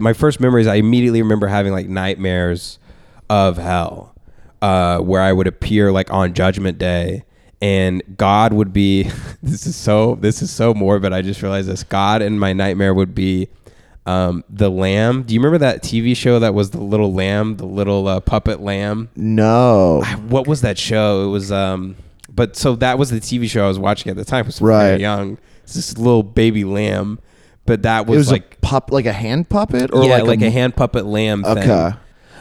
My first memories, I immediately remember having like nightmares of hell, uh, where I would appear like on Judgment Day, and God would be. this is so. This is so morbid. I just realized this. God in my nightmare would be. Um, the lamb. Do you remember that TV show that was the little lamb, the little uh, puppet lamb? No. What was that show? It was. Um, but so that was the TV show I was watching at the time. I was Right. very young. It's this little baby lamb, but that was, it was like a pup, like a hand puppet, or yeah, like, like, a, a, hand puppet lamb thing. Okay.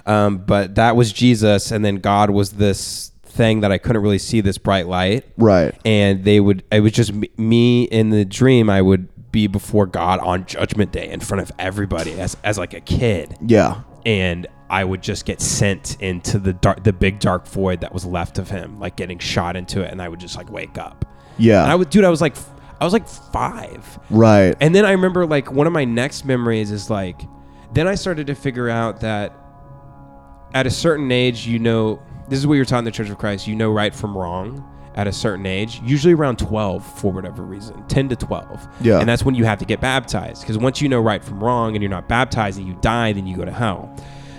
Um, but that was Jesus, and then God was this thing that I couldn't really see this bright light. Right. And they would, it was just me- me in the dream. I would be before God on Judgment Day in front of everybody as as like a kid, Yeah. and I would just get sent into the dark, the big dark void that was left of him, like getting shot into it, and I would just like wake up. Yeah. And I would, dude, I was like, I was like five. right. And then I remember like one of my next memories is like, then I started to figure out that at a certain age, you know, this is what you're taught in the Church of Christ, you know right from wrong at a certain age, usually around 12 for whatever reason, 10 to 12. Yeah. And that's when you have to get baptized because once you know right from wrong and you're not baptized and you die, then you go to hell.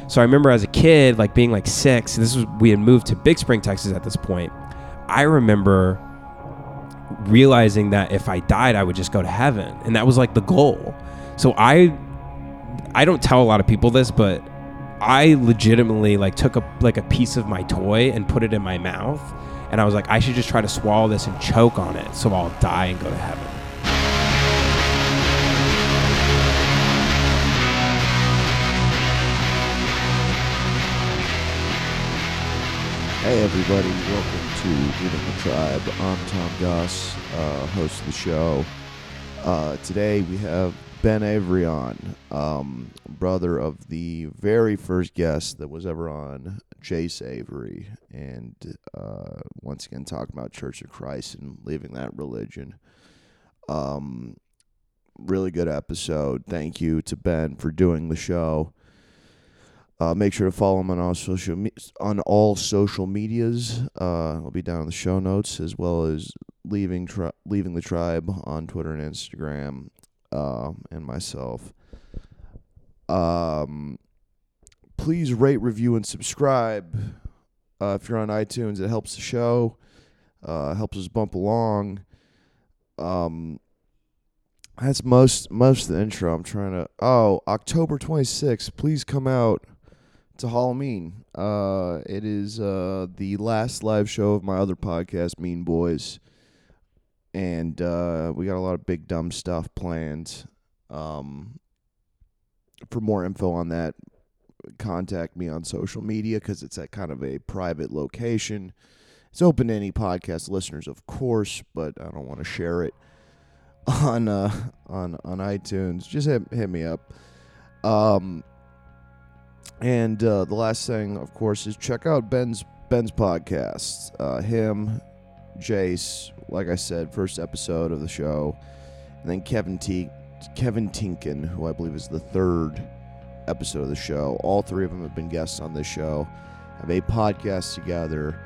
So I remember as a kid, like being like six, this was, we had moved to Big Spring, Texas at this point. I remember realizing that if I died, I would just go to heaven, and that was like the goal. So I, I don't tell a lot of people this, but I legitimately like took a like a piece of my toy and put it in my mouth, and I was like, I should just try to swallow this and choke on it, so I'll die and go to heaven. Hey everybody, welcome to the Tribe. I'm Tom Goss, uh, host of the show. Uh, today we have Ben Avery on, um, brother of the very first guest that was ever on, Jace Avery, and uh, once again talking about Church of Christ and leaving that religion. Um, really good episode. Thank you to Ben for doing the show. Uh, make sure to follow him on all social me- on all social medias. Uh, I'll be down in the show notes as well as leaving tri- leaving the tribe on Twitter and Instagram, uh, and myself. Um, please rate, review, and subscribe. Uh, if you're on iTunes, it helps the show. Uh, helps us bump along. Um, that's most most of the intro. I'm trying to. Oh, October 26th. Please come out to Halloween. Uh, it is uh the last live show of my other podcast, Mean Boys, and uh, we got a lot of big dumb stuff planned. Um, for more info on that, contact me on social media because it's at kind of a private location. It's open to any podcast listeners, of course, but I don't want to share it on uh on on iTunes. Just hit hit me up. Um and uh, the last thing, of course, is check out Ben's Ben's podcast. Uh, him, Jace, like I said, first episode of the show, and then Kevin T. Kevin Tinkin, who I believe is the third episode of the show. All three of them have been guests on this show. Have a podcast together,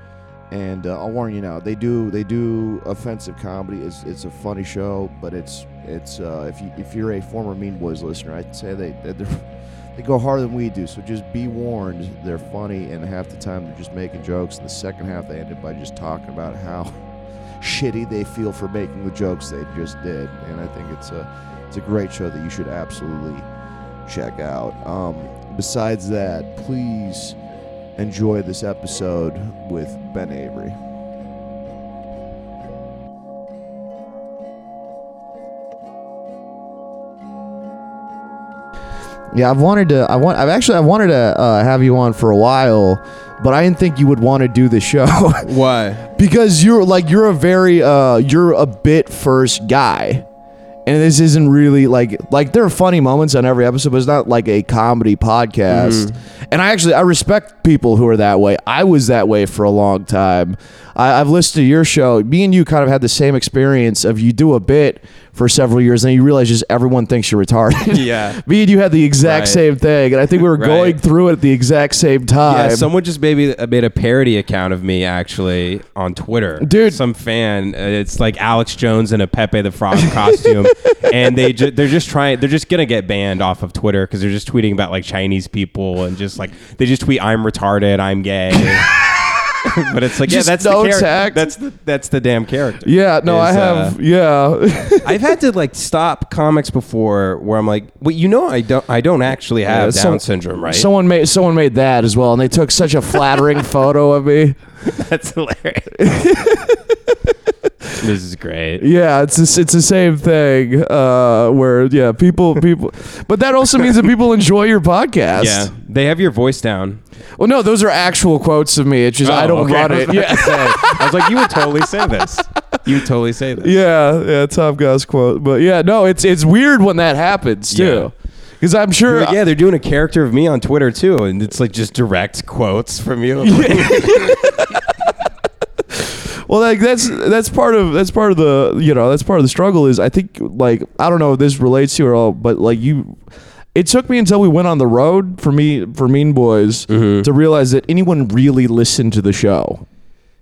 and uh, I'll warn you now, they do they do offensive comedy. It's it's a funny show, but it's it's uh, if you if you're a former Mean Boys listener, I'd say they they're they go harder than we do. So just be warned, they're funny, and half the time they're just making jokes. And the second half, they ended by just talking about how shitty they feel for making the jokes they just did. And I think it's a it's a great show that you should absolutely check out. Um, besides that, please enjoy this episode with Ben Avery. Yeah, I've wanted to. I want. I've actually. I wanted to uh, have you on for a while, but I didn't think you would want to do the show Why? because you're like you're a very uh you're a bit first guy, and this isn't really like like there are funny moments on every episode, but it's not like a comedy podcast. And I actually I respect people who are that way. I was that way for a long time. I, I've listened to your show. Me and you kind of had the same experience of you do a bit for several years, and then you realize just everyone thinks you're retarded. Yeah. Me and you had the exact Right. same thing, and I think we were Right. going through it at the exact same time. Yeah, someone just maybe made a parody account of me actually on Twitter. Dude. some fan. Uh, it's like Alex Jones in a Pepe the Frog costume, and they ju- they're just trying. They're just gonna get banned off of Twitter because they're just tweeting about like Chinese people and just like they just tweet I'm retarded, I'm gay. but it's like Just yeah, that's no the character. tact. That's the that's the damn character. yeah, no, I is, have. uh, yeah, I've had to like stop comics before where I'm like, well, you know, I don't I don't actually have Yeah, Down some- syndrome, right? someone made someone made that as well, and they took such a flattering photo of me. That's hilarious. this is great. Yeah, it's the- it's the same thing. Uh, where yeah, people people, but that also means that people enjoy your podcast. Yeah, they have your voice down. Well, no, those are actual quotes of me. It's just I Oh, don't okay. I was it. Yeah. say. I was like, you would totally say this. You would totally say this. Yeah, yeah, Tom Goss quote. But yeah, no, it's it's weird when that happens Yeah. too. Because I'm sure. Like, yeah, they're doing a character of me on Twitter too, and it's like just direct quotes from you. Well, like that's that's part of that's part of the you know that's part of the struggle is I think like I don't know if this relates to you at all, but like you, it took me until we went on the road for me for Mean Boys Mm-hmm. to realize that anyone really listened to the show.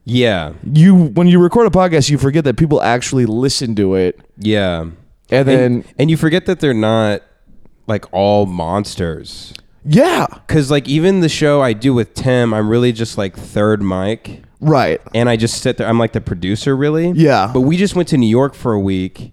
yeah, You when you record a podcast, you forget that people actually listen to it, yeah. and then And, and you forget that they're not like all monsters. yeah, Cause like even the show I do with Tim, I'm really just like third mic. Right, and I just sit there. I'm like the producer, really. Yeah. But we just went to New York for a week,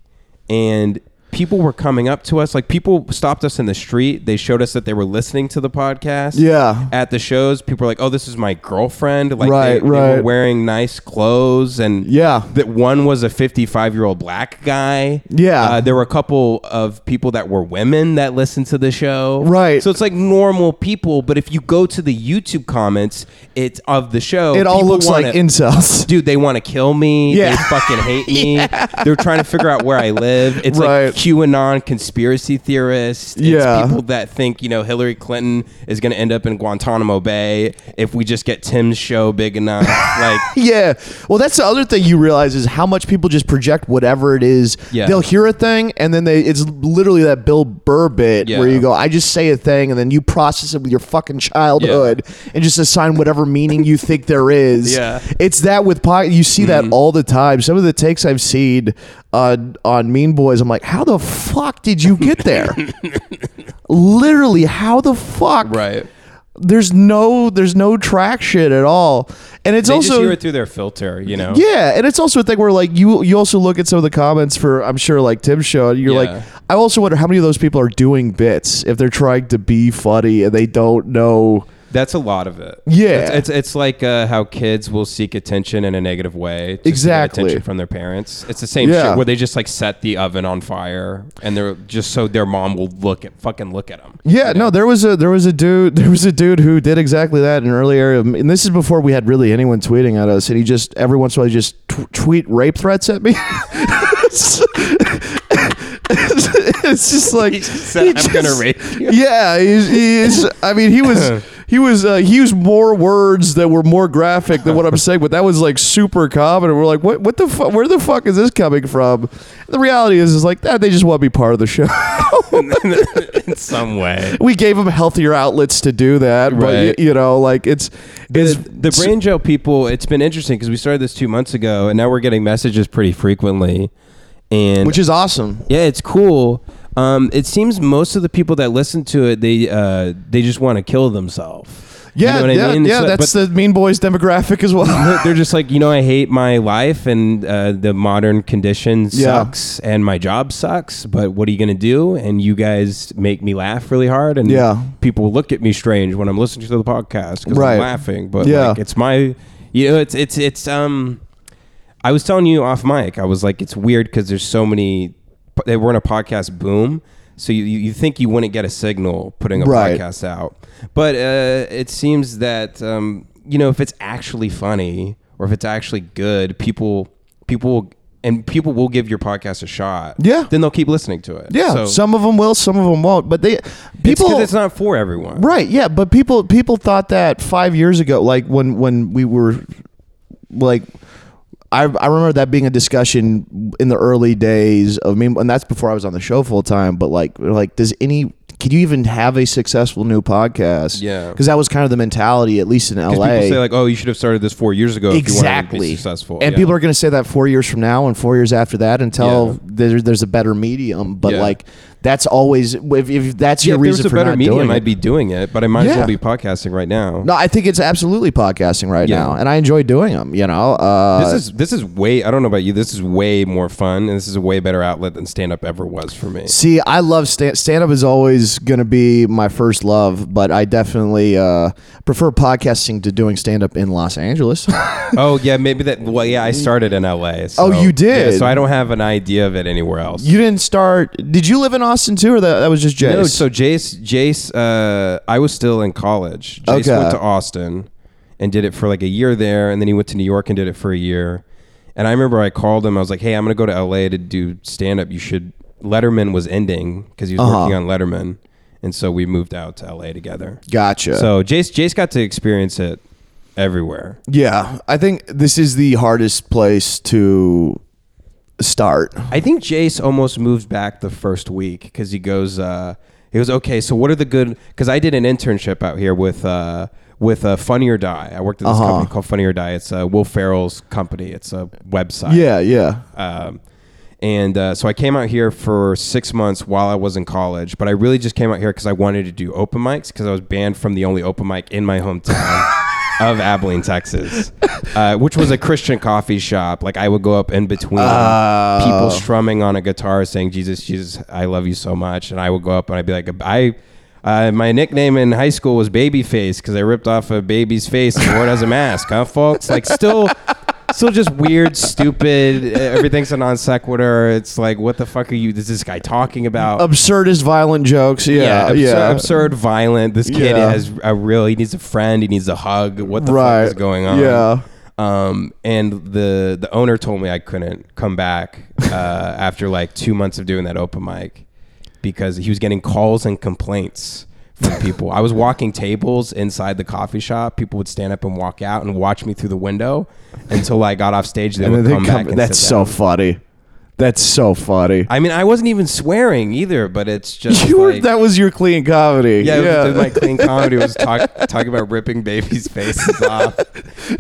and people were coming up to us. Like people stopped us in the street. They showed us that they were listening to the podcast. Yeah. At the shows, people were like, "Oh, this is my girlfriend." Like Right, they, they were wearing nice clothes, and Yeah. that one was a 55 year old black guy. Yeah. Uh, there were a couple of people that were women that listened to the show. Right. So it's like normal people, but if you go to the YouTube comments, it's of the show. it all looks like wanna- incels. dude, they want to kill me. Yeah. They fucking hate me. They're trying to figure out where I live. It's Right. like QAnon conspiracy theorists. It's Yeah. people that think, you know, Hillary Clinton is going to end up in Guantanamo Bay if we just get Tim's show big enough. like, Yeah. Well, that's the other thing you realize is how much people just project whatever it is. Yeah. They'll hear a thing and then they it's literally that Bill Burr bit Yeah. where you go, I just say a thing and then you process it with your fucking childhood and just assign whatever meaning you think there is. Yeah. It's that with po- you see that mm-hmm. all the time. Some of the takes I've seen on on Mean Boys, I'm like, how the fuck did you get there? literally, how the fuck? right. There's no there's no traction at all. And it's They also just hear it through their filter, you know? yeah, and it's also a thing where like you you also look at some of the comments for I'm sure like Tim's show and you're Yeah. like I also wonder how many of those people are doing bits if they're trying to be funny and they don't know That's a lot of it. Yeah. It's it's, it's like uh, how kids will seek attention in a negative way. to Exactly. attention from their parents. It's the same Yeah. shit where they just like set the oven on fire and they're just so their mom will look at fucking look at them. Yeah, no, there was a there was a dude there was a dude who did exactly that in an early area, and this is before we had really anyone tweeting at us, and he just every once in a while he just tw- tweet rape threats at me. it's just like He just said, he "I'm gonna rape you." Yeah, he's, he's I mean he was he was uh, he used more words that were more graphic than what I'm saying, but that was like super common. And we're like, what what the fuck? Where the fuck is this coming from? the reality is, is like that they just want to be part of the show. in some way. we gave them healthier outlets to do that, but Right. y- you know, like it's it's the brain gel people it's been interesting because we started this two months ago and now we're getting messages pretty frequently and which is awesome. yeah it's cool um, it seems most of the people that listen to it they uh, they just want to kill themselves Yeah, you know yeah, I mean? yeah. That's the Mean Boys demographic as well. they're just like you know I hate my life and uh, the modern condition Yeah. sucks and my job sucks but what are you gonna do and you guys make me laugh really hard and Yeah. people look at me strange when I'm listening to the podcast because Right. I'm laughing but Yeah. like it's my you know it's it's it's um I was telling you off mic I was like it's weird because there's so many they were in a podcast boom so you, you think you wouldn't get a signal putting a Right. podcast out but uh, it seems that um, you know if it's actually funny or if it's actually good people people will, and people will give your podcast a shot Yeah. then they'll keep listening to it yeah, so some of them will, some of them won't. But they it's, it's not for everyone Right. Yeah, but people people thought that five years ago, like when when we were like. I, I remember that being a discussion in the early days of me, and that's before I was on the show full time. But like, like, does any can you even have a successful new podcast? Yeah. because that was kind of the mentality, at least in LA. people say like, "Oh, you should have started this four years ago if you to exactly be successful." and Yeah. people are going to say that four years from now and four years after that until Yeah. there, there's a better medium. But Yeah. like, that's always if, if that's your if reason for better not medium, doing I'd be doing it, but I might as Yeah. well be podcasting right now. no, I think it's absolutely podcasting right Yeah. now, and I enjoy doing them. You know, uh, This is this is way. I don't know about you. This is way more fun, and this is a way better outlet than stand up ever was for me. See, I love stand stand up is always going to be my first love, but I definitely uh, prefer podcasting to doing stand up in Los Angeles. oh yeah, maybe that. Well, yeah, I started in L.A. So, Oh, you did? Yeah, so I don't have an idea of it anywhere else. you didn't start. Did you live in Austin too, or that, that was just Jace? No, so Jace, Jace, uh, I was still in college. Jace Okay. went to Austin and did it for like a year there, and then he went to New York and did it for a year. And I remember I called him. I was like, "Hey, I'm gonna go to LA to do stand up. You should." Letterman was ending because he was Uh-huh. working on Letterman, and so we moved out to LA together. gotcha. So Jace, Jace got to experience it everywhere. yeah, I think this is the hardest place to start. I think Jace almost moved back the first week because he goes, uh, he goes, okay, so what are the good? Because I did an internship out here with uh, with uh, Funny or Die. I worked at this Uh-huh. company called Funny or Die. It's uh, Will Ferrell's company. It's a website. Yeah, yeah. Um, and uh, so I came out here for six months while I was in college, but I really just came out here because I wanted to do open mics because I was banned from the only open mic in my hometown of Abilene, Texas, uh, which was a Christian coffee shop. Like I would go up in between Oh. people strumming on a guitar saying "Jesus, Jesus, I love you so much," and I would go up and I'd be like, "I." Uh, my nickname in high school was Babyface because I ripped off a baby's face and wore it as a mask, huh, folks? Like, still, still just weird, stupid. Everything's a non sequitur. It's like, what the fuck are you? Is this guy talking about? Absurdist violent jokes. Yeah, absurd, yeah. absurd, violent. This kid Yeah. has a real. He needs a friend. He needs a hug. What the Right. fuck is going on? Yeah. Um, and the the owner told me I couldn't come back uh, after like two months of doing that open mic because he was getting calls and complaints from people. I was walking tables inside the coffee shop. People would stand up and walk out and watch me through the window until I got off stage. They And would then come come- back. And that's so funny. That's so funny. I mean, I wasn't even swearing either, but it's just You were, like, that was your clean comedy. yeah, yeah. yeah. my clean comedy was talk, talking about ripping babies' faces off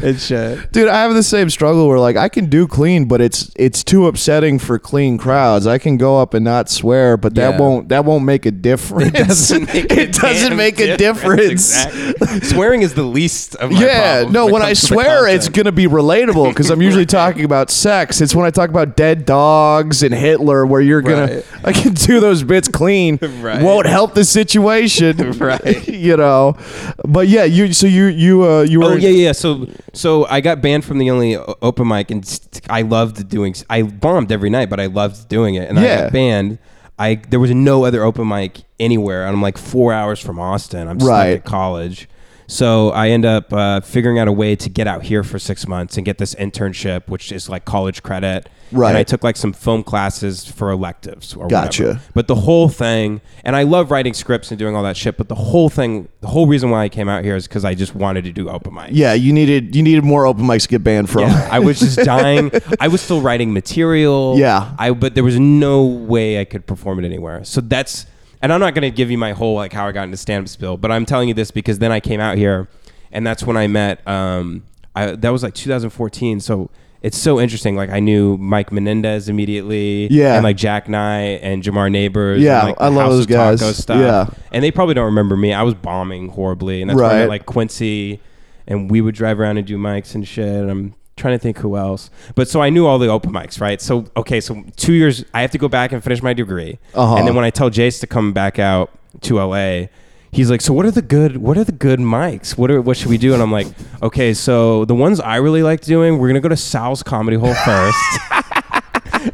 and shit. Dude, I have the same struggle where like I can do clean, but it's it's too upsetting for clean crowds. I can go up and not swear, but that Yeah. won't that won't make a difference. It doesn't make a It doesn't damn make a difference. Exactly. Swearing is the least of my Yeah, problems no. when When I comes to the swear, it's content. gonna be relatable because I'm usually talking about sex. It's when I talk about dead dogs and Hitler where you're gonna. Right. I can do those bits clean. Right. Won't help the situation. Right. you know. But yeah, you. So you you uh you were. Oh yeah, yeah. So so I got banned from the only open mic, and st- I loved doing. I bombed every night, but I loved doing it, and I got banned. I there was no other open mic anywhere, and I'm like four hours from Austin. I'm stuck Right. at college. So I end up uh, figuring out a way to get out here for six months and get this internship, which is like college credit. Right. And I took like some film classes for electives or Gotcha. whatever. But the whole thing, and I love writing scripts and doing all that shit. But the whole thing, the whole reason why I came out here is because I just wanted to do open mic. Yeah, you needed you needed more open mics to get banned from. Yeah, I was just dying. I was still writing material. Yeah. I but there was no way I could perform it anywhere. So that's and I'm not going to give you my whole like how I got into stand up spill, but I'm telling you this because then I came out here and that's when I met um I that was like 2014. So it's so interesting. Like I knew Mike Menendez immediately, Yeah. and like Jack Nye and Jamar Neighbors, Yeah, and, like, I love those guys. stuff. Yeah. and they probably don't remember me. I was bombing horribly, and that's why I Right. met, like Quincy, and we would drive around and do mics and shit. And I'm trying to think who else, but so I knew all the open mics, right? So okay, so two years, I have to go back and finish my degree, Uh-huh. and then when I tell Jace to come back out to LA. He's like, so what are the good? What are the good mics? What are what should we do? And I'm like, okay, so the ones I really like doing, we're gonna go to Sal's Comedy Hole first,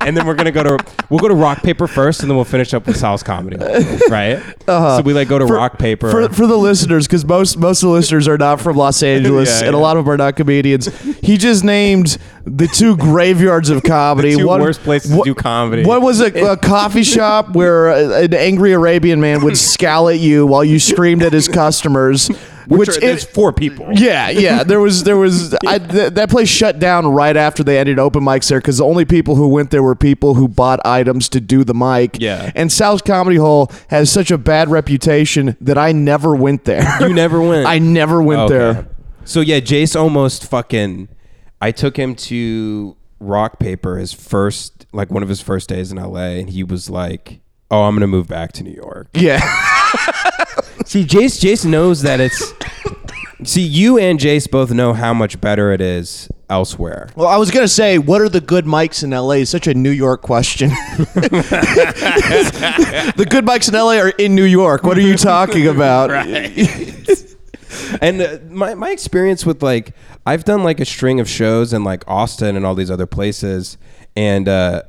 and then we're gonna go to we'll go to Rock Paper first, and then we'll finish up with Sal's Comedy, right? Uh-huh. So we like go to For- Rock Paper. For, for the listeners, because most most of the listeners are not from Los Angeles, Yeah, and a lot of them are not comedians. He just named the two graveyards of comedy. The two One- worst places to do comedy. One was a, a coffee shop where an angry Arabian man would scowl at you while you screamed at his customers. Which, Which are, it- four people. Yeah, yeah. There was there was I, th- that place shut down right after they ended open mics there because the only people who went there were people who bought items to do the mic. Yeah. And Sal's Comedy Hole has such a bad reputation that I never went there. You never went. I never went Okay. there. So yeah, Jace almost fucking. I took him to Rock Paper his first, like one of his first days in LA, and he was like, "Oh, I'm gonna move back to New York." Yeah. See, Jace, Jace knows that it's. See, you and Jace both know how much better it is elsewhere. Well, I was gonna say, what are the good mics in LA? Is such a New York question. the good mics in LA are in New York. What are you talking about? And uh, my my experience with like I've done like a string of shows in like Austin and all these other places, and uh,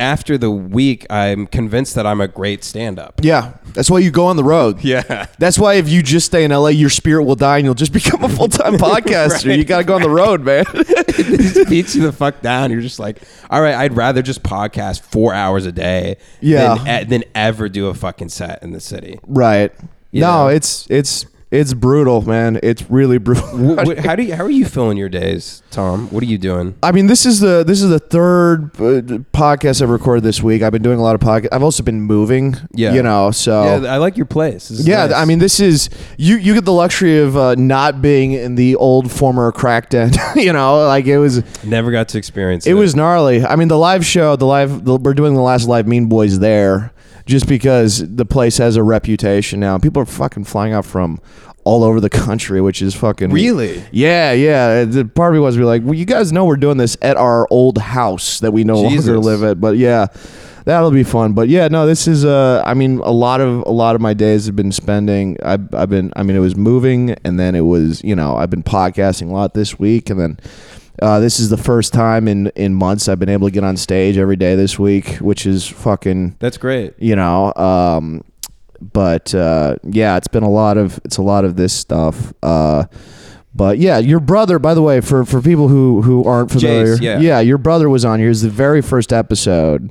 after the week, I'm convinced that I'm a great stand-up. Yeah, that's why you go on the road. Yeah. That's why if you just stay in LA, your spirit will die and you'll just become a full time podcaster. Right. You got to go on the road, man. it just beats you the fuck down. You're just like, all right, I'd rather just podcast four hours a day, Yeah. than, than ever do a fucking set in the city. right. You no, know? it's it's it's brutal, man. It's really brutal. Wh- wh- how do you how are you filling your days, Tom? What are you doing? I mean, this is the this is the third uh, podcast I've recorded this week. I've been doing a lot of podcast. I've also been moving. Yeah. you know. So Yeah, I like your place. This is Yeah, nice. I mean, this is you. You get the luxury of uh, not being in the old former crack den. you know, like it was. never got to experience. It was gnarly. I mean, the live show, the live, the, we're doing the last live Mean Boys there, just because the place has a reputation now. People are fucking flying out from all over the country, which is fucking Really? Yeah, yeah. The part of me was be like, well, you guys know we're doing this at our old house that we no Jesus. longer live at, but yeah. That'll be fun, but yeah, no. This is, uh, I mean, a lot of a lot of my days have been spending. I've, I've been, I mean, it was moving, and then it was, you know, I've been podcasting a lot this week, and then uh, this is the first time in in months I've been able to get on stage every day this week, which is fucking, That's great. you know. Um, but uh, yeah, it's been a lot of it's a lot of this stuff. Uh, but yeah, your brother, by the way, for for people who who aren't familiar, Jace, yeah. your brother was on here. Was the very first episode.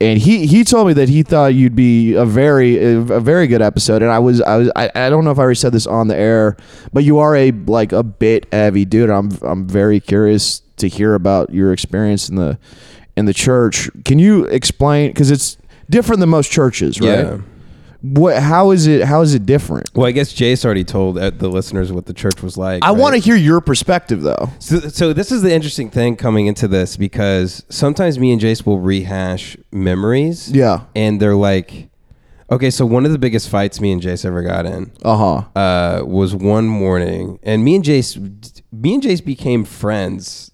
And he, he told me that he thought you'd be a very a very good episode, and I was I was I, I don't know if I already said this on the air, but you are a like a bit heavy dude. I'm I'm very curious to hear about your experience in the in the church. Can you explain because it's different than most churches, right? Yeah. What how is it how is it different? Well, I guess Jace already told uh, the listeners what the church was like. I right? want to hear your perspective though. So, so this is the interesting thing coming into this because sometimes me and Jace will rehash memories. Yeah. And they're like, okay, so one of the biggest fights me and Jace ever got in Uh huh. uh, was one morning, and me and Jace, me and Jace became friends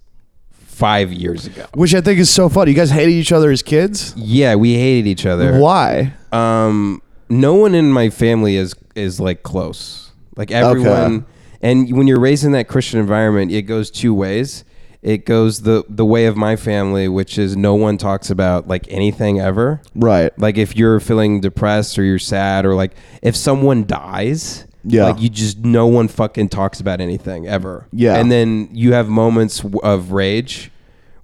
five years ago. Which I think is so funny. You guys hated each other as kids. Yeah, we hated each other. Why? Um, no one in my family is is like close. Like everyone, and when you're raised in that Christian environment, it goes two ways. It goes the the way of my family, which is no one talks about like anything ever. Right. Like if you're feeling depressed or you're sad or like if someone dies, Yeah. like you just no one fucking talks about anything ever. Yeah. and then you have moments of rage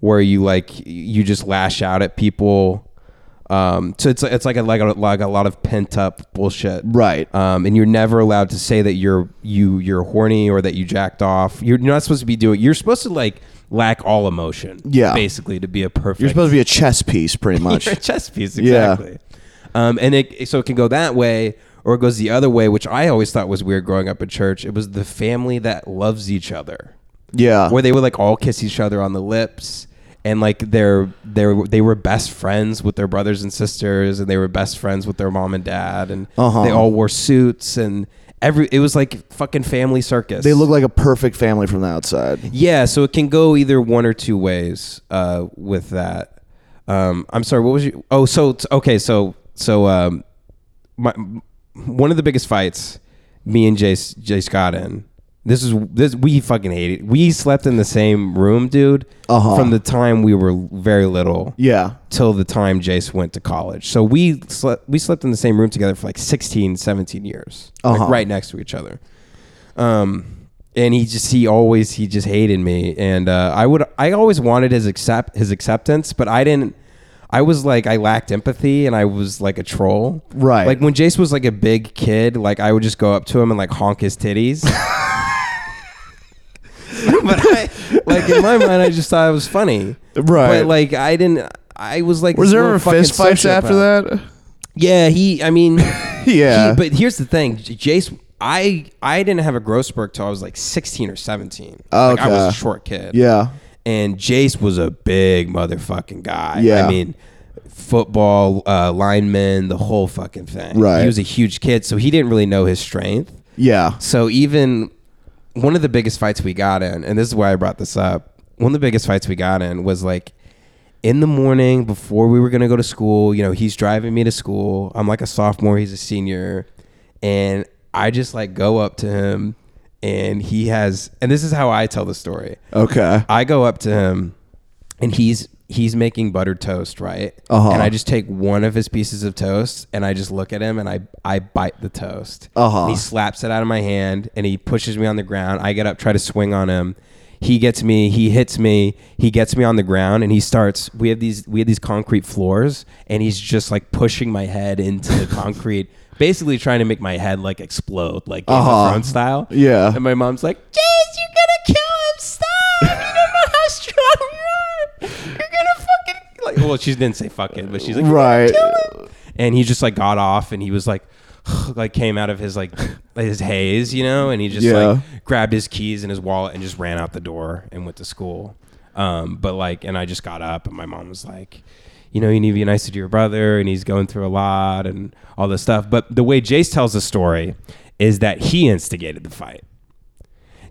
where you like you just lash out at people. Um, so it's it's like a like a, like a lot of pent up bullshit. Right. Um, and you're never allowed to say that you're you you're horny or that you jacked off. You're, you're not supposed to be doing. You're supposed to like lack all emotion. Yeah. basically to be a perfect. You're supposed to be a chess piece, pretty much. You're a chess piece, Yeah. exactly. Um, and it so it can go that way, or it goes the other way, which I always thought was weird growing up in church. It was the family that loves each other, yeah. where they would like all kiss each other on the lips, and like they're they're they were best friends with their brothers and sisters, and they were best friends with their mom and dad, and Uh-huh. they all wore suits and. Every it was like fucking family circus. They look like a perfect family from the outside. Yeah, so it can go either one or two ways uh, with that. Um, I'm sorry, what was you? Oh, so okay, so so um, my one of the biggest fights me and Jace Jace got in. This is this we fucking hated. We slept in the same room, dude, Uh-huh. from the time we were very little Yeah. till the time Jace went to college. So we slept we slept in the same room together for like 16, 17 years. Uh-huh. Like right next to each other. Um and he just he always he just hated me and uh, I would I always wanted his accept his acceptance, but I didn't I was like I lacked empathy and I was like a troll. Right. Like when Jace was like a big kid, like I would just go up to him and like honk his titties. but I, like in my mind, I just thought it was funny. Right. But like I didn't. I was like. Was this there little ever fucking fist fights after sociopath. that? Yeah, he. I mean, Yeah. he- but here's the thing, J- Jace. I I didn't have a growth spurt till I was like 16 or 17. Like I was Okay. a short kid. Yeah. And Jace was a big motherfucking guy. Yeah. I mean, football uh, lineman, the whole fucking thing. Right. He was a huge kid, so he didn't really know his strength. Yeah. So even one of the biggest fights we got in, and this is why I brought this up. One of the biggest fights we got in was like in the morning before we were gonna go to school. You know, he's driving me to school. I'm like a sophomore, he's a senior, and I just like go up to him, and he has, and this is how I tell the story. Okay. I go up to him, and he's he's making buttered toast, right? Uh-huh. And I just take one of his pieces of toast, and I just look at him, and I I bite the toast. Uh-huh. And he slaps it out of my hand, and he pushes me on the ground. I get up, try to swing on him. He gets me. He hits me. He gets me on the ground, and he starts. We have these. We have these concrete floors, and he's just like pushing my head into the concrete, basically trying to make my head like explode, like Game Uh-huh. style. Yeah. And my mom's like, Jace, you're gonna kill him. Stop. You don't know how strong you are. You're gonna fucking like. Well, she didn't say fuck it, but she's like, Right. kill him." And he just like got off, and he was like, like came out of his like his haze, you know, and he just Yeah. like grabbed his keys and his wallet and just ran out the door and went to school. Um, but like, and I just got up, and my mom was like. You know, you need to be nicer to your brother, and he's going through a lot and all this stuff. But the way Jace tells the story is that he instigated the fight.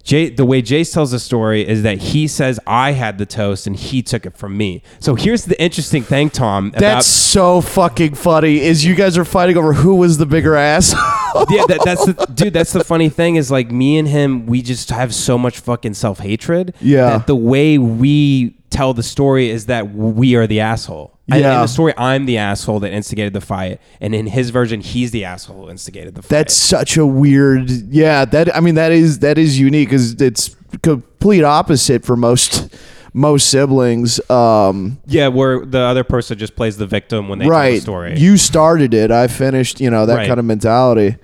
Jay, the way Jace tells the story is that he says I had the toast and he took it from me. So here's the interesting thing, Tom. About, That's so fucking funny. Is you guys are fighting over who was the bigger ass? yeah, that, that's the dude. That's the funny thing is like me and him, we just have so much fucking self hatred. Yeah. that the way we tell the story is that we are the asshole. I- in the story, I'm the asshole that instigated the fight, and in his version, he's the asshole who instigated the fight. That's such a weird. Yeah, that I mean that is that is unique because it's complete opposite for most most siblings. Um, yeah, where the other person just plays the victim when they tell the right. story. You started it. I finished. You know that Right. kind of mentality.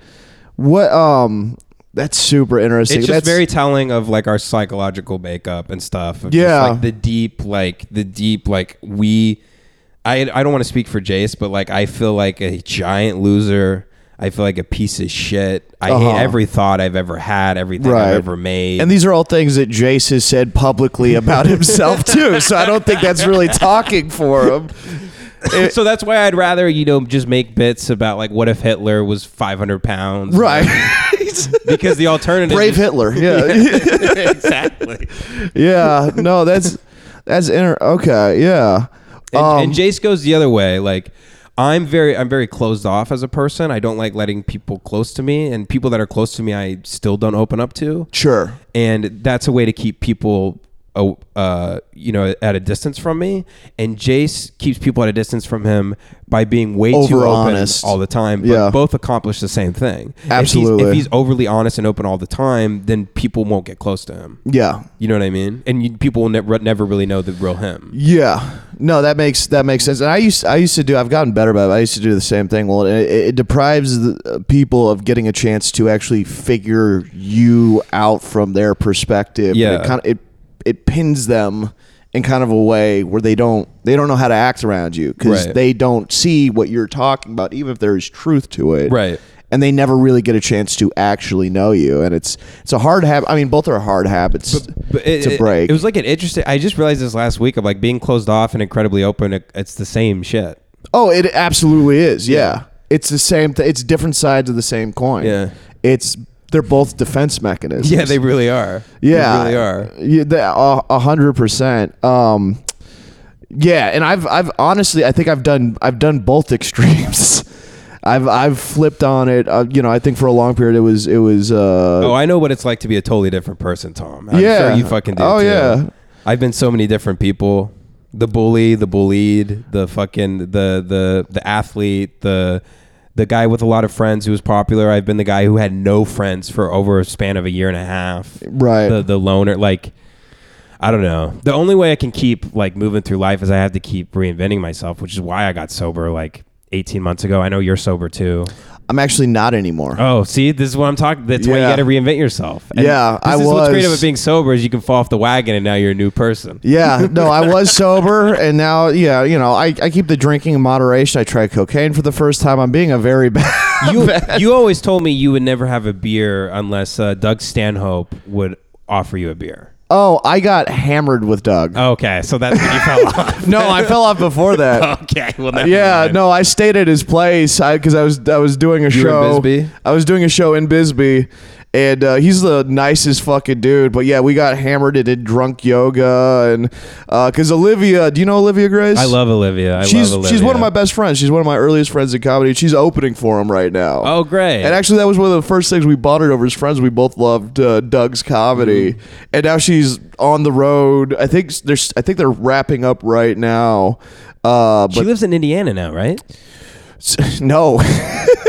What? Um, that's super interesting. It's just that's very telling of like our psychological makeup and stuff. Yeah. like the deep, like the deep, like we. I I don't want to speak for Jace, but like I feel like a giant loser. I feel like a piece of shit. I Uh-huh. hate every thought I've ever had, everything Right. I've ever made. And these are all things that Jace has said publicly about himself too. So I don't think that's really talking for him. so that's why I'd rather you know just make bits about like what if Hitler was 500 pounds, Right. Because the alternative, Brave Hitler. Yeah. exactly. yeah. No, that's that's inter- okay. Yeah. And, Um, and Jace goes the other way. Like I'm very I'm very closed off as a person. I don't like letting people close to me, and people that are close to me, I still don't open up to. Sure. And that's a way to keep people, uh, uh, you know, at a distance from me. And Jace keeps people at a distance from him by being way too Over open honest. all the time. But Yeah. both accomplish the same thing. If he's- Absolutely. If he's, overly honest and open all the time, then people won't get close to him. Yeah. You know what I mean? And you, people will never never really know the real him. Yeah. No, that makes that makes sense. And I used I used to do. I've gotten better about. it. I used to do the same thing. Well, it, it deprives the uh, people of getting a chance to actually figure you out from their perspective. Yeah. And it kind of it it pins them in kind of a way where they don't they don't know how to act around you because Right. they don't see what you're talking about, even if there is truth to it. Right. And they never really get a chance to actually know you, and it's it's a hard habit. I mean, both are hard habits But it, to it- break. It, was like an interesting. I just realized this last week of like being closed off and incredibly open. It, it's the same shit. Oh, it absolutely is. Yeah, it's the same. Th- it's different sides of the same coin. Yeah. it's they're both defense mechanisms. Yeah, they really are. yeah, they really are. Yeah, a a hundred percent. Um, yeah, and I've I've honestly I think I've done I've done both extremes. I've I've flipped on it. Uh, you know, I think for a long period it was it was. Uh, Oh, I know what it's like to be a totally different person, Tom. I'm Yeah. sure you fucking do. Oh, too. yeah. I've been so many different people. The bully, the bullied, the fucking the the the athlete, the the guy with a lot of friends who was popular. I've been the guy who had no friends for over a span of a year and a half. right. the the loner like I don't know. The only way I can keep like moving through life is I have to keep reinventing myself, which is why I got sober like 18 months ago. I know you're sober too. I'm actually not anymore. Oh, see, this is what I'm talking. That's why you Yeah. got to reinvent yourself. Yeah, this I is what's great was- about being sober is you can fall off the wagon and now you're a new person. Yeah, no, I was sober, and now, yeah, you know, I, I keep the drinking in moderation. I tried cocaine for the first time. I'm being a very bad. You you always told me you would never have a beer unless uh, Doug Stanhope would offer you a beer. Oh, I got hammered with Doug. Okay, so that's when you fell off. no, I fell off before that. Okay, well, never Yeah, mind. no, I stayed at his place because I, was I was doing a You were in show. Bisbee? I was doing a show in Bisbee, and uh, he's the nicest fucking dude. But yeah, we got hammered and did drunk yoga, and because Olivia, do you know Olivia Grace? I love Olivia. I she's love Olivia. she's one of my best friends. She's one of my earliest friends in comedy. She's opening for him right now. Oh, great. And actually, that was one of the first things we bonded over as friends. We both loved uh, Doug's comedy, Mm. and now she's on the road. I think there's, I think they're wrapping up right now. Uh, she lives in Indiana now, right? no,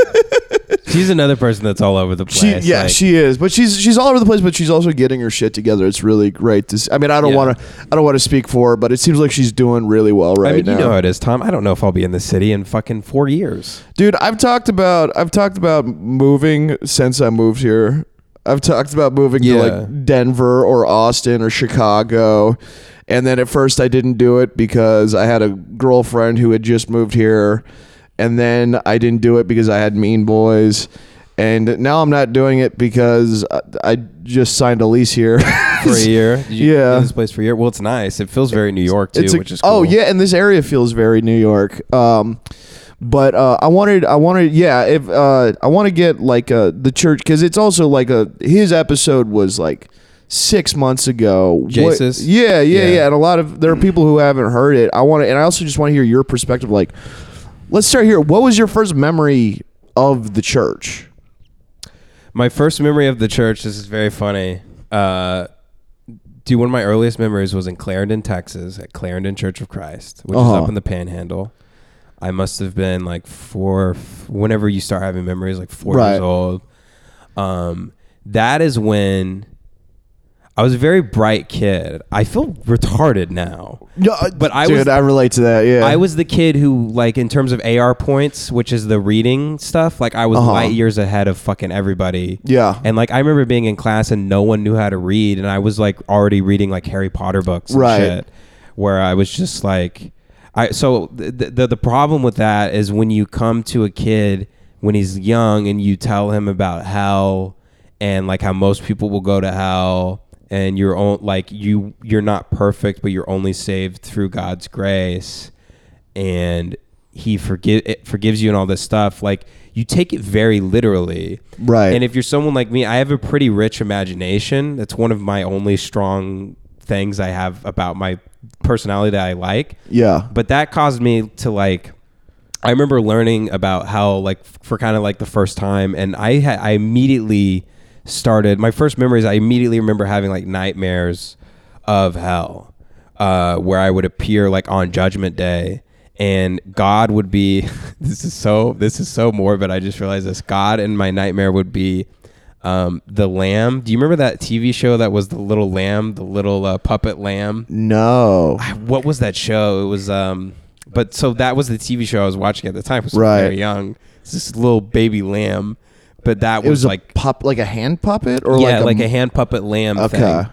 She's another person that's all over the place. she yeah like- she is, but she's she's all over the place. But she's also getting her shit together. It's really great. To s- I mean, I don't Yeah. want to I don't want to speak for her, but it seems like she's doing really well right I mean, now. you know how it is, Tom. I don't know if I'll be in the city in fucking four years. Dude, I've talked about I've talked about moving since I moved here. I've talked about moving Yeah. to like Denver or Austin or Chicago. And then at first I didn't do it because I had a girlfriend who had just moved here. And then I didn't do it because I had mean boys. And now I'm not doing it because I, I just signed a lease here. For a year, Yeah. this place for a year. Well, it's nice. It feels very New York too, a- which is cool. oh yeah, and this area feels very New York. Um, but uh, I wanted, I wanted, yeah, if uh, I want to get like uh, the church because it's also like a his episode was like six months ago. Jesus? yeah, yeah, yeah, Yeah. and a lot of there are people who haven't heard it. I want to, and I also just want to hear your perspective. Like, let's start here. What was your first memory of the church? My first memory of the church. This is very funny. Uh, dude, one of my earliest memories was in Clarendon, Texas, at Clarendon Church of Christ, which is Uh-huh. up in the Panhandle. I must have been like four. Whenever you start having memories, like four Right. years old. Um, that is when I was a very bright kid. I feel retarded now. No, But I dude, was- I relate to that. Yeah, I was the kid who, like, in terms of AR points, which is the reading stuff, like, I was Uh-huh. light years ahead of fucking everybody. Yeah. And, like, I remember being in class and no one knew how to read. And I was, like, already reading, like, Harry Potter books and Right. shit. Where I was just like, I, so the, the, the problem with that is when you come to a kid when he's young and you tell him about hell and, like, how most people will go to hell and you're on, like you you're not perfect but you're only saved through God's grace and he forgive it forgives you and all this stuff like you take it very literally Right. and if you're someone like me i have a pretty rich imagination that's one of my only strong things i have about my personality that i like yeah. but that caused me to like i remember learning about how like for kind of like the first time and i ha- i immediately started my first memories i immediately remember having like nightmares of hell uh, where i would appear like on judgment day and god would be this is so this is so morbid i just realized this god in my nightmare would be um, the lamb do you remember that tv show that was the little lamb the little uh, puppet lamb No. what was that show? It was um but so that was the TV show I was watching at the time. I was Right. very young. It's this little baby lamb. But that was, was like a pup, like a hand puppet, or yeah, like like a, hand puppet lamb Okay. thing.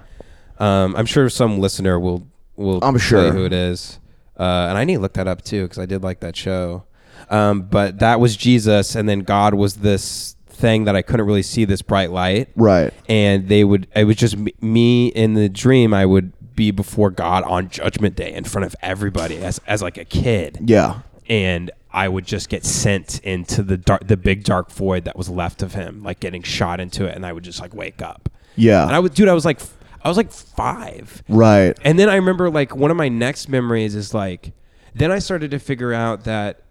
Um I'm sure some listener will will I'm sure. who it is. Uh, and I need to look that up too because I did like that show. Um, but that was Jesus, and then God was this thing that I couldn't really see this bright light right. and they would it was just me- me in the dream i would be before god on judgment day in front of everybody as, as like a kid Yeah. and i would just get sent into the dark the big dark void that was left of him like getting shot into it and i would just like wake up Yeah. and i would dude i was like i was like five right. and then I remember like one of my next memories is like then I started to figure out that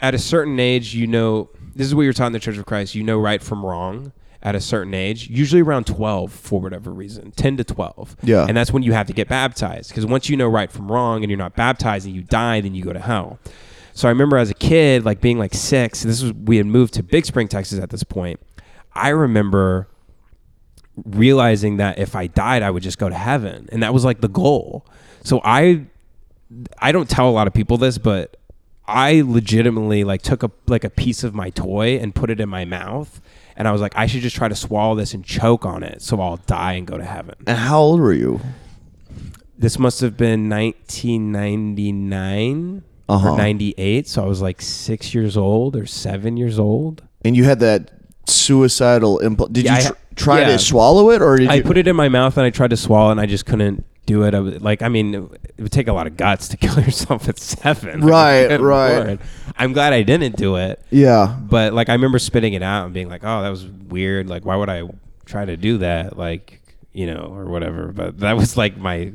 at a certain age, you know, this is what you're taught in the Church of Christ, you know right from wrong at a certain age, usually around 12 for whatever reason, 10 to 12. Yeah. And that's when you have to get baptized because once you know right from wrong and you're not baptized and you die, then you go to hell. So I remember as a kid, like being like six, this was, we had moved to Big Spring, Texas at this point. I remember realizing that if I died, I would just go to heaven, and that was like the goal. So I, I don't tell a lot of people this, but I legitimately like took a like a piece of my toy and put it in my mouth, and I was like, I should just try to swallow this and choke on it, so I'll die and go to heaven. And how old were you? This must have been 1999 Uh-huh. or 98, so I was like six years old or seven years old. And you had that suicidal impulse. Did Yeah, you tr- try yeah. to swallow it, or did I you? put it in my mouth and I tried to swallow it and I just couldn't do it. I was, like, I mean, it would take a lot of guts to kill yourself at seven. Right, Good right. Lord. I'm glad I didn't do it. yeah. But like, I remember spitting it out and being like, oh, that was weird. Like, why would I try to do that? Like, you know, or whatever. But that was like my.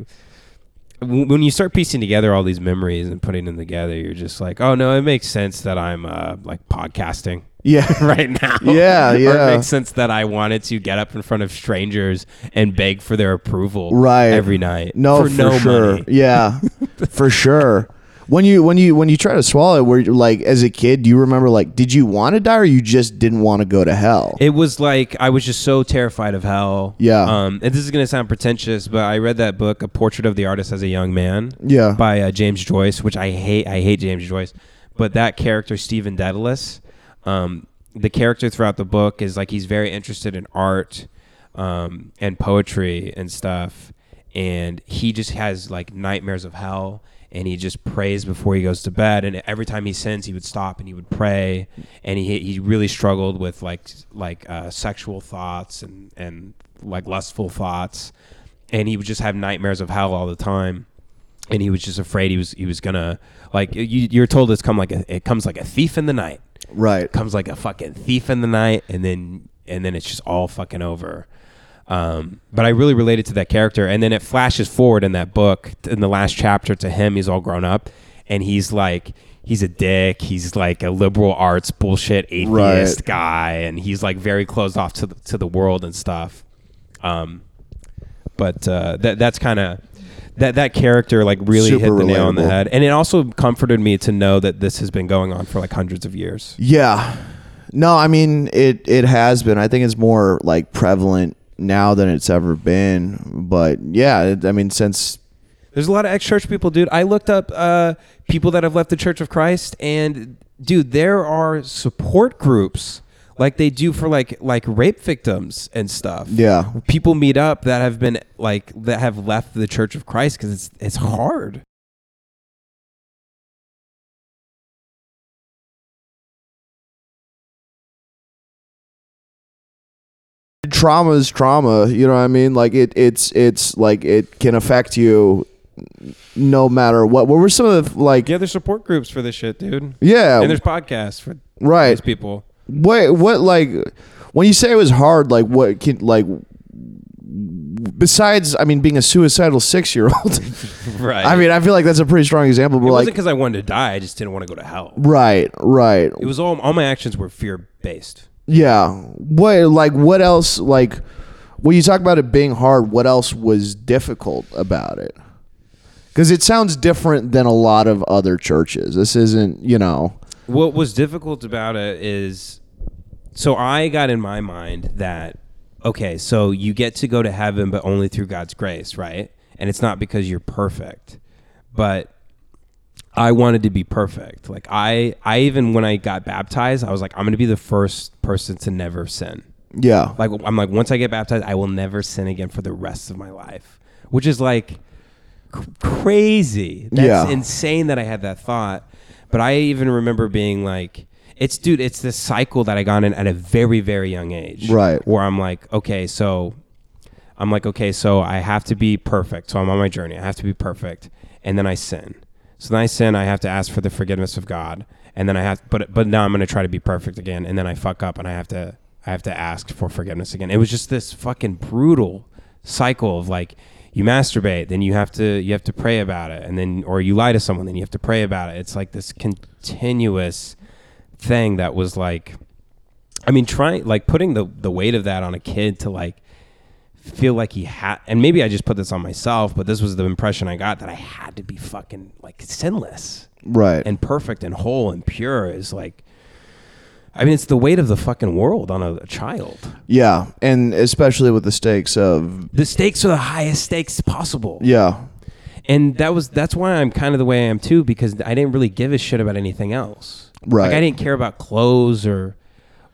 When you start piecing together all these memories and putting them together, you're just like, oh no, it makes sense that I'm uh, like podcasting Yeah. right now. Yeah, or yeah. it makes sense that I wanted to get up in front of strangers and beg for their approval Right. every night. No, for, for, no sure. money. Yeah, for sure. When you when you when you try to swallow it, were you like as a kid? Do you remember like did you want to die or you just didn't want to go to hell? It was like I was just so terrified of hell. Yeah. Um, and this is gonna sound pretentious, but I read that book, A Portrait of the Artist as a Young Man, yeah. by uh, James Joyce, which I hate. I hate James Joyce, but that character Stephen Dedalus, um, the character throughout the book is like he's very interested in art, um, and poetry and stuff, and he just has like nightmares of hell. And he just prays before he goes to bed, and every time he sins, he would stop and he would pray, and he he really struggled with like like uh, sexual thoughts and and like lustful thoughts, and he would just have nightmares of hell all the time. And he was just afraid he was he was gonna like you, you're told it's come like a, it comes like a thief in the night. Right. it comes like a fucking thief in the night and then and then it's just all fucking over um, but I really related to that character and then it flashes forward in that book in the last chapter to him he's all grown up and he's like he's a dick he's like a liberal arts bullshit atheist Right. guy and he's like very closed off to the, to the world and stuff um, but uh, that that's kind of that that character like really Super hit the nail on the head, and it also comforted me to know that this has been going on for like hundreds of years. Yeah. No, I mean it it has been. I think it's more like prevalent now than it's ever been. But yeah, I mean since There's a lot of ex-church people, dude. I looked up uh, people that have left the Church of Christ, and dude, there are support groups like they do for like like rape victims and stuff. yeah, people meet up that have been like that have left the Church of Christ because it's it's hard. Trauma is trauma, you know what I mean? Like it it's it's like it can affect you no matter what. What were some of the like Yeah, there's support groups for this shit, dude. yeah, And there's podcasts for right. these people. What what like when you say it was hard, like what can like besides I mean being a suicidal six year old. Right. I mean I feel like that's a pretty strong example. But it like wasn't because I wanted to die. I just didn't want to go to hell. right, right. It was all all my actions were fear based. Yeah. What like what else like when you talk about it being hard, what else was difficult about it? Cuz it sounds different than a lot of other churches. This isn't, you know. What was difficult about it is, so I got in my mind that okay, so you get to go to heaven, but only through God's grace, right? And it's not because you're perfect, but I wanted to be perfect. Like I, I even when I got baptized, I was like, I'm gonna be the first person to never sin. Yeah. Like I'm like, once I get baptized, I will never sin again for the rest of my life, which is like cr- crazy. That's Yeah. insane that I had that thought. But I even remember being like, it's dude, it's this cycle that I got in at a very, very young age. Right. Where I'm like, okay, so I'm like, okay, so I have to be perfect. So I'm on my journey. I have to be perfect. And then I sin. So then I sin, I have to ask for the forgiveness of God. And then I have but but now I'm gonna try to be perfect again. And then I fuck up and I have to I have to ask for forgiveness again. It was just this fucking brutal cycle of like you masturbate, then you have to you have to pray about it, and then or you lie to someone, then you have to pray about it. It's like this continuous thing that was like I mean trying like putting the the weight of that on a kid to like feel like he had and maybe I just put this on myself, but this was the impression I got that I had to be fucking like sinless Right. and perfect and whole and pure is like I mean, it's the weight of the fucking world on a, a child. Yeah, and especially with the stakes of The stakes are the highest stakes possible. yeah, and that was that's why I'm kind of the way I am too because I didn't really give a shit about anything else. Right. Like I didn't care about clothes or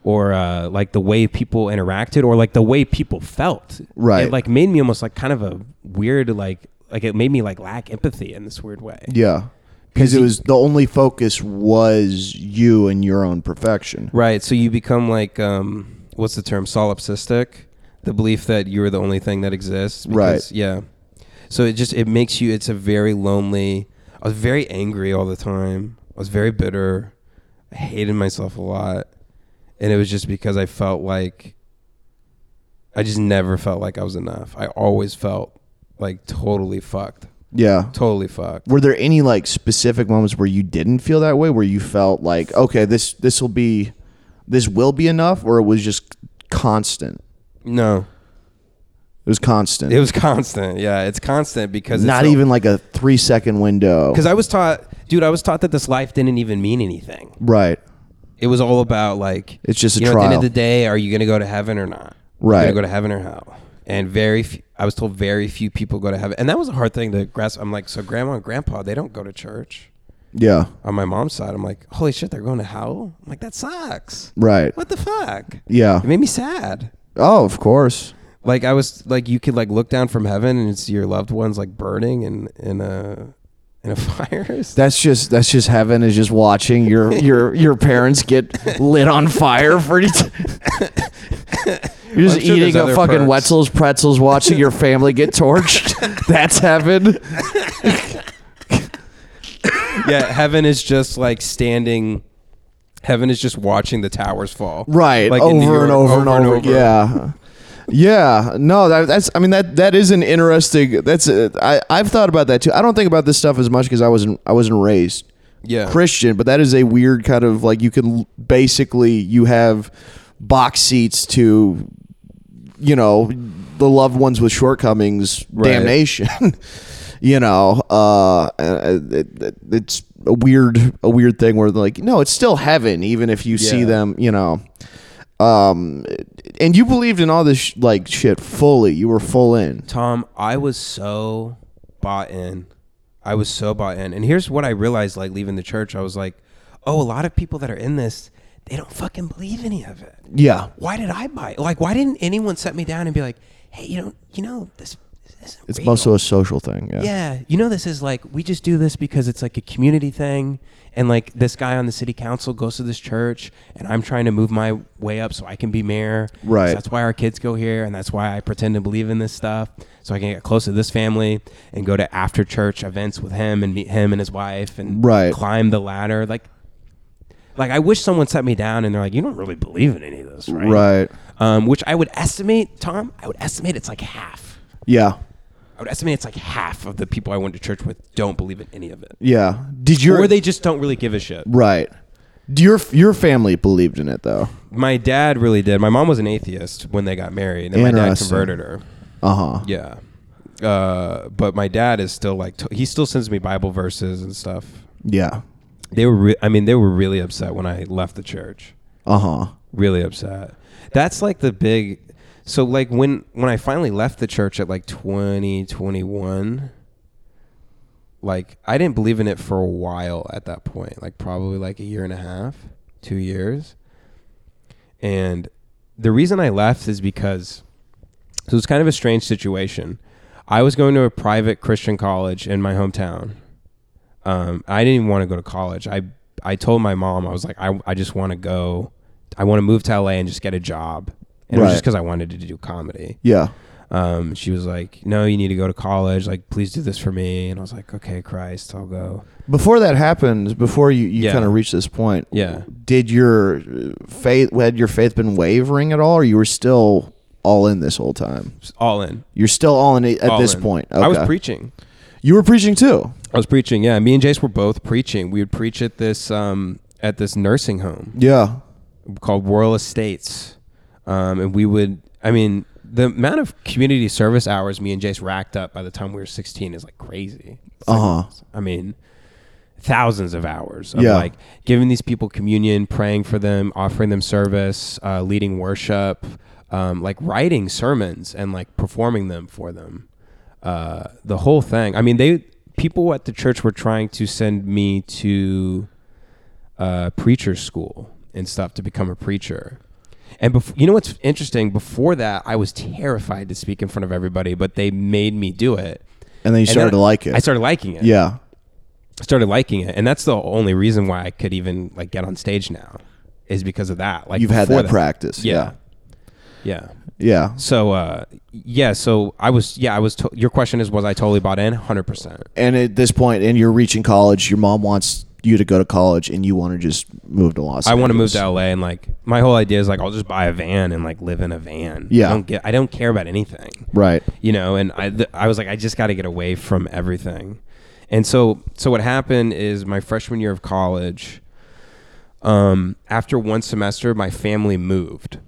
or uh, like the way people interacted or like the way people felt. Right. It like made me almost like kind of a weird like like it made me like lack empathy in this weird way. yeah, because it was the only focus was you and your own perfection. Right. So you become like um what's the term solipsistic, the belief that you're the only thing that exists. Right. Yeah. So it just it makes you. It's a very lonely. I was very angry all the time. I was very bitter. I hated myself a lot, and it was just because I felt like. I just never felt like I was enough. I always felt like totally fucked. Yeah. Totally fucked. Were there any like specific moments where you didn't feel that way, where you felt like, okay, this this will be, this will be enough, or it was just constant? No, It was constant. it was constant. Yeah, it's constant because it's not even like a three second window. Because I was taught, dude, I was taught that this life didn't even mean anything. Right. It was all about like It's just a you know, At the end trial. of the day, are you going to go to heaven or not? Right. You're going to go to heaven or hell? And very, few, I was told very few people go to heaven, and that was a hard thing to grasp. I'm like, so grandma and grandpa, they don't go to church. Yeah. On my mom's side, I'm like, holy shit, they're going to hell. I'm like, that sucks. Right. What the fuck? Yeah. It made me sad. Oh, of course. Like I was like, you could like look down from heaven and see your loved ones like burning in in a in a fire. That's just that's just heaven is just watching your your your parents get lit on fire for each. You're just I'm sure eating a fucking perks. Wetzel's pretzels, watching your family get torched. That's heaven. yeah, heaven is just like standing. Heaven is just watching the towers fall. Right. Like in New over, and over, and over Yeah. Yeah. No, that, that's. I mean that that is an interesting. That's. I I've thought about that too. I don't think about this stuff as much because I wasn't I wasn't raised Yeah. Christian, but that is a weird kind of like you can basically you have box seats to you know the loved ones with shortcomings Right. damnation. you know, uh, it, it- it's a weird a weird thing where they're like no, it's still heaven even if you see them, you know. Um and you believed in all this sh- like shit fully. You were full in. Tom, I was so bought in. I was so bought in. And here's what I realized like leaving the church. I was like, oh, a lot of people that are in this, they don't fucking believe any of it. Yeah. Why did I buy it? Like, why didn't anyone set me down and be like, hey, you know, you know, this, this isn't It's real. also a social thing. Yeah. Yeah, you know, this is like we just do this because it's like a community thing, and like this guy on the city council goes to this church, and I'm trying to move my way up so I can be mayor. So Right. that's why our kids go here, and that's why I pretend to believe in this stuff, so I can get close to this family and go to after church events with him and meet him and his wife and Right. climb the ladder. Like, like I wish someone set me down and they're like, you don't really believe in any of this, right? Right. Um, which I would estimate, Tom. I would estimate it's like half. Yeah. I would estimate it's like half of the people I went to church with don't believe in any of it. Yeah. Did your or they just don't really give a shit. right? Do your your family believed in it though? My dad really did. My mom was an atheist when they got married, and my dad Interesting. converted her. Uh huh. Yeah. Uh, but my dad is still like, t- he still sends me Bible verses and stuff. Yeah. They were, re- I mean, they were really upset when I left the church. Uh huh. Really upset. That's like the big. So like when when I finally left the church at like 2021, like I didn't believe in it for a while at that point, like probably like a year and a half, 2 years. And the reason I left is because so it's kind of a strange situation. I was going to a private Christian college in my hometown. Um, I didn't even want to go to college. I I told my mom I was like I I just want to go. I want to move to LA and just get a job. And it was Right. just because I wanted to do comedy. Yeah. Um, she was like, "No, you need to go to college. Like, please do this for me." And I was like, "Okay, Christ, I'll go." Before that happened, before you, you Yeah. kind of reached this point, Yeah. did your uh, faith had your faith been wavering at all, or you were still all in this whole time? Just all in. You're still all in it at all this in. point. I was Okay. preaching. You were preaching too. I was preaching. Yeah, me and Jace were both preaching. We would preach at this um, at this nursing home. Yeah. called Royal Estates, um, and we would. I mean, the amount of community service hours me and Jace racked up by the time we were 16 is like crazy. Like- Uh huh. I mean, thousands of hours of Yeah. like giving these people communion, praying for them, offering them service, uh, leading worship, um, like writing sermons and like performing them for them. Uh, the whole thing. I mean, they people at the church were trying to send me to uh, preacher school and stuff to become a preacher. And bef- you know what's interesting? Before that, I was terrified to speak in front of everybody, but they made me do it. And then you And started then to like it. I started liking it. yeah. I started liking it, and that's the only reason why I could even like get on stage now, is because of that. Like You've had before that practice. Yeah. Yeah. yeah. Yeah. So uh, yeah, so I was yeah I was. To- your question is was I totally bought in? Hundred percent. And at this point, and you're reaching college, your mom wants you to go to college, and you want to just move to Los Angeles. I want to move to LA and like my whole idea is like I'll just buy a van and like live in a van. Yeah. I don't get I don't care about anything. Right. You know, and I th- I was like I just got to get away from everything. And so so what happened is my freshman year of college um after one semester my family moved,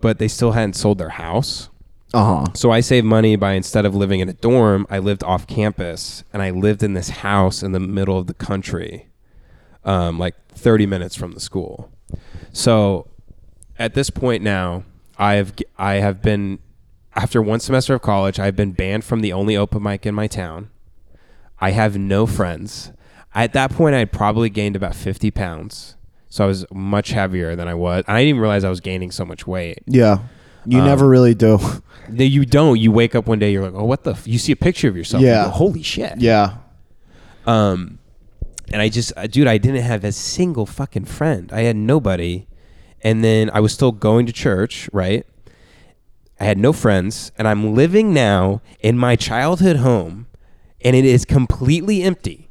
but they still hadn't sold their house. Uh huh. So I saved money by instead of living in a dorm, I lived off campus and I lived in this house in the middle of the country, um, like 30 minutes from the school. So at this point now, I've I have been after one semester of college, I've been banned from the only open mic in my town. I have no friends. At that point, I had probably gained about 50 pounds. So I was much heavier than I was. I didn't even realize I was gaining so much weight. Yeah. You Um, never really do. No, you don't. You wake up one day, you're like, oh, what the? F-? You see a picture of yourself. Yeah. go, Holy shit. yeah. Um, and I just, uh, dude, I didn't have a single fucking friend. I had nobody. And then I was still going to church, right? I had no friends, and I'm living now in my childhood home, and it is completely empty,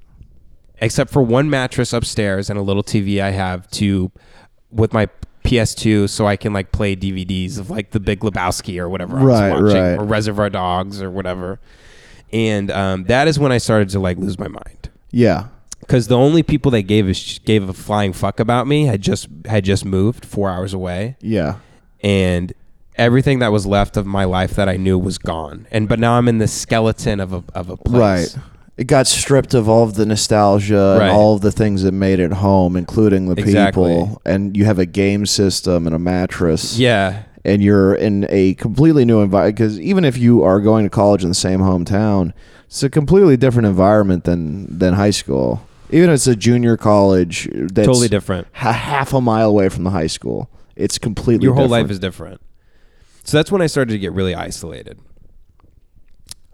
except for one mattress upstairs and a little TV I have to, with my PS2, so I can like play DVDs of like The Big Lebowski or whatever Right, I was watching, right. or Reservoir Dogs or whatever. And um, that is when I started to like lose my mind Yeah. Because the only people that gave a sh- gave a flying fuck about me had just had just moved four hours away, Yeah. and everything that was left of my life that I knew was gone. And but now I'm in the skeleton of a of a place. Right. It got stripped of all of the nostalgia Right. and all of the things that made it home, including the Exactly. people. And you have a game system and a mattress. Yeah, And you're in a completely new environment. Because even if you are going to college in the same hometown, it's a completely different environment than, than high school. Even if it's a junior college that's totally different. ha- half a mile away from the high school, it's completely Your whole life is different. So that's when I started to get really isolated.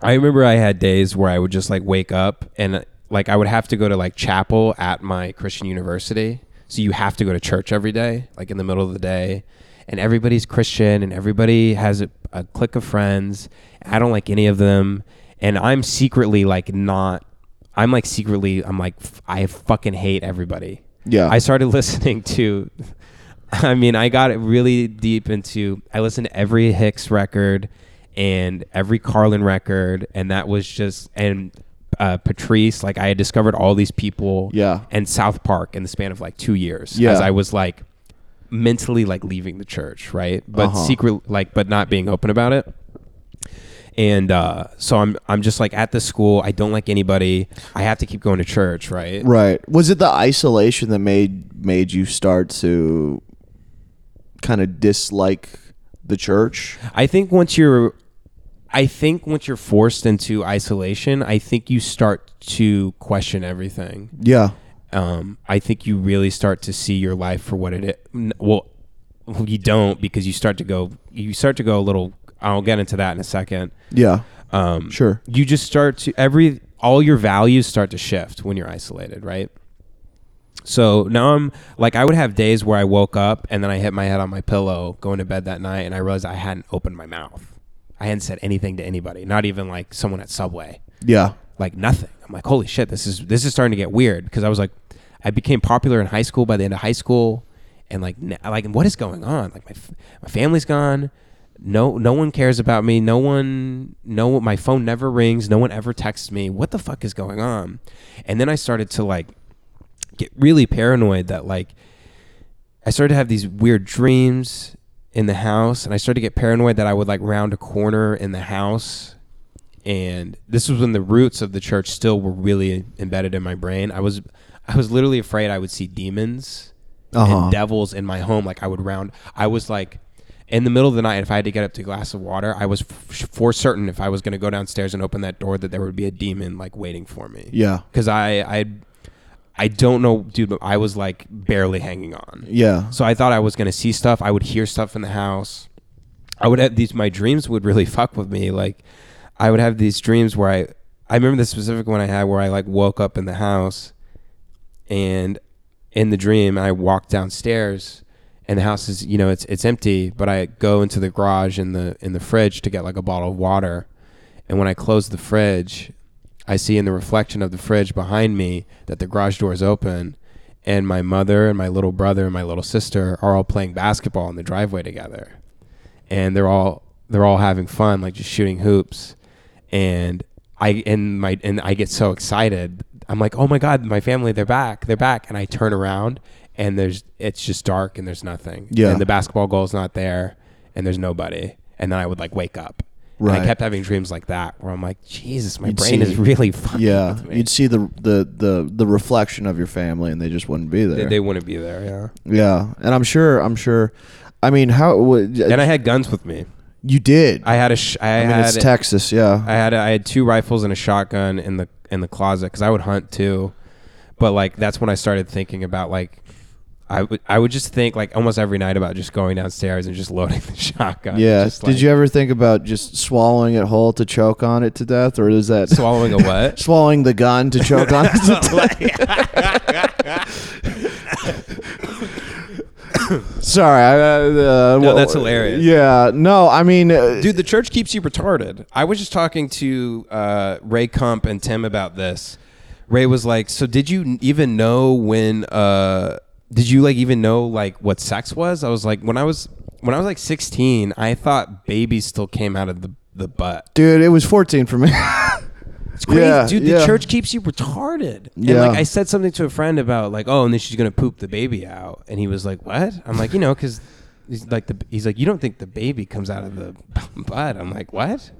I remember I had days where I would just like wake up and like I would have to go to like chapel at my Christian university. So you have to go to church every day, like in the middle of the day. And everybody's Christian and everybody has a, a clique of friends. I don't like any of them. And I'm secretly like not, I'm like secretly, I'm like, f- I fucking hate everybody. Yeah. I started listening to. I mean, I got really deep into. I listened to every Hicks record and every Carlin record, and that was just and uh, Patrice. Like I had discovered all these people. Yeah. And South Park in the span of like two years. Yeah. As I was like mentally like leaving the church, right? But Uh-huh. secret, like, but not being open about it. And uh, so I'm I'm just like at the school. I don't like anybody. I have to keep going to church, right? Right. Was it the isolation that made made you start to kind of dislike the church? I think once you're I think once you're forced into isolation, I think you start to question everything. Yeah. Um, I think you really start to see your life for what it is. Well, you don't because you start to go you start to go a little I'll get into that in a second. Yeah. Um, Sure. you just start to every all your values start to shift when you're isolated, right? So now I'm like I would have days where I woke up and then I hit my head on my pillow going to bed that night and I realized I hadn't opened my mouth. I hadn't said anything to anybody, not even like someone at Subway. Yeah. Like nothing. I'm like, holy shit, this is this is starting to get weird because I was like, I became popular in high school by the end of high school, and like like what is going on? Like my my family's gone. No no one cares about me. No one no my phone never rings. No one ever texts me. What the fuck is going on? And then I started to like get really paranoid that like I started to have these weird dreams in the house and I started to get paranoid that I would like round a corner in the house and this was when the roots of the church still were really embedded in my brain. I was I was literally afraid I would see demons Uh-huh. and devils in my home. Like I would round. I was like. In the middle of the night, if I had to get up to a glass of water, I was f- for certain if I was going to go downstairs and open that door that there would be a demon like waiting for me. Yeah. because I I I don't know, dude. But I was like barely hanging on. Yeah. So I thought I was gonna see stuff. I would hear stuff in the house. I would have these. My dreams would really fuck with me. Like I would have these dreams where I. I remember the specific one I had where I like woke up in the house, and in the dream I walked downstairs, and the house is you know it's it's empty. But I go into the garage in the in the fridge to get like a bottle of water, and when I close the fridge, I see in the reflection of the fridge behind me that the garage door is open, and my mother and my little brother and my little sister are all playing basketball in the driveway together, and they're all they're all having fun, like just shooting hoops, and I and my and I get so excited. I'm like, oh my god, my family, they're back, they're back, and I turn around and there's it's just dark and there's nothing, Yeah. and the basketball goal's not there, and there's nobody, and then I would like wake up. And Right. I kept having dreams like that where I'm like, Jesus, my You'd brain see- is really fucking Yeah. with me. You'd see the, the the the reflection of your family, and they just wouldn't be there. they, they wouldn't be there, yeah. yeah. And I'm sure. I'm sure. I mean, how would uh, And I had guns with me. you did? I had a, sh- I, I mean, had, it's Texas. Yeah. I had, a, I had two rifles and a shotgun in the in the closet because I would hunt too. But like that's when I started thinking about like, I would I would just think like almost every night about just going downstairs and just loading the shotgun. yeah. Just, did like, you ever think about just swallowing it whole to choke on it to death, or is that swallowing a what? swallowing the gun to choke on it to death? Sorry. I, uh, uh, No, that's hilarious. Yeah. No, I mean, uh, Dude, the church keeps you retarded. I was just talking to uh, Ray Kump and Tim about this. Ray was like, "So did you even know when? Uh, did you like even know like what sex was?" I was like, "When I was when I was like 16, I thought babies still came out of the the butt." dude, it was 14 for me. It's crazy, Yeah, dude. The yeah. church keeps you retarded. And Yeah. like I said something to a friend about like, oh, and then she's gonna poop the baby out, and he was like, what? I'm like, you know, because he's like the he's like, you don't think the baby comes out of the butt? I'm like, what?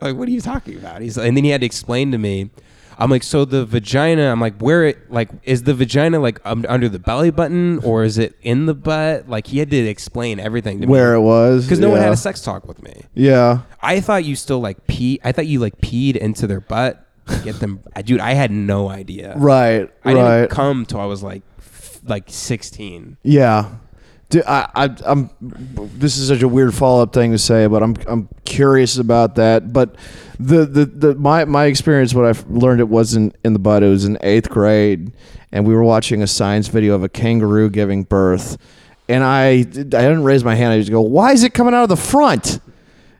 Like, what are you talking about? He's like, and then he had to explain to me. I'm like, so the vagina. I'm like, where it like is the vagina like um, under the belly button or is it in the butt? Like he had to explain everything to me Where it was. because no one had a sex talk with me. Yeah. I thought you still like pee. I thought you like peed into their butt to get them. Dude, I had no idea. Right. I right. didn't come till I was like, f- like sixteen. Yeah. Dude, I, I, I'm. This is such a weird follow up thing to say, but I'm, I'm curious about that. But the, the, the, my, my experience, what I learned, it wasn't in the butt. It was in eighth grade, and we were watching a science video of a kangaroo giving birth, and I, I didn't raise my hand. I just go, "Why is it coming out of the front?"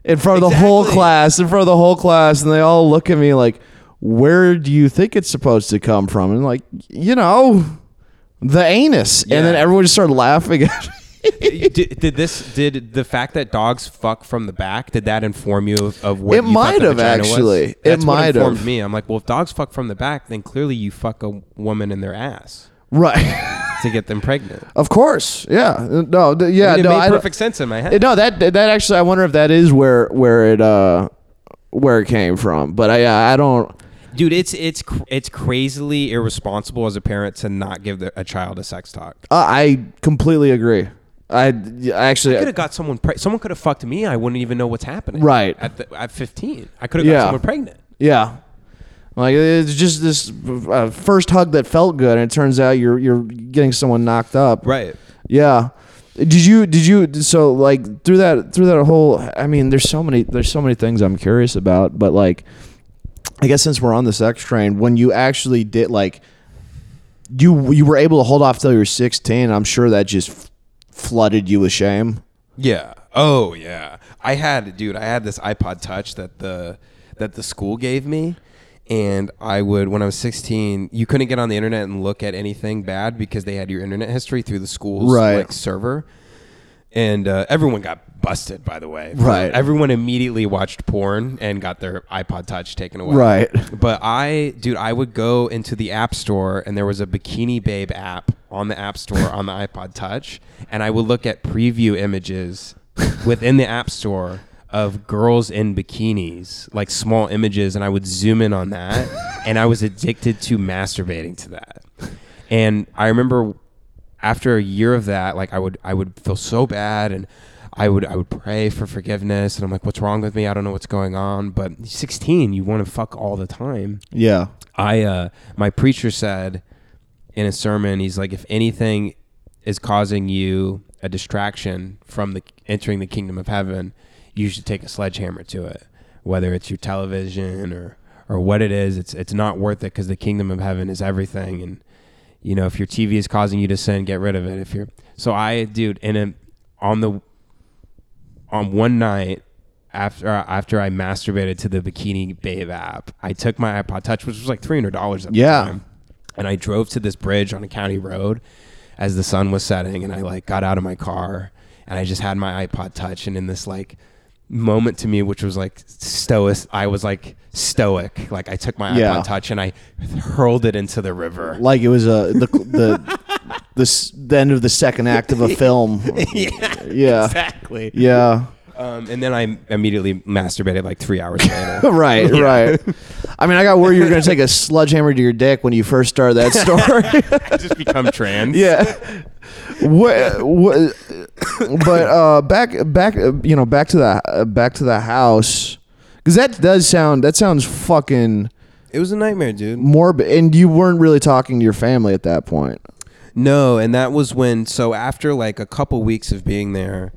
In front of the whole class, in front of the whole class, and they all look at me like, "Where do you think it's supposed to come from?" And like, you know, the anus, and then everyone just started laughing at me. did, did this? Did the fact that dogs fuck from the back? Did that inform you of, of what It might have, actually. It might informed have. me. I'm like, well, if dogs fuck from the back, then clearly you fuck a woman in their ass Right. to get them pregnant. of course. Yeah. No. th- Yeah. I mean, it no. made I perfect sense in my head. No. That that actually, I wonder if that is where where it uh where it came from. But I I don't. Dude, it's it's it's crazily irresponsible as a parent to not give the, a child a sex talk. Uh, I completely agree. I, I actually. could have got someone. Pre- someone could have fucked me. I wouldn't even know what's happening. Right. at the, at 15, I could have got Yeah. someone pregnant. Yeah. Like it's just this uh, first hug that felt good, and it turns out you're you're getting someone knocked up. Right. Yeah. Did you did you so like through that through that whole I mean there's so many there's so many things I'm curious about but like I guess since we're on the sex train when you actually did like you you were able to hold off till you were 16 I'm sure that just flooded you with shame. Yeah. Oh yeah. I had, dude. I had this iPod Touch that the that the school gave me, and I would when I was 16, you couldn't get on the internet and look at anything bad because they had your internet history through the school's Right. like server, and uh, everyone got busted. By the way, Right. Everyone immediately watched porn and got their iPod Touch taken away. Right. But I, dude, I would go into the App Store and there was a Bikini Babe app on the App Store on the iPod Touch, and I would look at preview images within the App Store of girls in bikinis, like small images, and I would zoom in on that, and I was addicted to masturbating to that. And I remember after a year of that, like I would I would feel so bad and I would I would pray for forgiveness and I'm like, what's wrong with me? I don't know what's going on. But 16, you want to fuck all the time. Yeah. I uh my preacher said in a sermon, he's like, if anything is causing you a distraction from the entering the kingdom of heaven, you should take a sledgehammer to it. Whether it's your television or or what it is, it's it's not worth it because the kingdom of heaven is everything. And you know, if your TV is causing you to sin, get rid of it. If you're so, I dude, in a on the on one night after after I masturbated to the Bikini Babe app, I took my iPod Touch, which was like three hundred dollars at Yeah. the time, and I drove to this bridge on a county road as the sun was setting, and I like got out of my car and I just had my iPod Touch, and in this like moment to me, which was like stoic, I was like stoic. Like I took my Yeah. iPod Touch and I hurled it into the river. Like it was a the the the, s- the end of the second act of a film. yeah, Yeah. exactly. Yeah. Um, and then I immediately masturbated like three hours later. Right, right. I mean, I got worried you were going to take a sledgehammer to your dick when you first started that story. I just become trans. yeah. What, what, but uh, back, back, uh, you know, back to the uh, back to the house, because that does sound that sounds fucking It was a nightmare, dude. morbid. And you weren't really talking to your family at that point. No, and that was when. So after like a couple weeks of being there,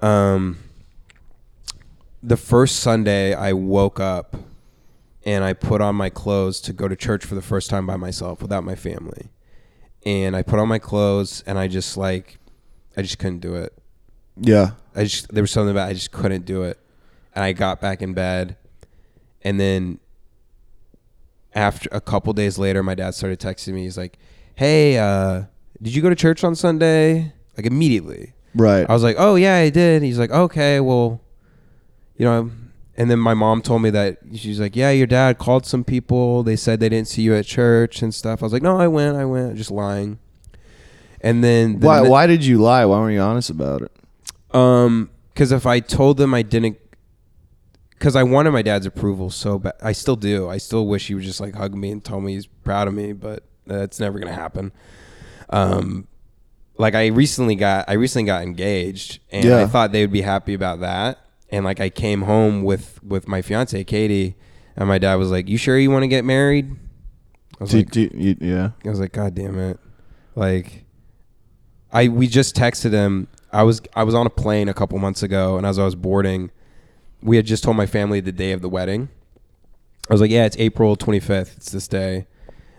um, the first Sunday I woke up and I put on my clothes to go to church for the first time by myself without my family, and I put on my clothes and I just like, I just couldn't do it. Yeah. I just there was something about I just couldn't do it, and I got back in bed, and then after a couple days later, my dad started texting me. He's like, "Hey, uh, did you go to church on Sunday?" Like immediately, Right. I was like, "Oh yeah, I did." He's like, "Okay, well, you know." And then my mom told me that she's like, "Yeah, your dad called some people. They said they didn't see you at church and stuff." I was like, "No, I went. I went. Just lying." And then the Why? ne- Why did you lie? Why weren't you honest about it? um, because if I told them I didn't, because I wanted my dad's approval so bad, I still do. I still wish he would just like hug me and tell me he's proud of me, but that's never gonna happen. Um, like I recently got, I recently got engaged, and I thought they would be happy about that. And like I came home with with my fiance Katie, and my dad was like, "You sure you want to get married?" I was Do- like, do you- yeah. I was like, God damn it. Like I we just texted him. I was I was on a plane a couple months ago and as I was boarding, we had just told my family the day of the wedding. I was like, Yeah, it's April twenty fifth. It's this day.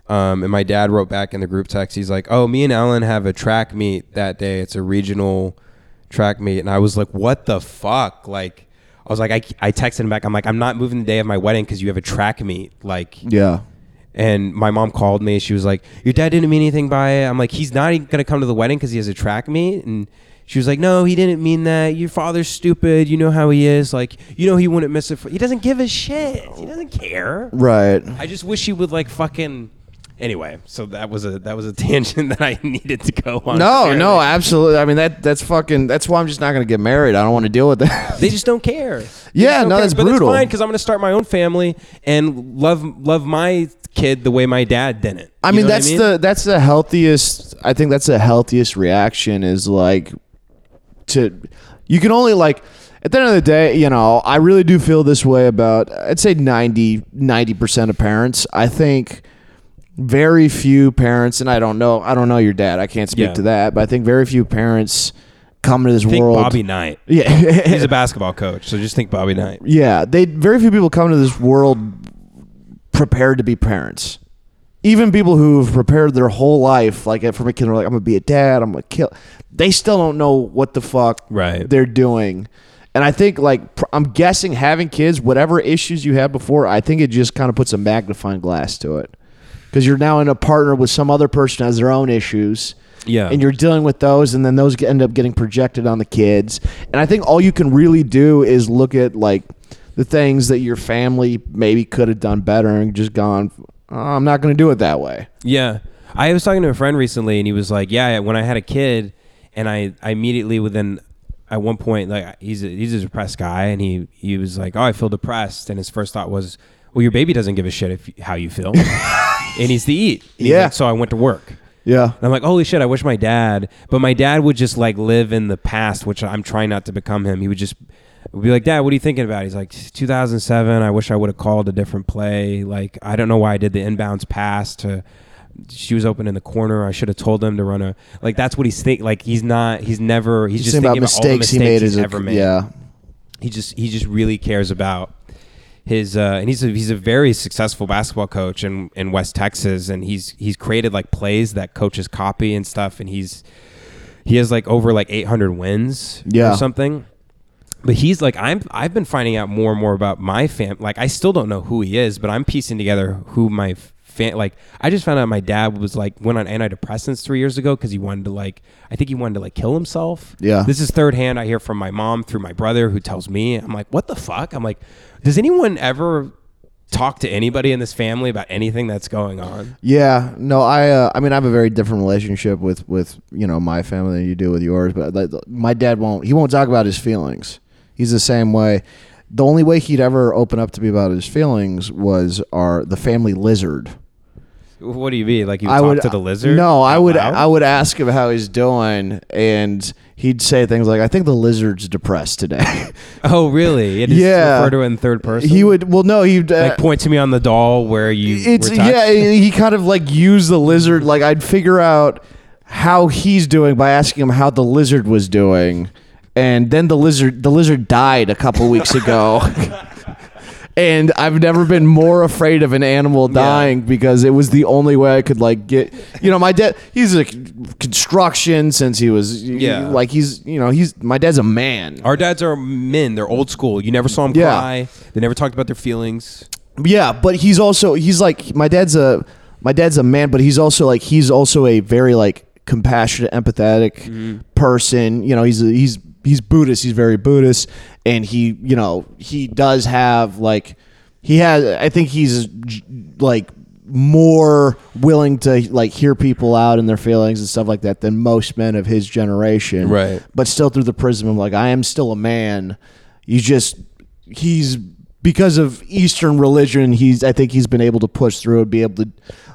Um, and my dad wrote back in the group text, he's like, Oh, me and Ellen have a track meet that day. It's a regional track meet. And I was like, What the fuck? Like I was like, I, I texted him back. I'm like, I'm not moving the day of my wedding because you have a track meet. Like, Yeah. And my mom called me. She was like, "Your dad didn't mean anything by it." I'm like, "He's not even gonna come to the wedding because he has a track meet." And she was like, "No, he didn't mean that. Your father's stupid. You know how he is. Like, you know he wouldn't miss it. For- he doesn't give a shit. He doesn't care. Right. I just wish he would like fucking." Anyway, so that was a that was a tangent that I needed to go on. No, Apparently. no, absolutely. I mean that that's fucking. That's why I'm just not going to get married. I don't want to deal with that. They just don't care. They Yeah, don't no, care. that's but brutal. It's fine because I'm going to start my own family and love love my kid the way my dad didn't. I mean, know what that's the that's the healthiest. I think that's the healthiest reaction is like to. You can only like at the end of the day, you know. I really do feel this way about. I'd say 90 percent of parents. I think very few parents, and I don't know. I don't know your dad. I can't speak Yeah. to that, but I think very few parents come to this think world. Bobby Knight. yeah, He's a basketball coach, so just think Bobby Knight. Yeah, they very few people come to this world prepared to be parents. Even people who've prepared their whole life, like from a kid, are like, "I'm gonna be a dad. I'm gonna kill." They still don't know what the fuck Right. they're doing. And I think, like, pr- I'm guessing having kids, whatever issues you had before, I think it just kind of puts a magnifying glass to it, because you're now in a partner with some other person who has their own issues Yeah. and you're dealing with those and then those end up getting projected on the kids and i think all you can really do is look at like the things that your family maybe could have done better and just gone oh, i'm not going to do it that way yeah. I was talking to a friend recently, and he was like, "Yeah, when I had a kid, and I, I immediately within." At one point, like he's a, he's a depressed guy, and he he was like, "Oh, I feel depressed," and his first thought was, "Well, your baby doesn't give a shit if how you feel." It needs to eat. And he's Yeah. like, so I went to work. Yeah. And I'm like, holy shit, I wish my dad, but my dad would just like live in the past, which I'm trying not to become him. He would just be like, Dad, what are you thinking about? He's like, 2007, I wish I would have called a different play. Like, I don't know why I did the inbounds pass to, she was open in the corner. I should have told him to run a, like, that's what he's thinking. Like, he's not, he's never, he's, He's just thinking thinking about all the mistakes mistakes he made he's as a ever made. yeah. He just, he just really cares about his uh, and he's a, he's a very successful basketball coach in, in West Texas and he's he's created like plays that coaches copy and stuff and he's he has like over like 800 wins Yeah. or something but he's like I'm I've been finding out more and more about my fam like I still don't know who he is but I'm piecing together who my fan like I just found out my dad was like went on antidepressants 3 years ago cuz he wanted to like I think he wanted to like kill himself Yeah. this is third hand I hear from my mom through my brother who tells me I'm like what the fuck I'm like does anyone ever talk to anybody in this family about anything that's going on Yeah, no, I uh, I mean I have a very different relationship with with you know my family than you do with yours, but like, my dad won't he won't talk about his feelings. He's the same way. The only way he'd ever open up to me about his feelings was our the family lizard. What do you mean like you I talk would to the lizard No, I would loud? I would ask him how he's doing, and he'd say things like, "I think the lizard's depressed today." oh really it is Yeah. refer to it in third person he would well no he uh, like point to me on the doll where you it's yeah he kind of like used the lizard like i'd figure out how he's doing by asking him how the lizard was doing and then the lizard the lizard died a couple weeks ago and i've never been more afraid of an animal dying because it was the only way i could like get you know my dad he's a construction since he was Yeah. like he's you know he's my dad's a man Our dads are men. They're old school. You never saw them Yeah. cry. They never talked about their feelings. Yeah, but he's also he's like my dad's a my dad's a man, but he's also like he's also a very like compassionate, empathetic mm-hmm. person. You know, he's a, he's he's Buddhist. He's very Buddhist, and he you know he does have like he has. I think he's like more willing to like hear people out and their feelings and stuff like that than most men of his generation. Right. But still through the prism of like I am still a man. You just he's because of Eastern religion, he's I think he's been able to push through and be able to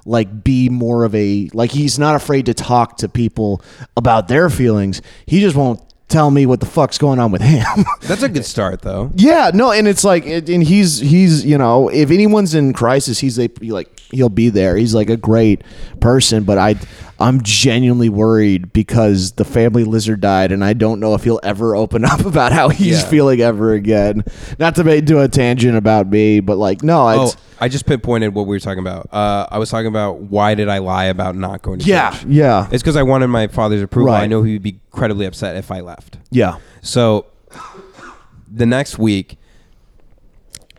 like be more of a like he's not afraid to talk to people about their feelings. He just won't tell me what the fuck's going on with him. That's a good start, though. yeah, no, and it's like it- and he's he's you know, if anyone's in crisis, he's a, like he'll be there. He's like a great person, but I I'm genuinely worried because the family lizard died, and I don't know if he'll ever open up about how he's Yeah. feeling ever again. Not to make do a tangent about me, but like no, Oh, it's I just pinpointed what we were talking about. Uh, I was talking about why did I lie about not going to yeah, church? yeah, It's because I wanted my father's approval. I know he would be incredibly upset if I left. yeah, So the next week,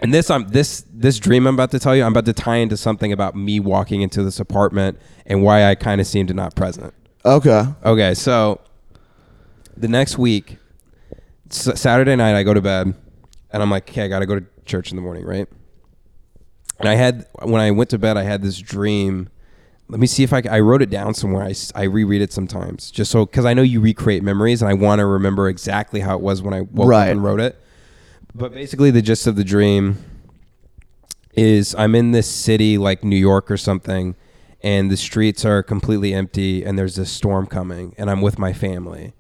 and this I'm this this dream I'm about to tell you, I'm about to tie into something about me walking into this apartment and why I kind of seemed to not present. okay, Okay, so the next week, S- Saturday night, I go to bed, and I'm like, okay, I got to go to church in the morning, right? And I had when I went to bed, I had this dream. Let me see if I I wrote it down somewhere. I, I reread it sometimes just so because I know you recreate memories, and I want to remember exactly how it was when I woke Right. up and wrote it. But basically, the gist of the dream is I'm in this city like New York or something, and the streets are completely empty, and there's this storm coming, and I'm with my family,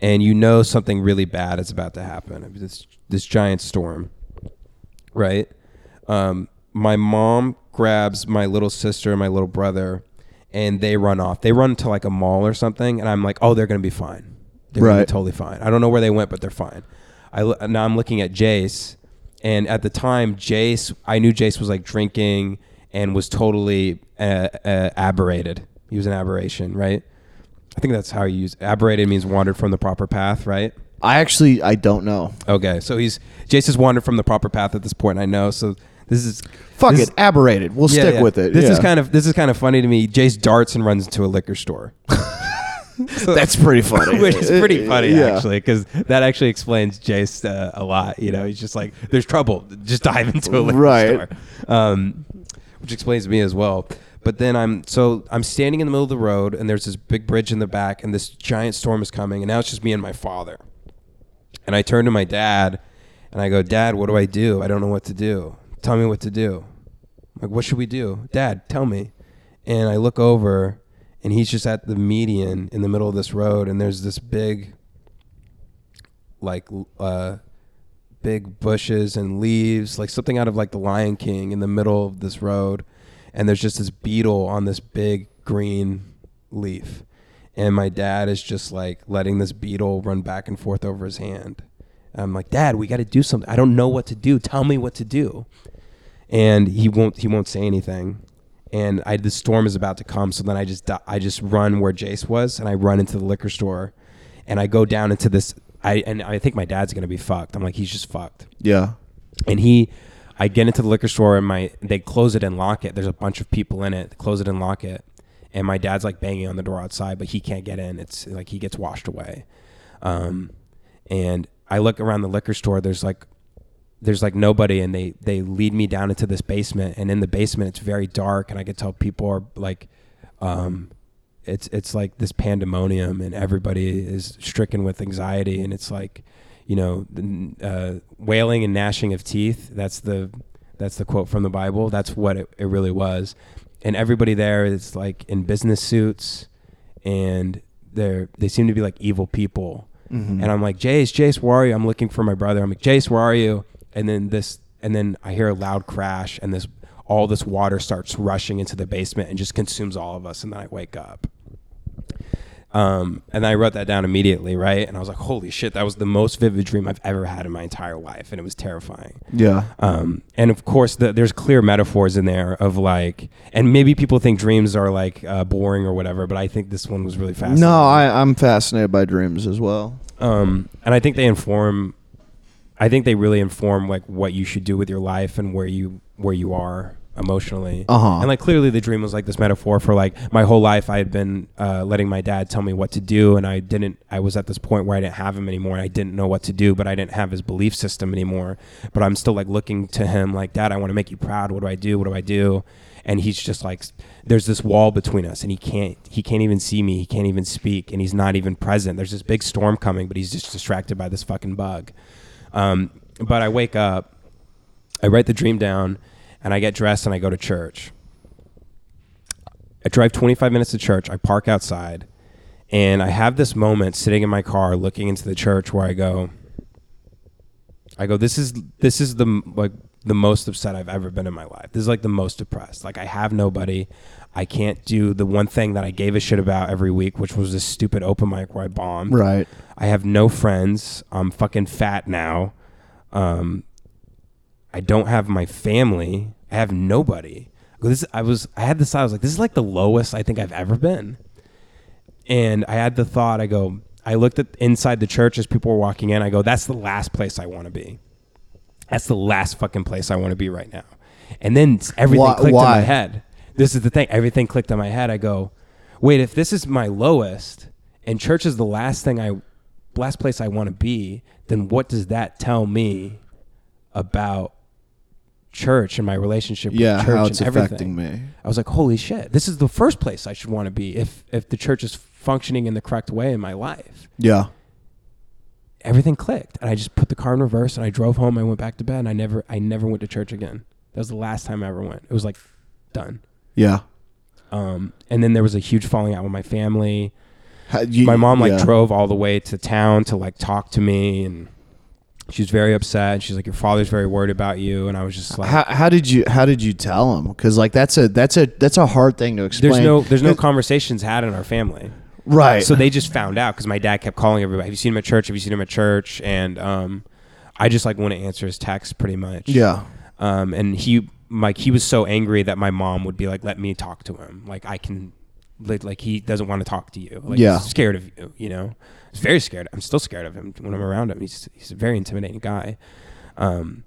and you know something really bad is about to happen. This this giant storm, right? Um, my mom grabs my little sister and my little brother, and they run off. They run to like a mall or something, and I'm like, oh, they're gonna be fine. They're gonna Right. be totally fine. I don't know where they went, but they're fine. I now I'm looking at Jace, and at the time, Jace, I knew Jace was like drinking and was totally uh, uh, aberrated. He was an aberration, right? I think that's how you use aberrated means wandered from the proper path, right? I actually I don't know. Okay, so he's Jace has wandered from the proper path at this point. I know. So this is Fuck this- it, aberrated. We'll yeah, stick yeah. with it. This is kind of this is kind of funny to me. Jace darts and runs into a liquor store. that's pretty funny. Which is pretty funny, Yeah. actually, because that actually explains Jace uh, a lot. You know, he's just like, "There's trouble, just dive into a liquor Right. store," um, which explains me as well. But then I'm so I'm standing in the middle of the road, and there's this big bridge in the back, and this giant storm is coming, and now it's just me and my father. And I turn to my dad, and I go, "Dad, what do I do? I don't know what to do. Tell me what to do." I'm like, "What should we do, Dad? Tell me." and I look over, and he's just at the median in the middle of this road, and there's this big, like, uh, big bushes and leaves, like something out of like the Lion King in the middle of this road, and there's just this beetle on this big green leaf, and my dad is just like letting this beetle run back and forth over his hand. And I'm like, Dad, we got to do something. I don't know what to do. Tell me what to do. And he won't. He won't say anything. And I, the storm is about to come. So then I just, I just run where Jace was, and I run into the liquor store, and I go down into this. I and I think my dad's gonna be fucked. I'm like, he's just fucked. Yeah. And he, I get into the liquor store, and my they close it and lock it. There's a bunch of people in it. They close it and lock it. And my dad's like banging on the door outside, but he can't get in. It's like he gets washed away. Um, and I look around the liquor store. There's like there's like nobody and they they lead me down into this basement and in the basement it's very dark and I could tell people are like um it's it's like this pandemonium and everybody is stricken with anxiety and it's like you know uh, wailing and gnashing of teeth that's the that's the quote from the Bible that's what it, it really was and everybody there is like in business suits and they're they seem to be like evil people Mm-hmm. and I'm like, Jace, Jace, where are you? I'm looking for my brother. I'm like, Jace, where are you? And then this, and then I hear a loud crash, and this, all this water starts rushing into the basement and just consumes all of us. And then I wake up. Um, and I wrote that down immediately, right? And I was like, holy shit, that was the most vivid dream I've ever had in my entire life, and it was terrifying. yeah. Um, and of course, the, there's clear metaphors in there of like, and maybe people think dreams are like uh, boring or whatever, but I think this one was really fascinating. No, I, I'm fascinated by dreams as well. um, and I think they inform. I think they really inform like what you should do with your life and where you where you are emotionally. Uh-huh. And like clearly, the dream was like this metaphor for like my whole life I had been uh, letting my dad tell me what to do, and I didn't. I was at this point where I didn't have him anymore, and I didn't know what to do, but I didn't have his belief system anymore. But I'm still like looking to him, like Dad, I want to make you proud. What do I do? What do I do? And he's just like, there's this wall between us, and he can't. He can't even see me. He can't even speak, and he's not even present. There's this big storm coming, but he's just distracted by this fucking bug. Um, but I wake up, I write the dream down, and I get dressed and I go to church. I drive 25 minutes to church. I park outside, and I have this moment sitting in my car, looking into the church, where I go, I go, this is this is the like the most upset I've ever been in my life. This is like the most depressed. Like I have nobody. I can't do the one thing that I gave a shit about every week, which was this stupid open mic where I bombed. Right. I have no friends. I'm fucking fat now. Um, I don't have my family. I have nobody. This I was. I had this. thought, I was like, this is like the lowest I think I've ever been. And I had the thought. I go. I looked at inside the church as people were walking in. I go, that's the last place I want to be. That's the last fucking place I want to be right now. And then everything Why- clicked in my head. This is the thing. Everything clicked in my head. I go, wait, if this is my lowest and church is the last thing I, last place I want to be, then what does that tell me about church and my relationship Yeah, with church how it's and everything? affecting me. I was like, holy shit, this is the first place I should want to be if if the church is functioning in the correct way in my life. Yeah. Everything clicked, and I just put the car in reverse, and I drove home. I went back to bed, and I never I never went to church again. That was the last time I ever went. It was like done. Yeah. Um, and then there was a huge falling out with my family. How- you- my mom like yeah. drove all the way to town to like talk to me, and she was very upset. She's like, "Your father's very worried about you," and I was just like, How, how did you how did you tell him? Because like that's a that's a that's a hard thing to explain. "There's no there's no conversations had in our family." right. So they just found out because my dad kept calling everybody. Have you seen him at church? Have you seen him at church? And um, I just like want to answer his text pretty much. yeah. Um, and he like he was so angry that my mom would be like, "Let me talk to him. Like I can." Like, like he doesn't want to talk to you. Like Yeah. he's scared of you. You know, he's very scared. I'm still scared of him when I'm around him. He's he's a very intimidating guy. Um,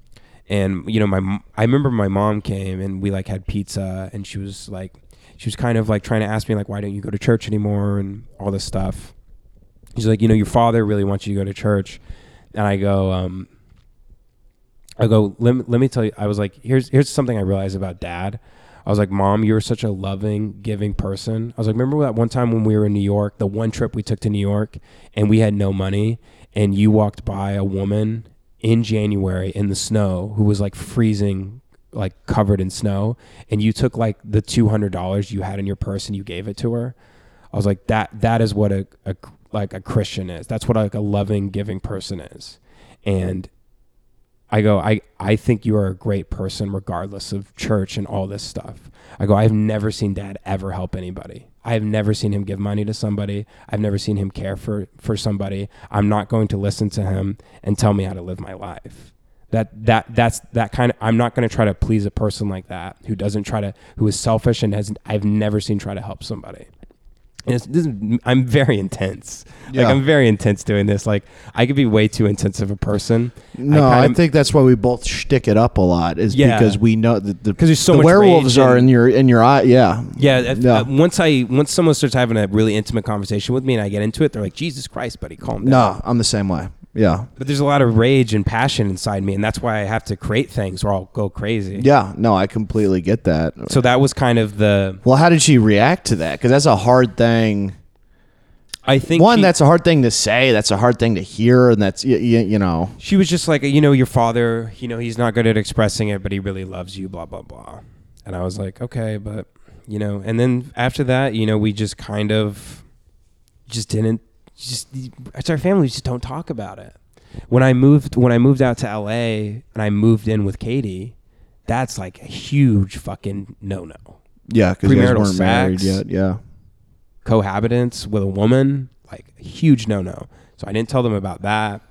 and you know, my m- I remember my mom came and we like had pizza, and she was like, she was kind of like trying to ask me like, why don't you go to church anymore and all this stuff. She's like, you know, your father really wants you to go to church, and I go, um, I go, let me, let me tell you. I was like, here's here's something I realized about dad. I was like, Mom, you're such a loving, giving person. I was like, remember that one time when we were in New York, the one trip we took to New York, and we had no money, and you walked by a woman in January in the snow who was like freezing, like covered in snow and you took like the $200 you had in your purse and you gave it to her i was like that that is what a, a like a christian is that's what like a loving giving person is and i go i i think you are a great person regardless of church and all this stuff. I go i've never seen dad ever help anybody. I've never seen him give money to somebody. I've never seen him care for for somebody. I'm not going to listen to him and tell me how to live my life. That that that's that kind of i'm not going to try to please a person like that who doesn't try to who is selfish and has i've never seen try to help somebody this is, i'm very intense Yeah. like i'm very intense doing this like i could be way too intense of a person No, I, kinda- think that's why we both shtick it up a lot. Is Yeah. because we know that the there's so the werewolves are in your in your eye. Yeah, yeah, if, Yeah. uh, once i once someone starts having a really intimate conversation with me and i get into it they're like jesus christ buddy calm down no, I'm the same way. Yeah, but there's a lot of rage and passion inside me and that's why i have to create things or i'll go crazy yeah. No, I completely get that. so that was kind of the Well, how did she react to that? Because that's a hard thing. i think One, she- that's a hard thing to say. That's a hard thing to hear, and that's you, you know. She was just like, you know, your father, you know, he's not good at expressing it, but he really loves you, blah, blah, blah. And I was like, okay, but, you know, and then after that, you know, we just kind of just didn't, just, it's our family, we just don't talk about it. When I moved, when I moved out to LA and I moved in with Katie, that's like a huge fucking no no. Yeah, because you guys weren't married yet. Yeah, cohabitants with a woman, like a huge no no. So I didn't tell them about that.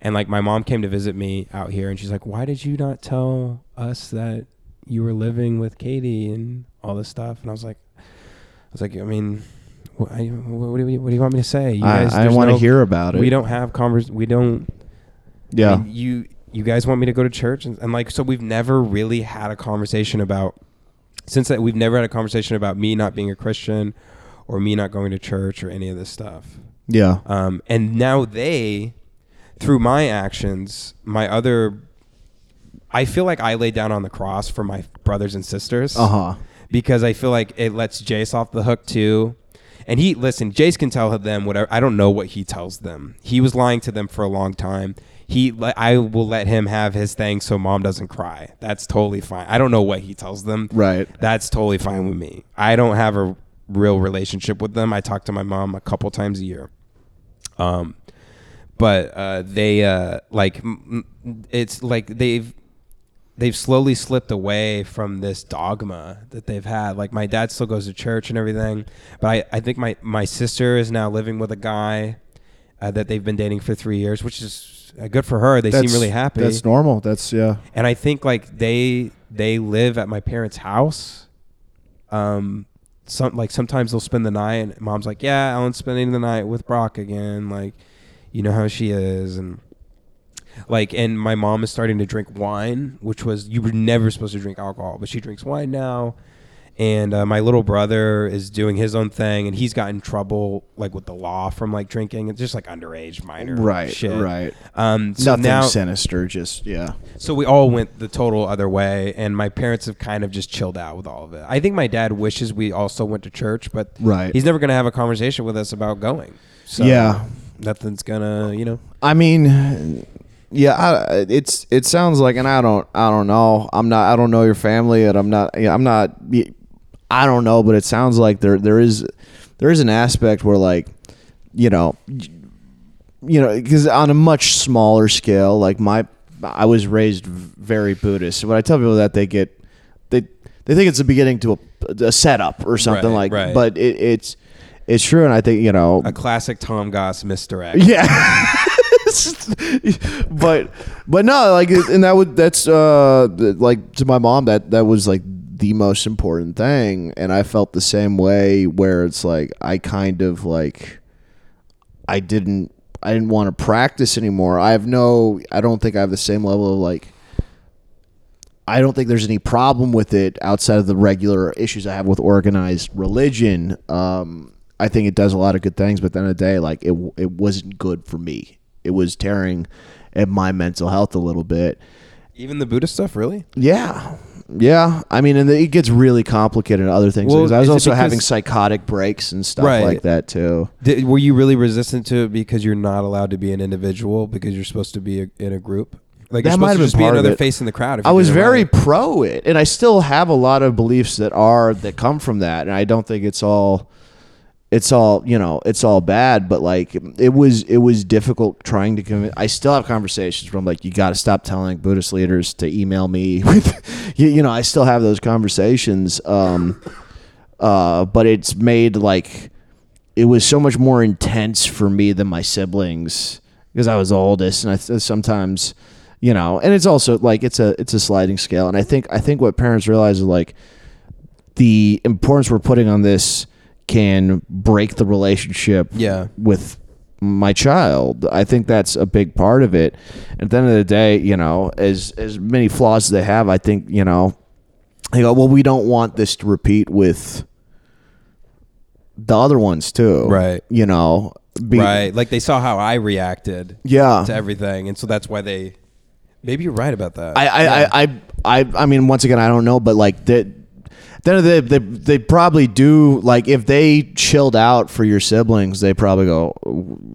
And like my mom came to visit me out here and she's like, Why did you not tell us that you were living with Katie and all this stuff? And I was like, I was like, I mean, what, I, what, do, you, what do you want me to say? You I, I there's want to no- hear about it. We don't have convers. We don't. Yeah, I mean, you you guys want me to go to church and, and like so we've never really had a conversation about since that we've never had a conversation about me not being a Christian or me not going to church or any of this stuff. yeah, Um, and now they, through my actions, my other, I feel like I lay down on the cross for my brothers and sisters uh huh. because I feel like it lets Jace off the hook too. And he listen, Jace can tell them whatever. I don't know what he tells them. He was lying to them for a long time. He, I will let him have his thing so mom doesn't cry. That's totally fine. I don't know what he tells them. Right. That's totally fine with me. I don't have a real relationship with them. I talk to my mom a couple times a year. Um, but uh, they uh, like it's like they've they've slowly slipped away from this dogma that they've had. Like my dad still goes to church and everything, but I, I think my my sister is now living with a guy uh, that they've been dating for three years, which is uh, good for her. They seem really happy. That's normal. That's yeah. and I think like they they live at my parents' house. Um, some like sometimes they'll spend the night, and mom's like, "Yeah, Ellen's spending the night with Brock again." Like, you know how she is, and like, and my mom is starting to drink wine, which was you were never supposed to drink alcohol, but she drinks wine now. And uh, my little brother is doing his own thing, and he's got in trouble like with the law from like drinking. It's just like underage minor Right. shit. Right. Um, so Nothing now, sinister. Just yeah. so we all went the total other way, and my parents have kind of just chilled out with all of it. I think my dad wishes we also went to church, but Right. he's never going to have a conversation with us about going. So Yeah. nothing's gonna, you know. I mean, yeah, I, it's it sounds like, and I don't, I don't know. I'm not, I don't know your family, and I'm not, I'm not, I don't know, but it sounds like there, there is, there is an aspect where like, you know, you know, because on a much smaller scale, like my, I was raised very Buddhist. When I tell people that, they get, they, they think it's the beginning to a, a setup or something Right, like, right. but it, it's, it's true, and I think you know, A classic Tom Goss misdirect. yeah. but but no, like and that would that's uh like to my mom that that was like the most important thing and I felt the same way where it's like I kind of like I didn't I didn't want to practice anymore. I have no I don't think I have the same level of like I don't think there's any problem with it outside of the regular issues I have with organized religion. Um, I think it does a lot of good things, but at the end of the day, like it, it wasn't good for me. It was tearing at my mental health a little bit. Even the Buddhist stuff, really? Yeah, yeah. I mean, and it gets really complicated in other things. Well, because I was also having psychotic breaks and stuff Right. like that too. Did, were you really resistant to it because you're not allowed to be an individual because you're supposed to be a, in a group? Like That might have been just be another face in the crowd. I was very right. pro it, and I still have a lot of beliefs that are that come from that, and I don't think it's all it's all you know it's all bad but like it was it was difficult trying to convince i still have conversations where i'm like you got to stop telling buddhist leaders to email me with you, you know i still have those conversations um uh but it's made like it was so much more intense for me than my siblings because i was the oldest and i th- sometimes you know and it's also like it's a it's a sliding scale and i think i think what parents realize is like the importance we're putting on this can break the relationship Yeah. with my child. I think that's a big part of it. At the end of the day, you know, as as many flaws as they have, I think, you know, they go, well, we don't want this to repeat with the other ones too. Right. You know, be- right. Like they saw how I reacted Yeah. to everything, and so that's why they. Maybe you're right about that. I, I, Yeah. I, I, I, I mean, once again, I don't know, but like that. Then they, they they probably do like if they chilled out for your siblings, they probably go.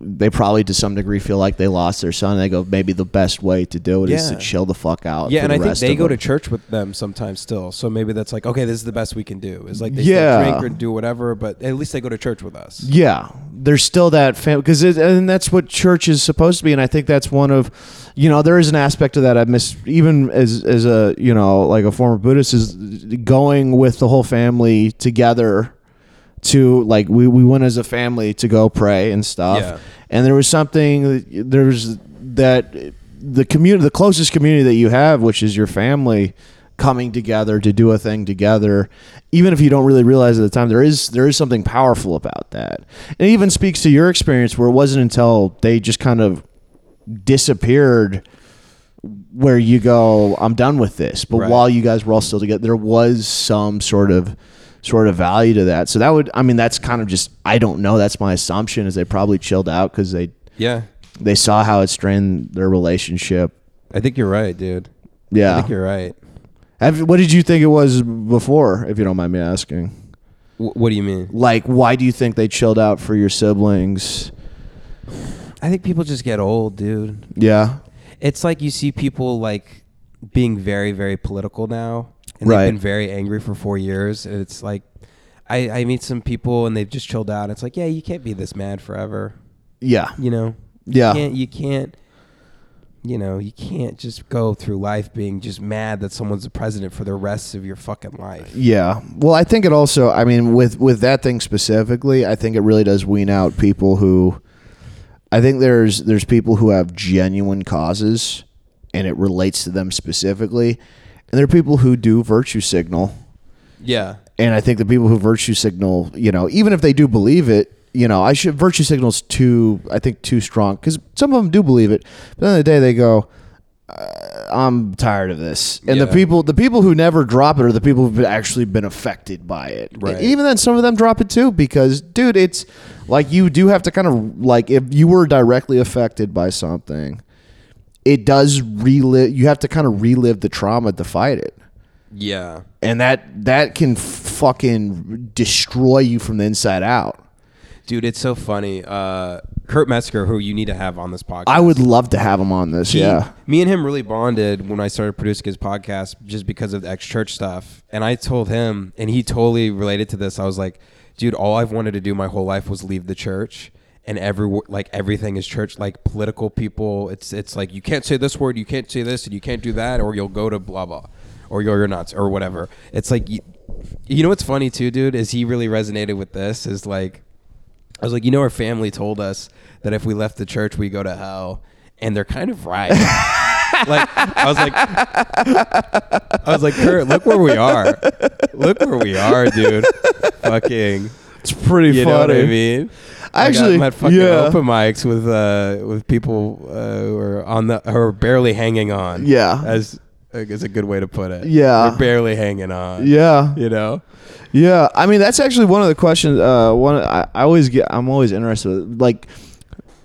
They probably to some degree feel like they lost their son. They go maybe the best way to do it is Yeah. to chill the fuck out. Yeah, for and the I think rest they of go them. to church with them sometimes still. So maybe that's like, okay, this is the best we can do. Is like they Yeah. still drink or do whatever, but at least they go to church with us. Yeah, there's still that family because and that's what church is supposed to be, and I think that's one of, you know, there is an aspect of that I miss even as as a you know like a former Buddhist is going with the whole family together to like we we went as a family to go pray and stuff, Yeah. and there was something there's that the community the closest community that you have, which is your family coming together to do a thing together even if you don't really realize at the time there is there is something powerful about that and it even speaks to your experience where it wasn't until they just kind of disappeared where you go i'm done with this but Right. while you guys were all still together there was some sort of sort of value to that so that would i mean that's kind of just i don't know that's my assumption is they probably chilled out because they Yeah, they saw how it strained their relationship I think you're right, dude. Yeah, I think you're right. Have, what did you think it was before if you don't mind me asking W- what do you mean? like why do you think they chilled out for your siblings I think people just get old, dude. yeah It's like you see people like being very, very political now, and Right. they've been very angry for four years. And it's like, I, I meet some people and they've just chilled out. It's like, yeah, you can't be this mad forever. yeah You know, yeah you can't, you can't, you know, you can't just go through life being just mad that someone's the president for the rest of your fucking life. yeah well i think it also i mean with with that thing specifically i think it really does wean out people who i think there's there's people who have genuine causes and it relates to them specifically and there are people who do virtue signal Yeah. and I think the people who virtue signal, you know, even if they do believe it, you know, I should virtue signals too. I think too strong because some of them do believe it, but at the end of the day, they go, uh, "I'm tired of this." And the people, the people who never drop it, are the people who've actually been affected by it. Right. And even then, some of them drop it too because, dude, it's like you do have to kind of like if you were directly affected by something, it does relive. You have to kind of relive the trauma to fight it Yeah. and that that can fucking destroy you from the inside out. Dude, it's so funny. Uh, Kurt Metzger, who you need to have on this podcast. I would love to have him on this. He- yeah, Me and him really bonded when I started producing his podcast just because of the ex church stuff. And I told him, and he totally related to this. I was like, dude, all I've wanted to do my whole life was leave the church. And every like everything is church, like political people. It's it's like you can't say this word, you can't say this, and you can't do that, or you'll go to blah blah, or you're, you're nuts, or whatever. It's like you, you know what's funny too, dude, is he really resonated with this. Is like I was like, you know, our family told us that if we left the church, we go to hell, and they're kind of right. like I was like, I was like, Kurt, look where we are. Look where we are, dude. Fucking, it's pretty you funny. know what I mean? Actually, I'm at fucking yeah. open mics with uh with people uh, who are on the who are barely hanging on. Yeah. as is a good way to put it. Yeah. We're barely hanging on. Yeah, you know. Yeah. I mean, that's actually one of the questions. Uh, one I, I always get. I'm always interested. Like,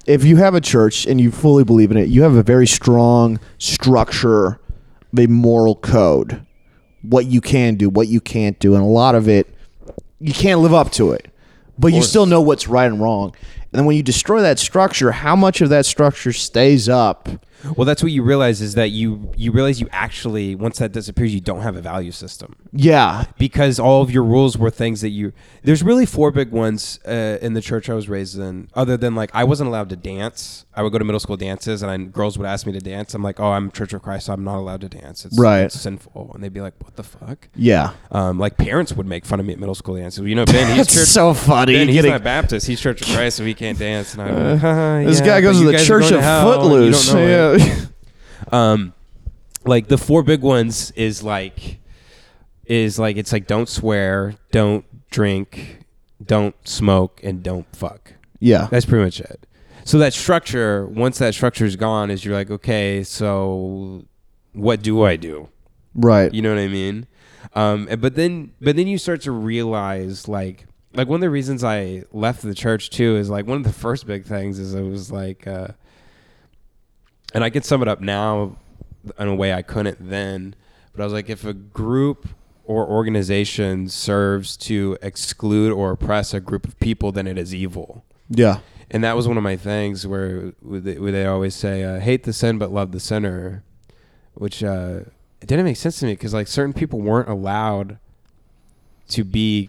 if you have a church and you fully believe in it, you have a very strong structure, a moral code, what you can do, what you can't do, and a lot of it you can't live up to it, but you still know what's right and wrong. And then when you destroy that structure, how much of that structure stays up Well, that's what you realize is that you you realize you actually once that disappears, you don't have a value system Yeah. because all of your rules were things that you. There's really four big ones uh, in the church I was raised in. Other than like I wasn't allowed to dance. I would go to middle school dances, and I, girls would ask me to dance. I'm like, oh, I'm Church of Christ, so I'm not allowed to dance. It's, Right. it's sinful, and they'd be like, what the fuck? Yeah. Um, like parents would make fun of me at middle school dances. You know, Ben, he's church. so funny. Ben, he's Getting- not Baptist. He's Church of Christ, so he can't dance. And I'm like, "Haha, this yeah, guy goes to the Church of Footloose. Yeah. um like the four big ones is like is like it's like don't swear don't drink don't smoke and don't fuck. Yeah. that's pretty much it. So that structure once that structure is gone is you're like okay so what do i do? Right. you know what i mean? Um but then but then you start to realize like like one of the reasons i left the church too is like one of the first big things is it was like uh and I can sum it up now in a way I couldn't then. But I was like, if a group or organization serves to exclude or oppress a group of people, then it is evil. Yeah. And that was one of my things where, where they always say, uh, hate the sin but love the sinner, which uh, it didn't make sense to me because like certain people weren't allowed to be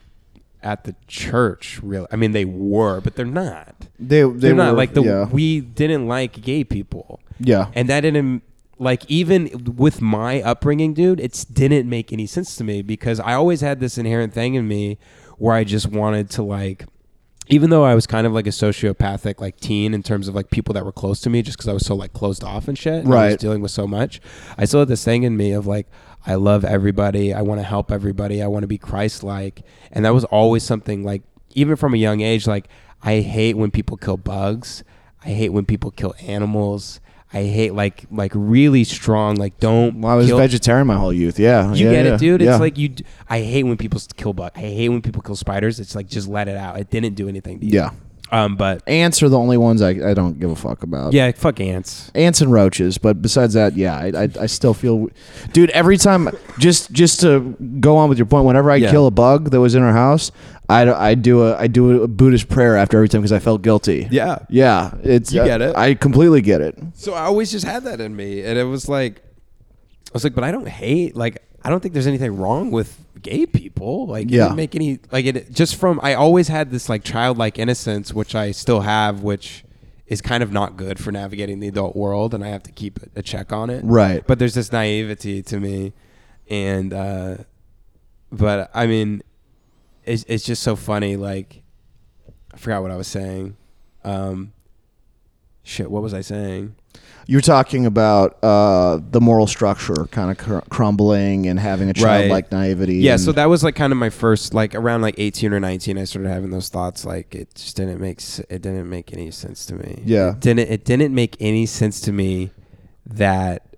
at the church. Really, I mean they were, but they're not. They they They're not like the yeah. we didn't like gay people yeah. and that didn't like even with my upbringing dude it didn't make any sense to me because i always had this inherent thing in me where i just wanted to like even though i was kind of like a sociopathic like teen in terms of like people that were close to me just because i was so like closed off and shit and I was Right. dealing with so much i still had this thing in me of like i love everybody i want to help everybody i want to be christ-like and that was always something like even from a young age like i hate when people kill bugs i hate when people kill animals I hate like like really strong like don't. Well, I was kill- vegetarian my whole youth. Yeah. You yeah, get yeah, it, dude. It's yeah. like you. d- I hate when people kill bugs. I hate when people kill spiders. It's like just let it out. It didn't do anything to you. yeah. Um. But Ants are the only ones I, I don't give a fuck about. yeah, fuck ants. ants and roaches but besides that yeah I, I, I still feel dude every time just just to go on with your point whenever i Yeah. kill a bug that was in our house i, I do a i do a buddhist prayer after every time because i felt guilty Yeah. yeah it's You get it. i completely get it So I always just had that in me, and it was like, I was like, but I don't hate. Like, I don't think there's anything wrong with gay people. Like, it Yeah. didn't make any like it just from. I always had this like childlike innocence, which I still have, which is kind of not good for navigating the adult world, and I have to keep a check on it. right But there's this naivety to me, and uh, but I mean, it's it's just so funny. Like, I forgot what I was saying. Um, shit, what was I saying? You're talking about uh, the moral structure kind of cr- crumbling and having a Right. childlike naivety Yeah, so that was like kind of my first like around like 18 or 19 I started having those thoughts like it just didn't make it didn't make any sense to me. Yeah. It didn't it didn't make any sense to me that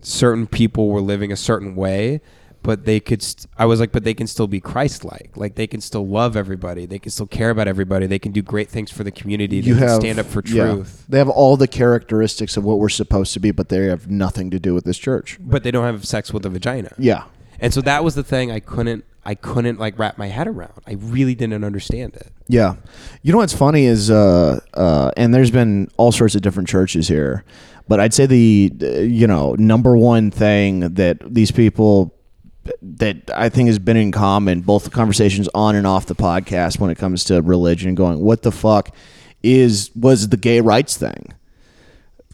certain people were living a certain way but they could st- I was like but they can still be Christ-like. Like they can still love everybody. They can still care about everybody. They can do great things for the community. They you can have stand up for yeah. truth. they have all the characteristics of what we're supposed to be but they have nothing to do with this church But they don't have sex with a vagina. yeah And so that was the thing I couldn't I couldn't like wrap my head around. I really didn't understand it. Yeah, you know what's funny is, uh, uh, and there's been all sorts of different churches here, but I'd say the you know number one thing that these people that I think has been in common, both the conversations on and off the podcast when it comes to religion, going what the fuck is was the gay rights thing.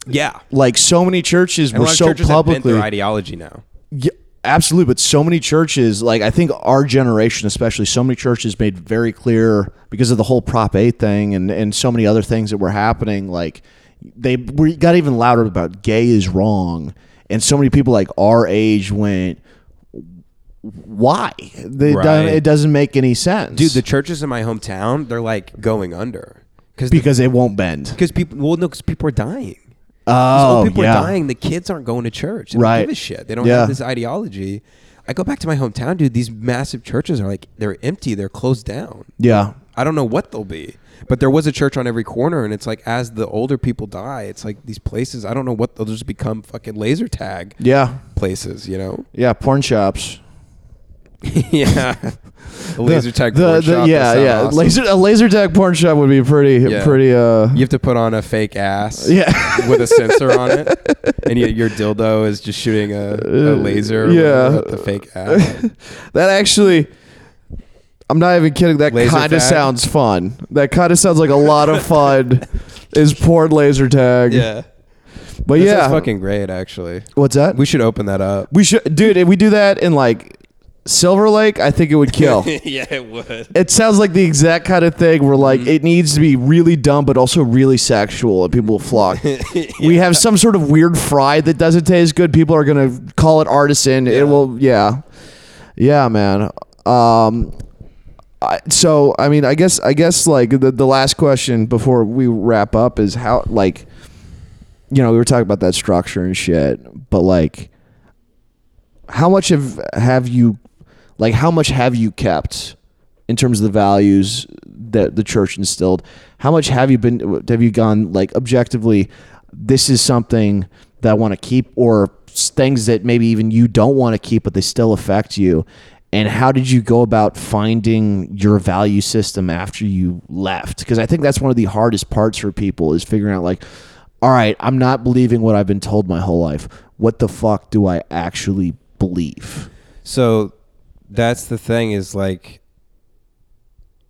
Yeah. Like so many churches And were so churches publicly ideology now. yeah, absolutely. But so many churches, like I think our generation, especially, so many churches made very clear because of the whole Prop 8 thing and, and so many other things that were happening. Like they we got even louder about gay is wrong. And so many people like our age went, why? They Right. don't- it doesn't make any sense. Dude, the churches in my hometown, they're like going under. Cause because they won't bend. because people well no because people are dying. Oh, people yeah. are dying. The kids aren't going to church. They Right. don't give a shit. They don't Yeah. have this ideology. I go back to my hometown, dude. These massive churches are like they're empty. They're closed down. Yeah. I don't know what they'll be. But there was a church on every corner, and it's like as the older people die, it's like these places. I don't know what they'll just become fucking laser tag Yeah. places, you know? Yeah. Porn shops. yeah. A laser tag the, porn the- shop. yeah, yeah. awesome. Laser a laser tag porn shop would be pretty Yeah. pretty uh You have to put on a fake ass. yeah. with a sensor on it, and you, your dildo is just shooting a, a laser. Uh, Yeah. at the fake ass. that actually I'm not even kidding. That kind of sounds fun. That kind of sounds like a lot of fun. is porn laser tag. yeah, But That yeah. fucking great. Actually, What's that? we should open that up. We should, dude. If we do that in like Silver Lake, I think it would kill. yeah, it would. it sounds like the exact kind of thing where like it needs to be really dumb, but also really sexual, and people will flock. We have some sort of weird fry that doesn't taste good. People are gonna call it artisan. It will, yeah, yeah, man. Um, I, so I mean, I guess I guess like the the last question before we wrap up is how like, you know, we were talking about that structure and shit, but like, how much have have you, like, how much have you kept in terms of the values that the church instilled? How much have you been? Have you gone like objectively? This is something that I want to keep, or things that maybe even you don't want to keep, but they still affect you. And how did you go about finding your value system after you left? Because I think that's one of the hardest parts for people is figuring out like, all right, I'm not believing what I've been told my whole life. What the fuck do I actually believe? So that's the thing is like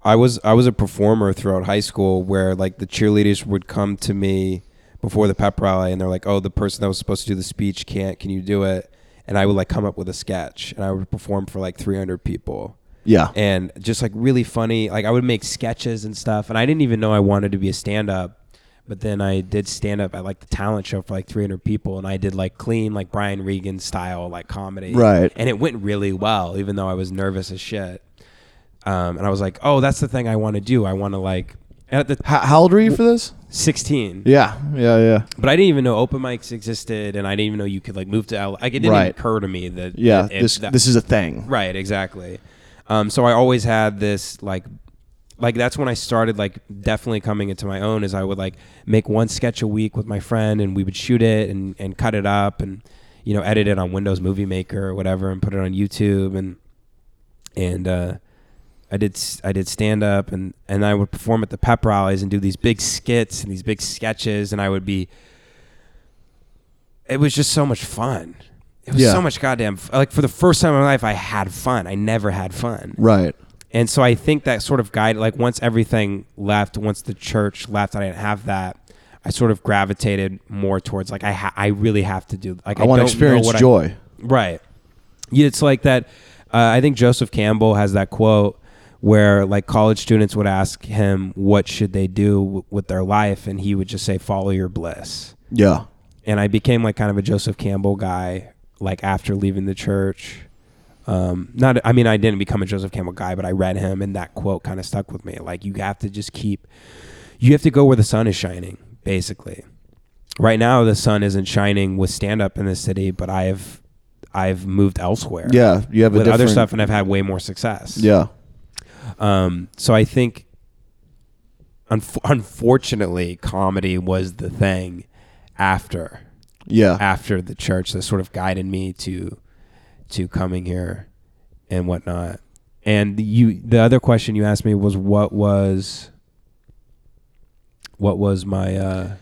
I was I was a performer throughout high school where like the cheerleaders would come to me before the pep rally and they're like, "Oh, the person that was supposed to do the speech can't. Can you do it?" And I would like come up with a sketch and I would perform for like 300 people. Yeah. and just like really funny. Like I would make sketches and stuff, and I didn't even know I wanted to be a stand up. But then I did stand up at like the talent show for like 300 people, and I did like clean, like Brian Regan style, like comedy. Right. And it went really well, even though I was nervous as shit. Um, and I was like, oh, that's the thing I want to do. I want to like at the How, how old were you for this? 16. Yeah. Yeah. Yeah. But I didn't even know open mics existed, and I didn't even know you could like move to L. Like it didn't Right. occur to me that Yeah. that- This that- this is a thing. Right, exactly. Um, so I always had this like, like that's when I started like definitely coming into my own. Is I would like make one sketch a week with my friend, and we would shoot it and and cut it up, and you know edit it on Windows Movie Maker or whatever, and put it on YouTube, and and uh, I did I did stand up, and and I would perform at the pep rallies and do these big skits and these big sketches, and I would be. It was just so much fun. It was Yeah. so much goddamn like for the first time in my life I had fun. I never had fun. Right. And so I think that sort of guide like once everything left, once the church left, I didn't have that. I sort of gravitated more towards like I ha- I really have to do like I, want to experience what I- joy. Right. Yeah, it's like that. Uh, I think Joseph Campbell has that quote where like college students would ask him what should they do w- with their life, and he would just say, "Follow your bliss." yeah. And I became like kind of a Joseph Campbell guy, like after leaving the church. Um, not, I mean, I didn't become a Joseph Campbell guy, but I read him, and that quote kind of stuck with me. Like, you have to just keep, you have to go where the sun is shining, basically. Right now, the sun isn't shining with stand up in the city, but I've, I've moved elsewhere. Yeah. You have a with different other stuff, and I've had way more success. Yeah. Um, so I think, unf- unfortunately, comedy was the thing after Yeah. after the church that sort of guided me to to coming here and whatnot. And you, the other question you asked me was what was what was my uh,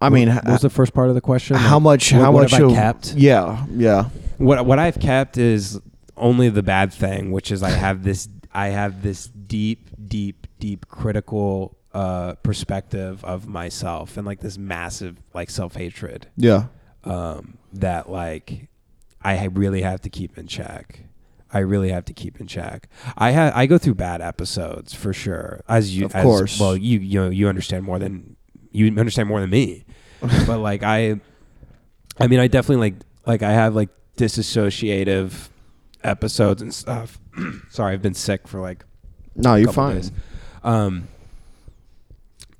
I mean, what, what was the first part of the question? how Like, much? what- how what much have I kept? Yeah. Yeah. What what I've kept is only the bad thing, which is I have this I have this deep, deep, deep critical uh, perspective of myself and like this massive like self hatred Yeah. um, that like I really have to keep in check. I really have to keep in check. I ha- I go through bad episodes for sure. As you, Of as- course. well, you you know you understand more than you understand more than me. but like I, I mean, I definitely like like I have like disassociative episodes and stuff. Sorry, I've been sick for like No, you're fine. Um,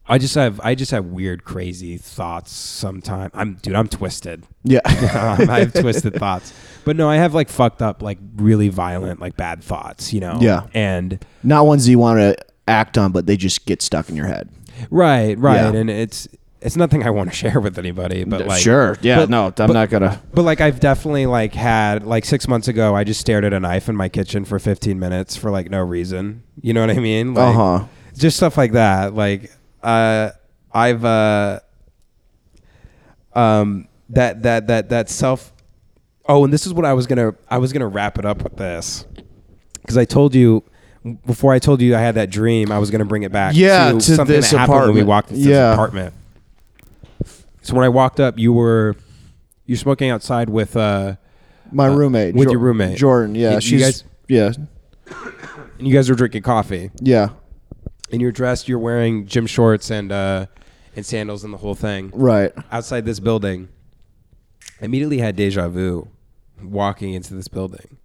I just have I just have weird, crazy thoughts. Sometimes I'm dude, I'm twisted. Yeah. Um, I have twisted thoughts, but no, I have like fucked up, like really violent, like bad thoughts. You know. Yeah. And Not ones you want to act on, but they just get stuck in your head. right, right, Yeah. and it's it's nothing I want to share with anybody, but like sure. Yeah. but- no, I'm but- not gonna. But like I've definitely like had like six months ago, I just stared at a knife in my kitchen for 15 minutes for like no reason. You know what I mean? Like, Uh huh. Just stuff like that. Like uh, I've uh, um, that that that that self. Oh, and this is what I was gonna I was gonna wrap it up with this because I told you before I told you I had that dream I was gonna bring it back. Yeah, to, to something this that happened when we walked into Yeah. this apartment. So when I walked up, you were you're smoking outside with uh, My Uh, roommate with Jor- your roommate. Jordan. Yeah, she's guys- yeah and you guys were drinking coffee. yeah And you're dressed. You're wearing gym shorts and uh, and sandals and the whole thing. right. outside this building, I immediately had deja vu walking into this building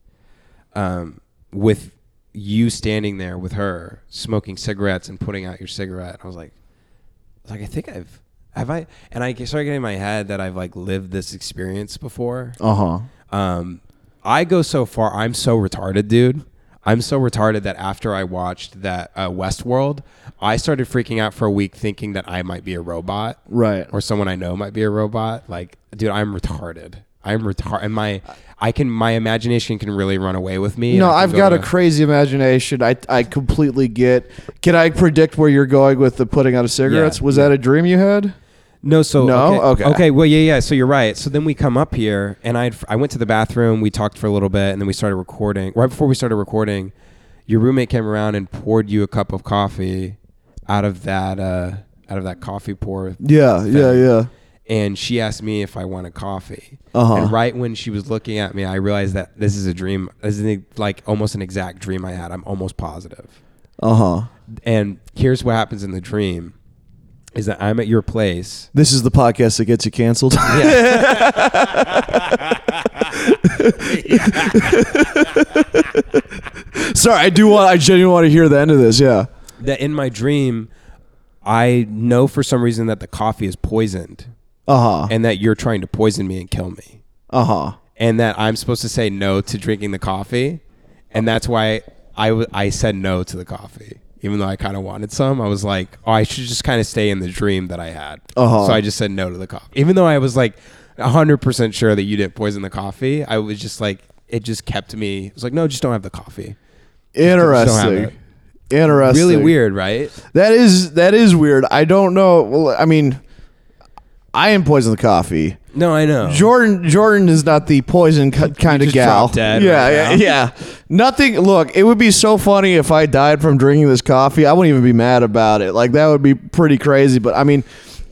um, with you standing there with her smoking cigarettes and putting out your cigarette. I was like, I was like I think I've have I and I started getting in my head that I've like lived this experience before. Uh huh. Um, I go so far. I'm so retarded, dude. I'm so retarded that after I watched that uh, Westworld, I started freaking out for a week, thinking that I might be a robot Right. or someone I know might be a robot. Like, dude, I'm retarded. I'm retarded, and my I can my imagination can really run away with me. No, I've can got go a crazy imagination. I I completely get. Can I predict where you're going with the putting out of cigarettes? Yeah, Was that a dream you had? No, so No? okay, Okay. okay, well, yeah, yeah. So you're right. So then we come up here, and I I went to the bathroom. We talked for a little bit, and then we started recording. Right before we started recording, your roommate came around and poured you a cup of coffee out of that uh, out of that coffee pour, Yeah, yeah, yeah. and she asked me if I wanted coffee. Uh-huh. And right when she was looking at me, I realized that this is a dream. This is an- like almost an exact dream I had. I'm almost positive. Uh huh. And here's what happens in the dream: is that I'm at your place. This is the podcast that gets you canceled. Sorry, I do want. I genuinely want to hear the end of this. Yeah. that in my dream, I know for some reason that the coffee is poisoned Uh huh. and that you're trying to poison me and kill me. Uh huh. And that I'm supposed to say no to drinking the coffee. And that's why I, w- I said no to the coffee. Even though I kind of wanted some, I was like, oh, I should just kind of stay in the dream that I had. Uh-huh. So I just said no to the coffee. Even though I was like 100% sure that you didn't poison the coffee, I was just like, it just kept me. It was like, no, just don't have the coffee. Interesting. Interesting. Really weird, right? That is that is weird. I don't know. Well, I mean, I am poison the coffee. No, I know. Jordan Jordan is not the poison kind of just gal. dropped dead yeah, right yeah, now. yeah. Nothing. Look, it would be so funny if I died from drinking this coffee. I wouldn't even be mad about it. Like that would be pretty crazy. But I mean,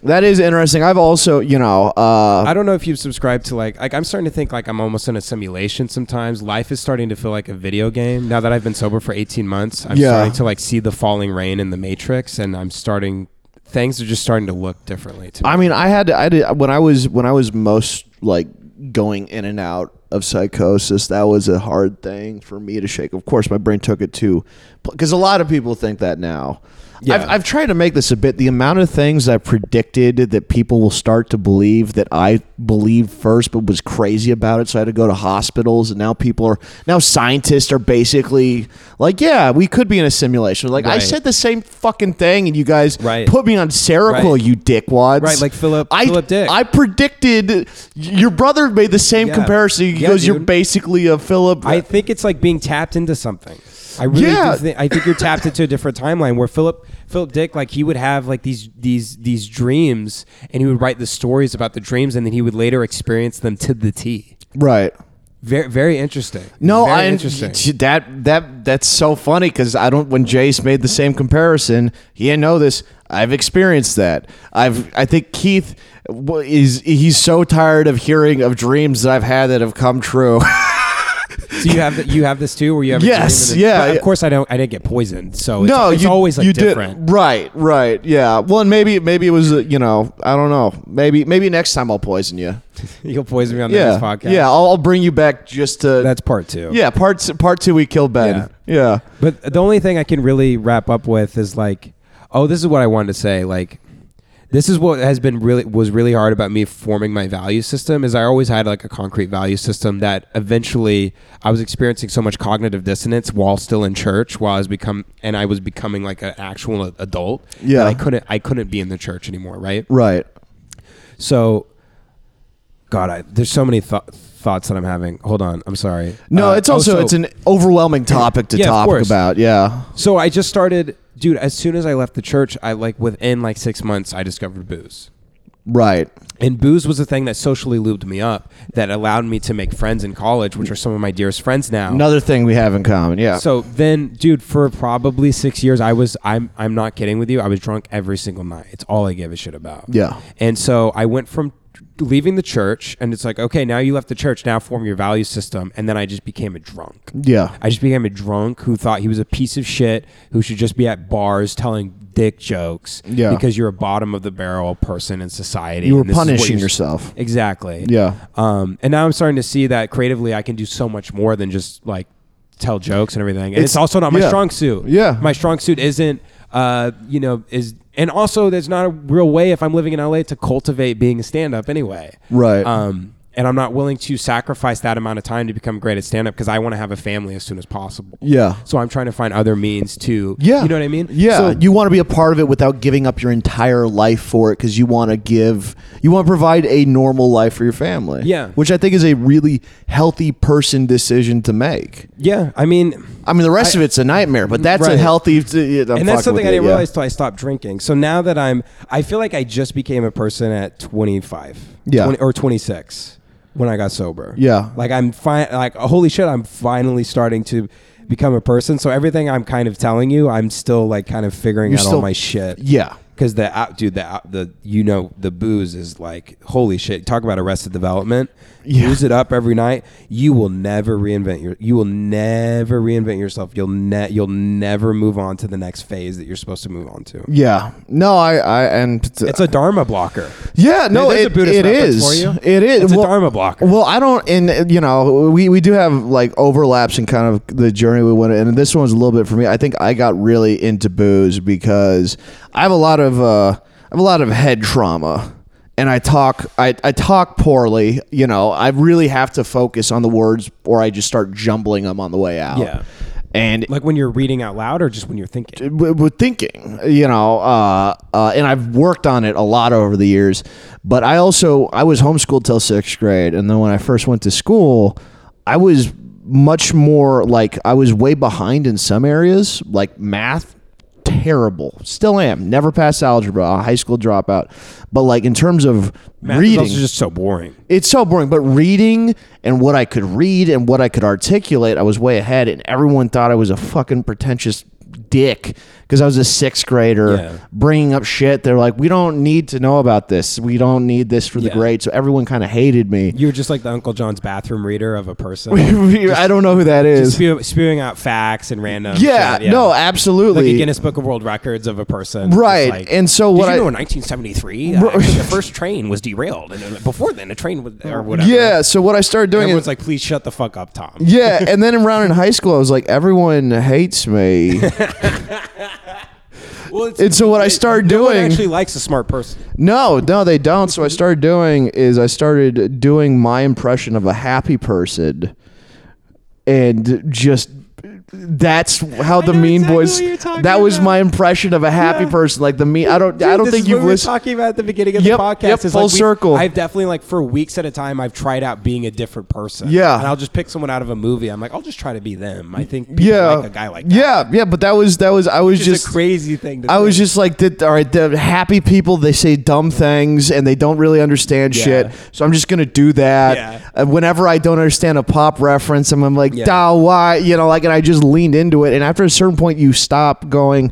that is interesting. I've also, you know, uh, I don't know if you've subscribed to like like I'm starting to think like I'm almost in a simulation sometimes. Life is starting to feel like a video game. Now that I've been sober for 18 months, I'm Yeah. starting to like see the falling rain in the matrix and I'm starting things are just starting to look differently to me. I mean, I had to, I did when I was when I was most like going in and out of psychosis. That was a hard thing for me to shake. Of course, my brain took it too, because a lot of people think that now. Yeah. I've, I've tried to make this a bit. The amount of things I predicted that people will start to believe that I believed first, but was crazy about it. So I had to go to hospitals, and now people are now scientists are basically like, yeah, we could be in a simulation. Like I said the same fucking thing, and you guys Right. put me on Seroquel, Right. you dickwads. Right, like Philip- I, Philip Dick. I predicted your brother made the same Yeah. comparison. He Yeah, goes, "You're basically a Philip." I think it's like being tapped into something. I really Yeah. do think I think you're tapped into a different timeline where Philip Philip Dick like he would have like these these these dreams and he would write the stories about the dreams and then he would later experience them to the T. right. Very very interesting. No, very I interesting. that that that's so funny because I don't. When Jace made the same comparison, he didn't know this. I've experienced that. I've. I think Keith is. He's so tired of hearing of dreams that I've had that have come true. So you have th- you have this too, where you have a Yes, and yeah, yeah. Of course, I don't. I didn't get poisoned, so it's, no, it's you always like you different. did right, right, yeah. Well, and maybe maybe it was uh, you know I don't know. Maybe maybe next time I'll poison you. You'll poison me on the Yeah, next podcast. yeah. I'll, I'll bring you back just to that's part two. yeah. Part part two, we kill Ben. Yeah. But the only thing I can really wrap up with is like, oh, this is what I wanted to say. Like, this is what has been really was really hard about me forming my value system. Is I always had like a concrete value system that eventually I was experiencing so much cognitive dissonance while still in church, while I was become and I was becoming like an actual adult. Yeah. I couldn't I couldn't be in the church anymore. Right. Right. So, God, I, there's so many th- thoughts that I'm having. Hold on, I'm sorry. No, Uh, it's oh, also so- it's an overwhelming topic to Yeah, talk about. Yeah. So I just started, dude. As soon as I left the church, I like within like six months, I discovered booze. Right. And booze was the thing that socially lubed me up, that allowed me to make friends in college, which are some of my dearest friends now. Another thing we have in common. Yeah. So then, dude, for probably six years, I was I'm I'm not kidding with you. I was drunk every single night. It's all I give a shit about. Yeah. And so I went from leaving the church, and it's like, okay, now you left the church, now form your value system, and then I just became a drunk. yeah. I just became a drunk who thought he was a piece of shit who should just be at bars telling dick jokes Yeah. because you're a bottom of the barrel person in society. You were punishing yourself. Exactly. Yeah. Um, and now I'm starting to see that creatively I can do so much more than just like tell jokes and everything. And it's, It's- also not my yeah. strong suit. Yeah. My strong suit isn't, uh, you know, is, and also there's not a real way if I'm living in LA to cultivate being a stand up anyway. Right. Um, and I'm not willing to sacrifice that amount of time to become great at stand up because I want to have a family as soon as possible. yeah. So I'm trying to find other means to, Yeah. you know what I mean? Yeah. So, you want to be a part of it without giving up your entire life for it because you want to give, you want to provide a normal life for your family. Yeah. Which I think is a really healthy person decision to make. yeah, I mean, I mean, the rest I- of it's a nightmare, but that's a healthy. I'm and that's something I didn't yeah. realize till I stopped drinking. So now that I'm, I feel like I just became a person at 25, Yeah. 20 or 26 when I got sober. Yeah. like I'm fine. Like holy shit, I'm finally starting to become a person. So everything I'm kind of telling you, I'm still like kind of figuring You're out still- all my shit. Yeah. Because the out, dude, the the you know the booze is like holy shit. Talk about arrested development. Yeah. Booze it up every night. You will never reinvent your. You will never reinvent yourself. You'll ne- You'll never move on to the next phase that you're supposed to move on to. Yeah. No, I, I, and It's a dharma blocker. yeah, no, it, it is. It is. It's well, a dharma blocker. Well, I don't, and you know, we, we do have like overlaps in kind of the journey we went, and this one's a little bit for me. I think I got really into booze because I have a lot of, uh, I have a lot of head trauma, and I talk, I, I talk poorly. You know, I really have to focus on the words, or I just start jumbling them on the way out. Yeah. and like when you're reading out loud, or just when you're thinking. with thinking, you know, uh, uh, and I've worked on it a lot over the years. But I also I was homeschooled till sixth grade, and then when I first went to school, I was much more like I was way behind in some areas, like math. Terrible. Still am. Never passed algebra. A high school dropout. But like in terms of Math reading, also just so boring. it's so boring. But reading and what I could read and what I could articulate, I was way ahead. And everyone thought I was a fucking pretentious dick because I was a sixth grader Yeah. bringing up shit. They're like, we don't need to know about this. We don't need this for the Yeah. grade. So everyone kind of hated me. You were just like the Uncle John's bathroom reader of a person. I don't know who that is. Just spew, spewing out facts and random. Yeah, shit, no, absolutely. like a Guinness Book of World Records of a person. Right. Like, And so did what you I- know in 1973 uh, the first train was derailed, and uh, before then a train was or whatever. yeah. So what I started doing Everyone's is like, please shut the fuck up, Tom. yeah, and then around in high school, I was like, everyone hates me. Well, it's, And so what I started no doing- actually likes a smart person. No, no, they don't. So I started doing is I started doing my impression of a happy person, and just that's how the know Mean exactly Boys. what you're talking That was about. my impression of a happy Yeah. person. Like the me, I don't. I Dude, don't this think is you've we were listened. talking about at the beginning of Yep, the podcast. yep, is full like we- circle. I've definitely like for weeks at a time. I've tried out being a different person. Yeah. and I'll just pick someone out of a movie. I'm like, I'll just try to be them. I think people Yeah, like a guy like that. yeah, yeah. But that was that was I was It's just, just a crazy thing. To I was think. just like, the, all right, the happy people, they say dumb things and they don't really understand Yeah. shit. So I'm just going to do that. Yeah. Uh, whenever I don't understand a pop reference, I'm, I'm like, Yeah. "Duh, why? You know, like, and I just leaned into it. And after a certain point, you stop going.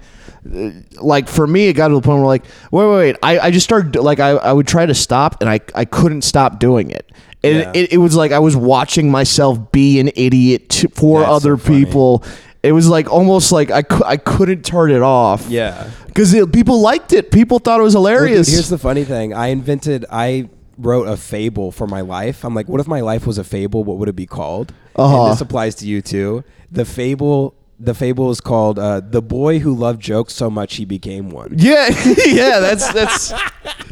Like for me, it got to the point where like, wait, wait, wait. I, I just started like I, I would try to stop and I, I couldn't stop doing it. And Yeah. it, it was like I was watching myself be an idiot to, for That's other funny. people. It was like almost like I, cou- I couldn't turn it off yeah. because people liked it. People thought it was Well, dude, hilarious. here's the funny thing. I invented. I wrote a fable for my life. I'm like, what if my life was a fable? What would it be called? Uh-huh. And this applies to you too. The fable. The fable is called uh, "The Boy Who Loved Jokes So Much He Became One." yeah, yeah. That's that's.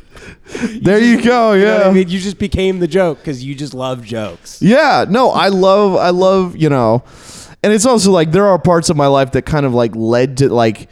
there you go. You know Yeah. what I mean, you just became the joke because you just love jokes. Yeah, no, I love, I love, you know, and it's also like there are parts of my life that kind of like led to like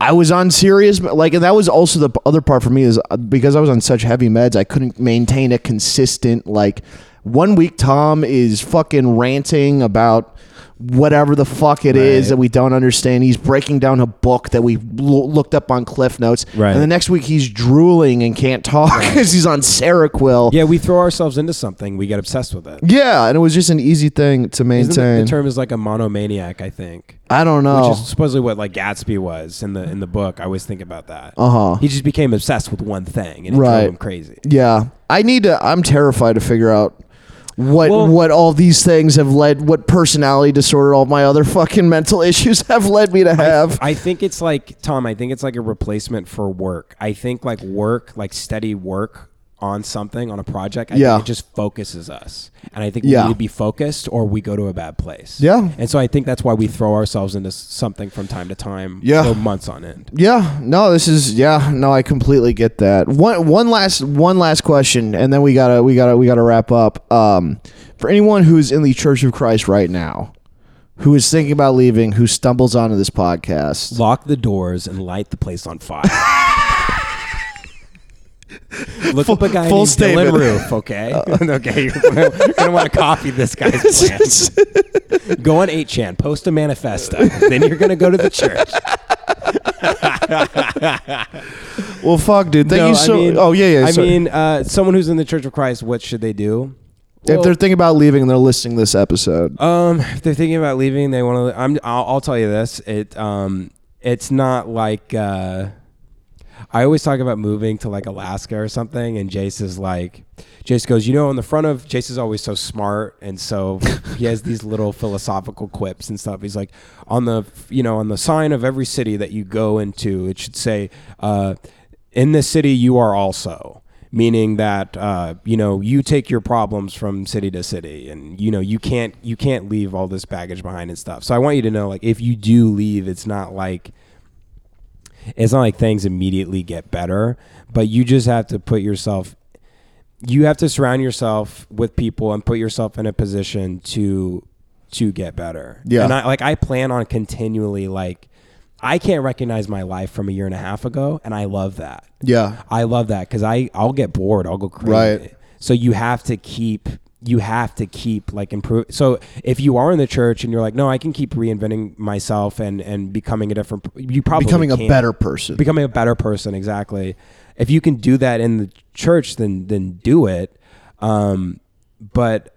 I was on serious, like, and that was also the other part for me is uh, because I was on such heavy meds, I couldn't maintain a consistent, like, one week Tom is fucking ranting about whatever the fuck it is Right. that we don't understand. He's breaking down a book that we l- looked up on Cliff Notes. Right. And the next week he's drooling and can't talk because he's on Seroquel. Yeah, we throw ourselves into something, we get obsessed with it. Yeah, and it was just an easy thing to maintain. the, the term is like a monomaniac, I think. I don't know. Which is supposedly what like Gatsby was in the in the book. I always think about that. Uh huh. He just became obsessed with one thing and it Right. drove him crazy. Yeah, I need to. I'm terrified to figure out what Well- what all these things have led. What personality disorder, all my other fucking mental issues have led me to have. I think it's like Tom. I think it's like a replacement for work. I think like work, like steady work on something on a project. I Yeah. think it just focuses us, and I think Yeah. we need to be focused, or we go to a bad place. Yeah. and so I think that's why we throw ourselves into something from time to time. Yeah. for months on end. yeah, no, this is yeah, no, I completely get that. One one last one last question, and then we gotta we gotta we gotta wrap up. Um, for anyone who's in the Church of Christ right now, who is thinking about leaving, who stumbles onto this podcast, Lock the doors and light the place on fire. Look up a guy full named statement. Dylann Roof, okay? okay, you're gonna want to copy this guy's plan. go on 8chan, post a manifesto, then you're gonna go to the church. well, fuck, dude, thank No, you I so. mean- oh yeah, yeah. I sorry. mean, uh, someone who's in the Church of Christ, what should they do? if Well, they're thinking about leaving and they're listening this episode, Um, if they're thinking about leaving, they want to. I'm. I'll, I'll tell you this. It. Um. It's not like. Uh, I always talk about moving to like Alaska or something, and Jace is like, Jace goes, you know, on the front of Jace is always so smart, and so he has these little philosophical quips and stuff. He's like, on the, you know, on the sign of every city that you go into, it should say, uh, in this city you are also meaning that uh, you know you take your problems from city to city and you know you can't you can't leave all this baggage behind and stuff so i want you to know like if you do leave it's not like it's not like things immediately get better but you just have to put yourself you have to surround yourself with people and put yourself in a position to to get better Yeah. and i like i plan on continually like i can't recognize my life from a year and a half ago and i love that yeah, I love that because I I'll get bored. I'll go crazy. Right. So you have to keep you have to keep like improve. So if you are in the church and you're like, no, I can keep reinventing myself and and becoming a different. You probably becoming a better person. becoming a better person. Exactly. If you can do that in the church, then then do it. Um, but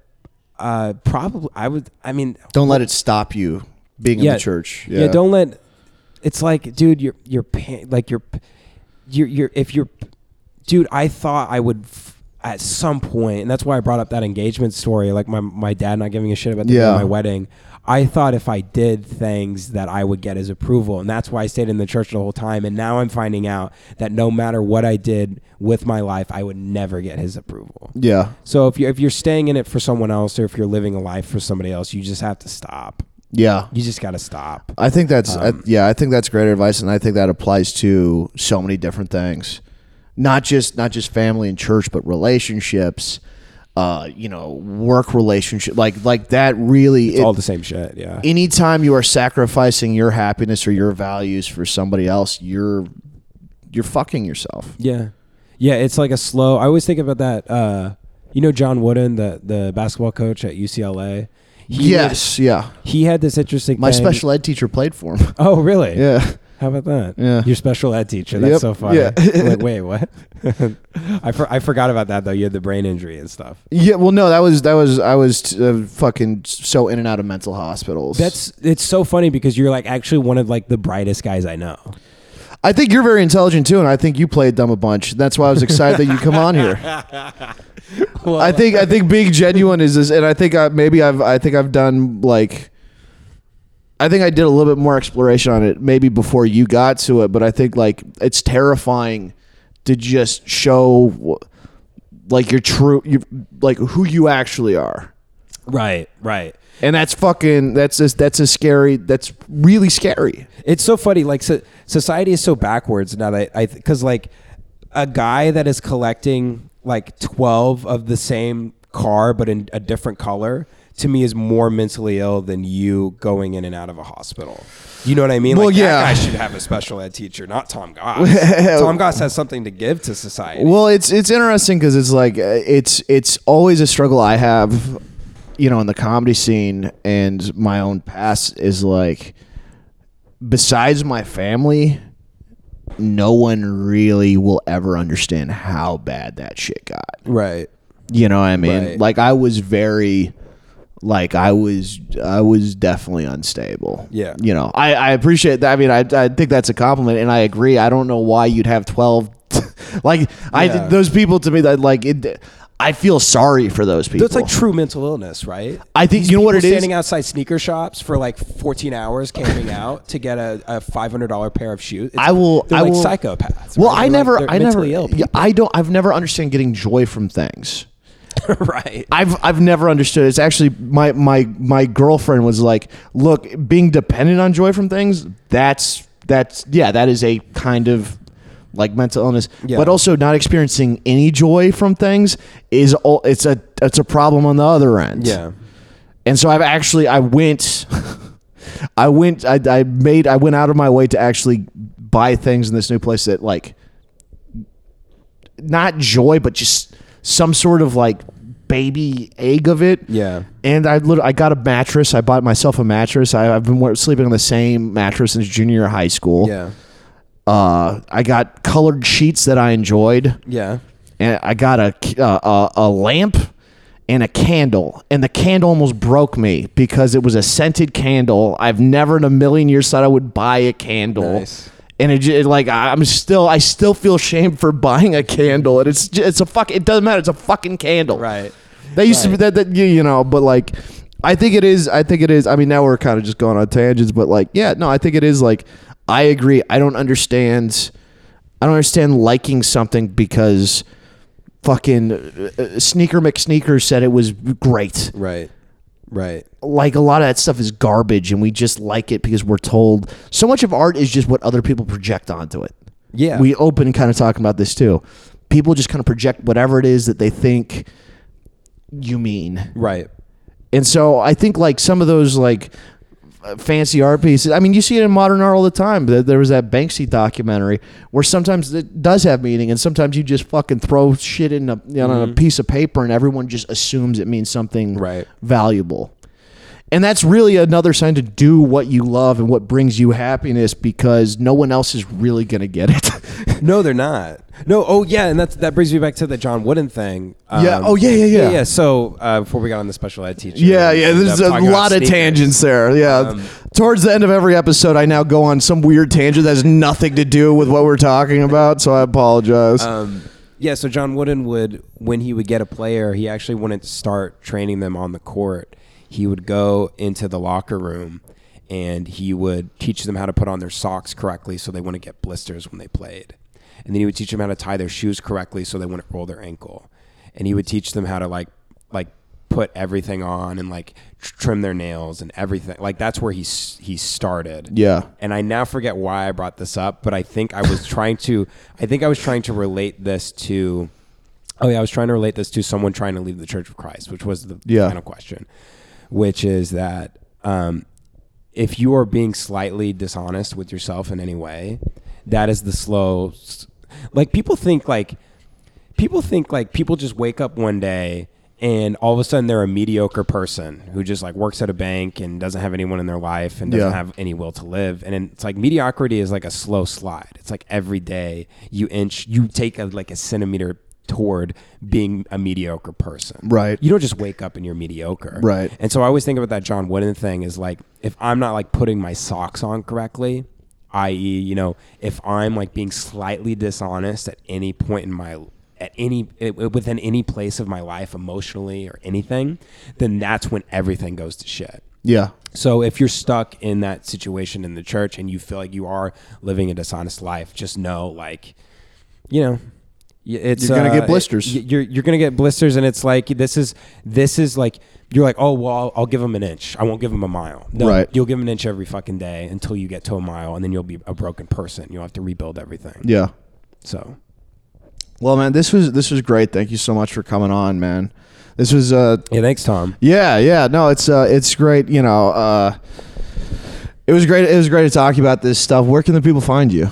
uh, probably I would. I mean, Don't let it stop you being in the church. yeah. don't let it's like dude you're you're pa- like you're you're you're if you're dude i thought i would f- at some point and that's why i brought up that engagement story like my my dad not giving a shit about the day of Yeah. my wedding i thought if i did things that i would get his approval and that's why i stayed in the church the whole time and now i'm finding out that no matter what i did with my life i would never get his approval Yeah, so if you're if you're staying in it for someone else or if you're living a life for somebody else you just have to stop yeah. you just got to stop I think that's I, Um, yeah. I think that's great advice, and I think that applies to so many different things, not just not just family and church, but relationships. Uh, you know, work relationship like like that. Really, It's it- all the same shit. Yeah. anytime you are sacrificing your happiness or your values for somebody else, you're you're fucking yourself. yeah. Yeah. It's like a slow. I always think about that. Uh, you know, John Wooden, the the basketball coach at UCLA. He yes, yeah. He had this interesting. My thing- special ed teacher played for him. Oh, really? yeah. How about that? Yeah. Your special ed teacher. That's Yep. so funny. Yeah. like, wait, what? I for, I forgot about that though. You had the brain injury and stuff. Yeah, well, no, that was that was I was uh, fucking so in and out of mental hospitals. That's it's so funny because you're like actually one of like the brightest guys I know. I think you're very intelligent too, and I think you played dumb a bunch. That's why I was excited that you come on here. Well, I think I think being genuine is this, and I think I, maybe I've I think I've done like. I think I did a little bit more exploration on it maybe before you got to it, but I think like it's terrifying to just show like your true, you like who you actually are, right, right. and that's fucking that's just, that's a scary. That's really scary. It's so funny. Like so, society is so backwards now that I because like a guy that is collecting like twelve of the same car but in a different color to me is more mentally ill than you going in and out of a hospital. You know what I mean? Well, like, yeah. guy should have a special ed teacher, not Tom Goss. Tom Goss has something to give to society. Well, it's it's interesting because it's like uh, it's it's always a struggle I have, you know, in the comedy scene and my own past is like, besides my family, no one really will ever understand how bad that shit got. right. You know what I mean? Right. Like I was very like I was I was definitely unstable. Yeah. You know, I, I appreciate that. I mean, I, I think that's a compliment and I agree. I don't know why you'd have 12 like I those people to me that like it I feel sorry for those people. That's like true mental illness, right? I think These you know what it people is. Standing outside sneaker shops for like 14 hours, camping out to get a, a $500 pair of shoes. It's- I will I like will psychopaths. Well, right? I They're never like, I never yeah. I don't I've never understand getting joy from things. right. I've I've never understood. It's actually my my my girlfriend was like, look, being dependent on joy from things. That's that's yeah, that is a kind of like mental illness. Yeah. But also not experiencing any joy from things is all. It's a it's a problem on the other end. Yeah. And so I've actually I went, I went I I made I went out of my way to actually buy things in this new place that like, not joy, but just some sort of like baby egg of it. Yeah. And I lit- I got a mattress. I bought myself a mattress. I, I've been wa- sleeping on the same mattress since junior high school. Yeah. Uh, I got colored sheets that I enjoyed Yeah. and I got a, uh, a a lamp and a candle, and the candle almost broke me because it was a scented candle. I've never in a million years thought I would buy a candle. Nice. And it, j- like I'm still I still feel shame for buying a candle, and it's j- it's a fuck. It doesn't matter. It's a fucking candle. Right. That used to be that, that you, you know, but like I think it is I think it is I mean now we're kind of just going on tangents, but like yeah, no, I think it is like I agree. I don't understand I don't understand liking something because fucking uh, uh, Sneaker McSneaker said it was great. Right. Right. Like a lot of that stuff is garbage and we just like it because we're told so much of art is just what other people project onto it. Yeah. We open kind of talking about this too. People just kind of project whatever it is that they think you mean. right. And so I think like some of those like fancy art pieces. I mean, you see it in modern art all the time. There there was that Banksy documentary where sometimes it does have meaning, and sometimes you just fucking throw shit in a you know, on a mm-hmm. piece of paper, and everyone just assumes it means something Right. valuable. And that's really another sign to do what you love and what brings you happiness because no one else is really going to get it. No, they're not. No. Oh, yeah, and that's that brings me back to the John Wooden thing. Yeah. Oh, yeah, yeah, yeah. Yeah. So uh, before we got on the special ed teacher. Yeah, yeah. There's a up talking about lot of tangents there. Yeah. Um, Towards the end of every episode, I now go on some weird tangent that has nothing to do with what we're talking about. So I apologize. Um, yeah, so John Wooden would, when he would get a player, he actually wouldn't start training them on the court. He would go into the locker room and he would teach them how to put on their socks correctly so they wouldn't get blisters when they played. And then he would teach them how to tie their shoes correctly so they wouldn't roll their ankle. And he would teach them how to like like put everything on and like trim their nails and everything. Like that's where he he started yeah. and I now forget why I brought this up, but I think I was trying to I think I was trying to relate this to oh yeah, I was trying to relate this to someone trying to leave the Church of Christ, which was the Yeah. final question, which is that um, if you are being slightly dishonest with yourself in any way, that is the slow like people think like people think like people just wake up one day and all of a sudden they're a mediocre person who just like works at a bank and doesn't have anyone in their life and doesn't Yeah. have any will to live and it's like mediocrity is like a slow slide it's like every day you inch you take a, like a centimeter toward being a mediocre person Right. you don't just wake up and you're mediocre Right. and so i always think about that john wooden thing is like if i'm not like putting my socks on correctly i.e you know if i'm like being slightly dishonest at any point in my at any eh, within any place of my life emotionally or anything then that's when everything goes to shit Yeah. so if you're stuck in that situation in the church and you feel like you are living a dishonest life, just know like, you know, it's You're gonna uh, get blisters. y- You're you're gonna get blisters, and it's like this is this is like you're like oh well I'll, I'll give them an inch. I won't give them a mile. No, Right. You'll give them an inch every fucking day until you get to a mile, and then you'll be a broken person. You'll have to rebuild everything. Yeah. So Well, man, this was this was great. Thank you so much for coming on, man. This was uh Yeah, thanks, Tom. yeah, yeah. No, it's uh it's great, you know, uh it was great it was great to talk about this stuff. Where can the people find you?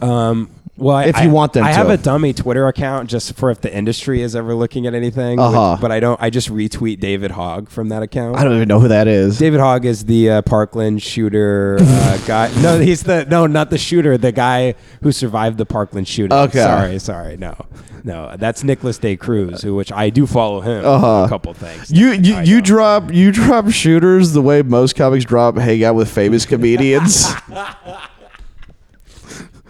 Um, well, I, If you I- want them I have a dummy Twitter account just for if the industry is ever looking at anything. Uh-huh. but I don't. I just retweet David Hogg from that account. I don't even know who that is. David Hogg is the uh, Parkland shooter uh, guy. No, he's the no, not the shooter. The guy who survived the Parkland shooting. Okay. Sorry, sorry. No, no. That's Nikolas Day Cruz, who which I do follow him. Uh-huh. A couple things. You you, you drop you drop shooters the way most comics drop hang out with famous comedians.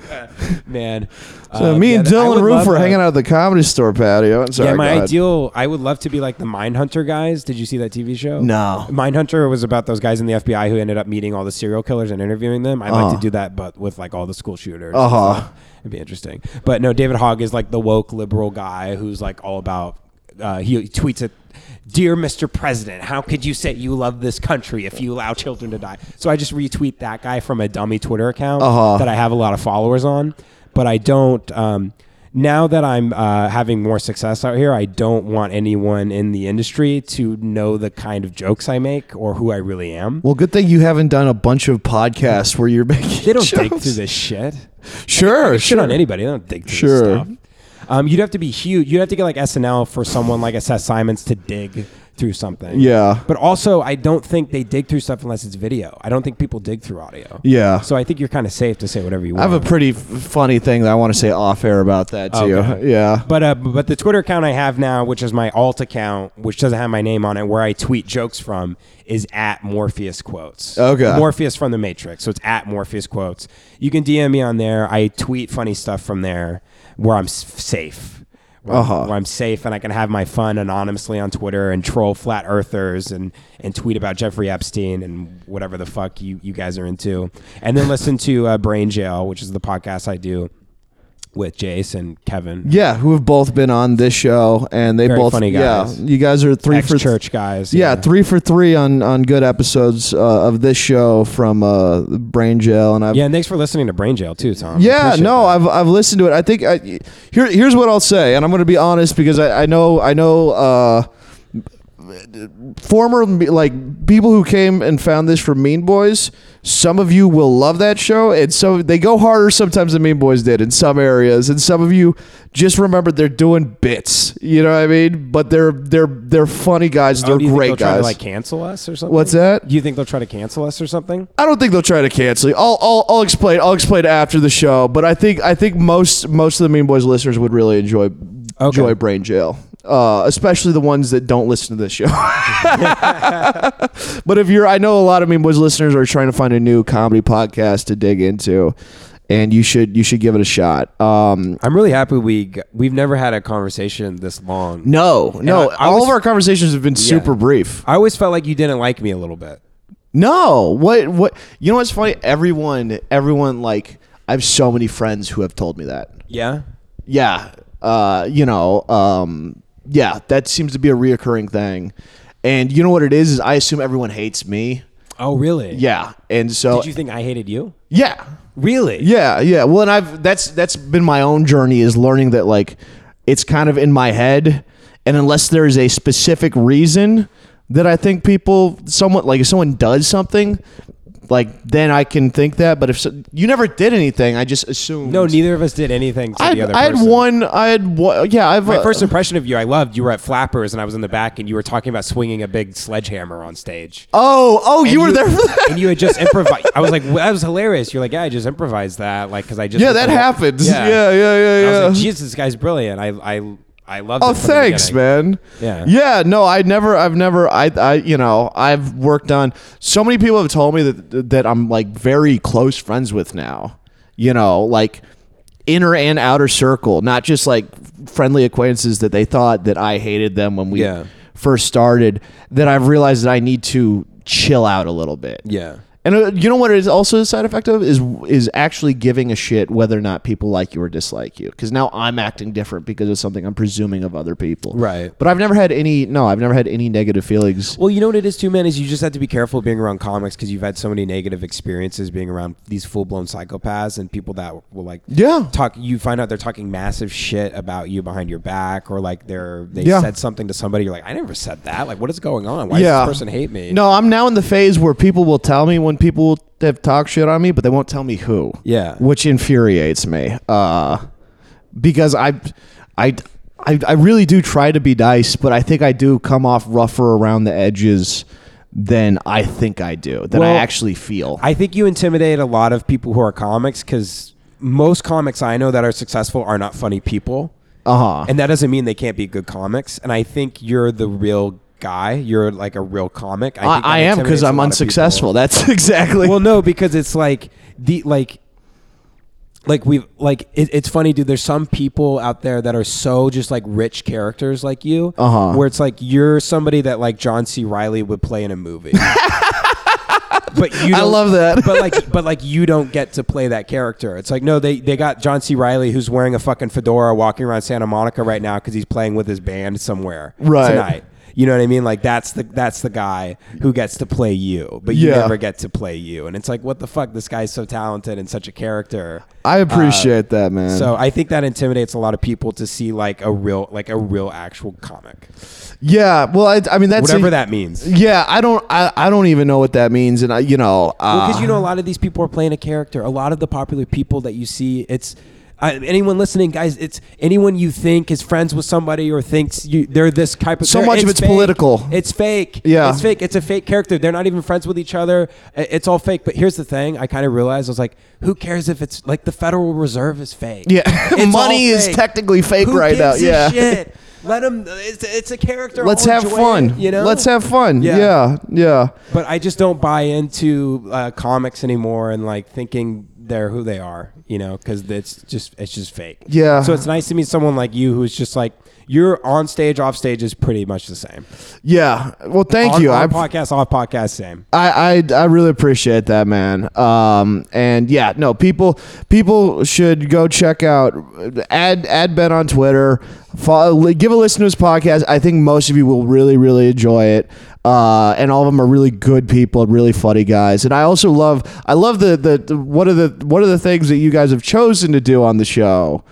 man. so Um, me yeah, and Dylann Roof were hanging out at the comedy store patio. Sorry, yeah, my ideal. I would love to be like the Mindhunter guys. Did you see that TV show? No. Mindhunter was about those guys in the FBI who ended up meeting all the serial killers and interviewing them. I'd like Uh-huh. to do that, but with like all the school shooters. Uh-huh. It'd be interesting. But no, David Hogg is like the woke liberal guy who's like all about. Uh, he tweets it. Dear Mr. President, how could you say you love this country if you allow children to die? So I just retweet that guy from a dummy Twitter account Uh-huh. that I have a lot of followers on, but I don't. Um, now that I'm uh, having more success out here, I don't want anyone in the industry to know the kind of jokes I make or who I really am. Well, good thing you haven't done a bunch of podcasts where you're making. They don't dig through this shit. Sure, Shit sure. on anybody. They don't dig through Sure. this stuff. Um, you'd have to be huge. You'd have to get like SNL for someone like a Seth Simons to dig through something. Yeah, But also, I don't think they dig through stuff unless it's video. I don't think people dig through audio. yeah. So I think you're kind of safe to say whatever you want. I have a pretty f- funny thing that I want to say off air about that too. Okay. Yeah. But uh, but the Twitter account I have now, which is my alt account, which doesn't have my name on it, where I tweet jokes from, is at Morpheus quotes. Okay. Morpheus from the Matrix, so it's at Morpheus quotes. You can DM me on there. I tweet funny stuff from there, where I'm s- safe. Where, I'm- Uh-huh. where I'm safe and I can have my fun anonymously on Twitter and troll flat earthers and, and tweet about Jeffrey Epstein and whatever the fuck you, you guys are into. And then listen to uh, Brain Jail, which is the podcast I do with Jace and Kevin. Yeah, who have both been on this show, and they Very both funny guys. Yeah, you guys are three for church guys. Yeah, three for three on on good episodes uh, of this show from uh, Brain Jail, and I've Yeah, and thanks for listening to Brain Jail too, Tom. Yeah, no, that. I've I've listened to it. I think I, here here's what I'll say, and I'm going to be honest because I, I know I know uh, former like people who came and found this from Mean Boys. Some of you will love that show, and so they go harder sometimes than Mean Boys did in some areas, and some of you just remember they're doing bits. You know what I mean? But they're they're they're funny guys. Oh, They're do you think great guys. to, like cancel us or something? What's that? Do you think they'll try to cancel us or something? I don't think they'll try to cancel you. I'll, I'll, I'll explain. I'll explain after the show. But I think I think most most of the Mean Boys listeners would really enjoy enjoy Brain Jail, uh, especially the ones that don't listen to this show. but if you're, I know a lot of Mean Boys listeners are trying to find a new comedy podcast to dig into, and you should you should give it a shot. Um, I'm really happy we g- we've never had a conversation this long. no, no, I- I all was- of our conversations have been super brief. I always felt like you didn't like me a little bit. No, what what you know what's funny? Everyone everyone like I have so many friends who have told me that. Yeah. Yeah. Uh, you know, um yeah, that seems to be a reoccurring thing. And you know what it is is I assume everyone hates me. Oh, really? Yeah. And so Did you think I hated you? yeah. Really? Yeah, yeah. Well, and I've that's that's been my own journey is learning that like it's kind of in my head and unless there's a specific reason that I think people somewhat like if someone does something like then I can think that but if so, you never did anything I just assumed No, neither of us did anything to I, the other I had person. one I had one yeah I've My uh, first impression of you, I loved. You were at Flappers, and I was in the back, and you were talking about swinging a big sledgehammer on stage. Oh, oh, And you were there for that. and you had just improvised. I was like, well, that was hilarious. You're like, yeah, I just improvised that, like, because I just Yeah, that happens. Yeah, yeah, yeah, yeah. was like, Jesus, this guy's brilliant. I, I, I love. That. Oh, thanks, man. Yeah. Yeah. No, I never. I've never. I. I. You know. I've worked on. So many people have told me that that I'm like very close friends with now. You know, like inner and outer circle, not just like friendly acquaintances that they thought that I hated them when we Yeah. first started. That I've realized that I need to chill out a little bit. Yeah. And uh, you know what is also a side effect of is is actually giving a shit whether or not people like you or dislike you. Because now I'm acting different because of something I'm presuming of other people. Right. But I've never had any. No, I've never had any negative feelings. Well, you know what it is too, man. Is you just have to be careful being around comics because you've had so many negative experiences being around these full blown psychopaths and people that will like Yeah. talk. You find out they're talking massive shit about you behind your back, or like they're they Yeah. said something to somebody. You're like, I never said that. Like, what is going on? Why Yeah. does this person hate me? No, I'm now in the phase where people will tell me when people have talked shit on me, but they won't tell me who. Yeah. which infuriates me. Uh, because I, I, I, I really do try to be nice, but I think I do come off rougher around the edges than I think I do. Than I actually feel. I think you intimidate a lot of people who are comics because most comics I know that are successful are not funny people. Uh huh. And that doesn't mean they can't be good comics. And I think you're the real guy. You're like a real comic. I, that I am because I'm unsuccessful. That's exactly. Well, no, because it's like the like like we've like it, it's funny, dude. There's some people out there that are so just like rich characters like you, Uh-huh. where it's like you're somebody that like John C. Reilly would play in a movie. but you I love that. but like but like you don't get to play that character. It's like no, they they got John C. Reilly who's wearing a fucking fedora walking around Santa Monica right now because he's playing with his band somewhere Right. tonight. You know what I mean? Like that's the that's the guy who gets to play you, but you Yeah. never get to play you. And it's like, what the fuck? This guy's so talented and such a character. I appreciate that, man. So I think that intimidates a lot of people to see like a real like a real actual comic, yeah, well, I, I mean that's whatever a- that means. Yeah, I don't. I, I don't even know what that means, and I, you know, uh, because you know a lot of these people are playing a character. A lot of the popular people that you see, it's uh, anyone listening, guys. It's anyone you think is friends with somebody or thinks you they're this type of. So much of it's political. It's fake. Yeah. it's fake. It's a fake character. They're not even friends with each other. It's all fake. But here's the thing: I kind of realized I was like, who cares if it's like the Federal Reserve is fake? Yeah, money all is technically fake Who right now. Yeah, shit? Let them. It's, it's a character. let's have fun. it, you know, let's have fun. Yeah. Yeah, yeah. But I just don't buy into uh, comics anymore and like thinking they're who they are, you know, because it's just it's just fake. Yeah. So it's nice to meet someone like you who's just like you're on stage, off stage is pretty much the same. Yeah. Well, thank on, you. On I, podcast, off podcast, same. I, I I really appreciate that, man. Um, and yeah, no, people people should go check out add add Ben on Twitter. Follow, give a listen to his podcast. I think most of you will really really enjoy it. Uh, and all of them are really good people, really funny guys. And I also love I love the the, the one of the one of the things that you guys have chosen to do on the show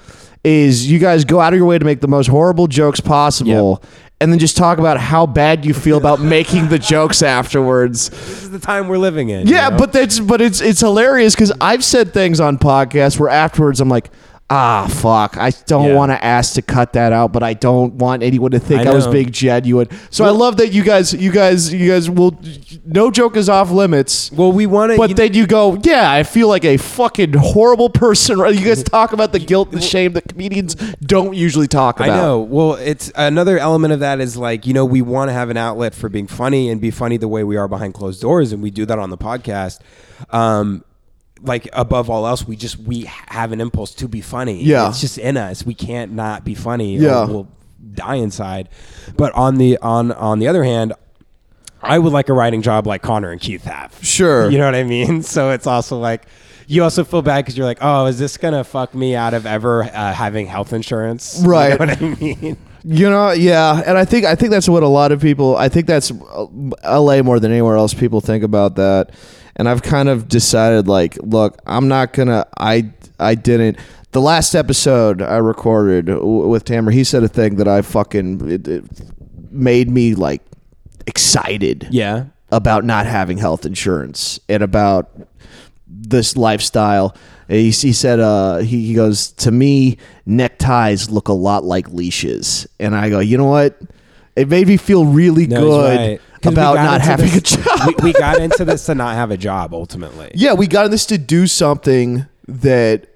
is you guys go out of your way to make the most horrible jokes possible. And then just talk about how bad you feel about making the jokes afterwards. This is the time we're living in. you Yeah, know? but that's but it's it's hilarious because I've said things on podcasts where afterwards I'm like, ah, fuck, I don't Yeah. want to ask to cut that out, but I don't want anyone to think I I, was know. being genuine. So I love that you guys, you guys, you guys will. No joke is off limits. well, we want to. But then you go, yeah, I feel like a fucking horrible person. Right? You guys talk about the guilt and the shame that comedians don't usually talk about. I know. Well, it's another element of that is like, you know, we want to have an outlet for being funny and be funny the way we are behind closed doors. And we do that on the podcast. Um, like above all else, we just, we have an impulse to be funny. Yeah. It's just in us. We can't not be funny. Yeah. We'll die inside. But on the, on, on the other hand, I would like a writing job like Connor and Keith have. Sure. You know what I mean? So it's also like, you also feel bad because you're like, oh, is this gonna fuck me out of ever uh, having health insurance? Right. You know what I mean? You know, yeah, and I think I think that's what a lot of people. I think that's uh, L.A. more than anywhere else. People think about that, and I've kind of decided, like, look, I'm not gonna. I I didn't. The last episode I recorded w- with Tamara, he said a thing that I fucking it, it made me like excited Yeah. about not having health insurance and about this lifestyle. He, he said, uh, he, he goes, to me, neckties look a lot like leashes. And I go, you know what? It made me feel really No, good right. about not having this- a job. we, we got into this to not have a job ultimately. yeah, we got in this to do something that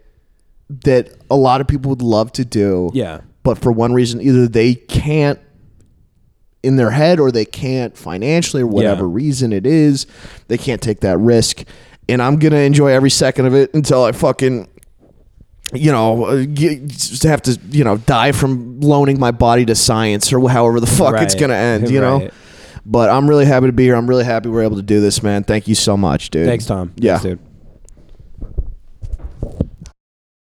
that a lot of people would love to do. Yeah. But for one reason, either they can't in their head or they can't financially or whatever Yeah. reason it is, they can't take that risk. And I'm gonna enjoy every second of it until I fucking you know, uh, have to, you know, die from loaning my body to science or however the fuck it's gonna end, you know. But I'm really happy to be here. I'm really happy we're able to do this, man. Thank you so much, dude. Thanks, Tom. Yeah. Thanks, dude.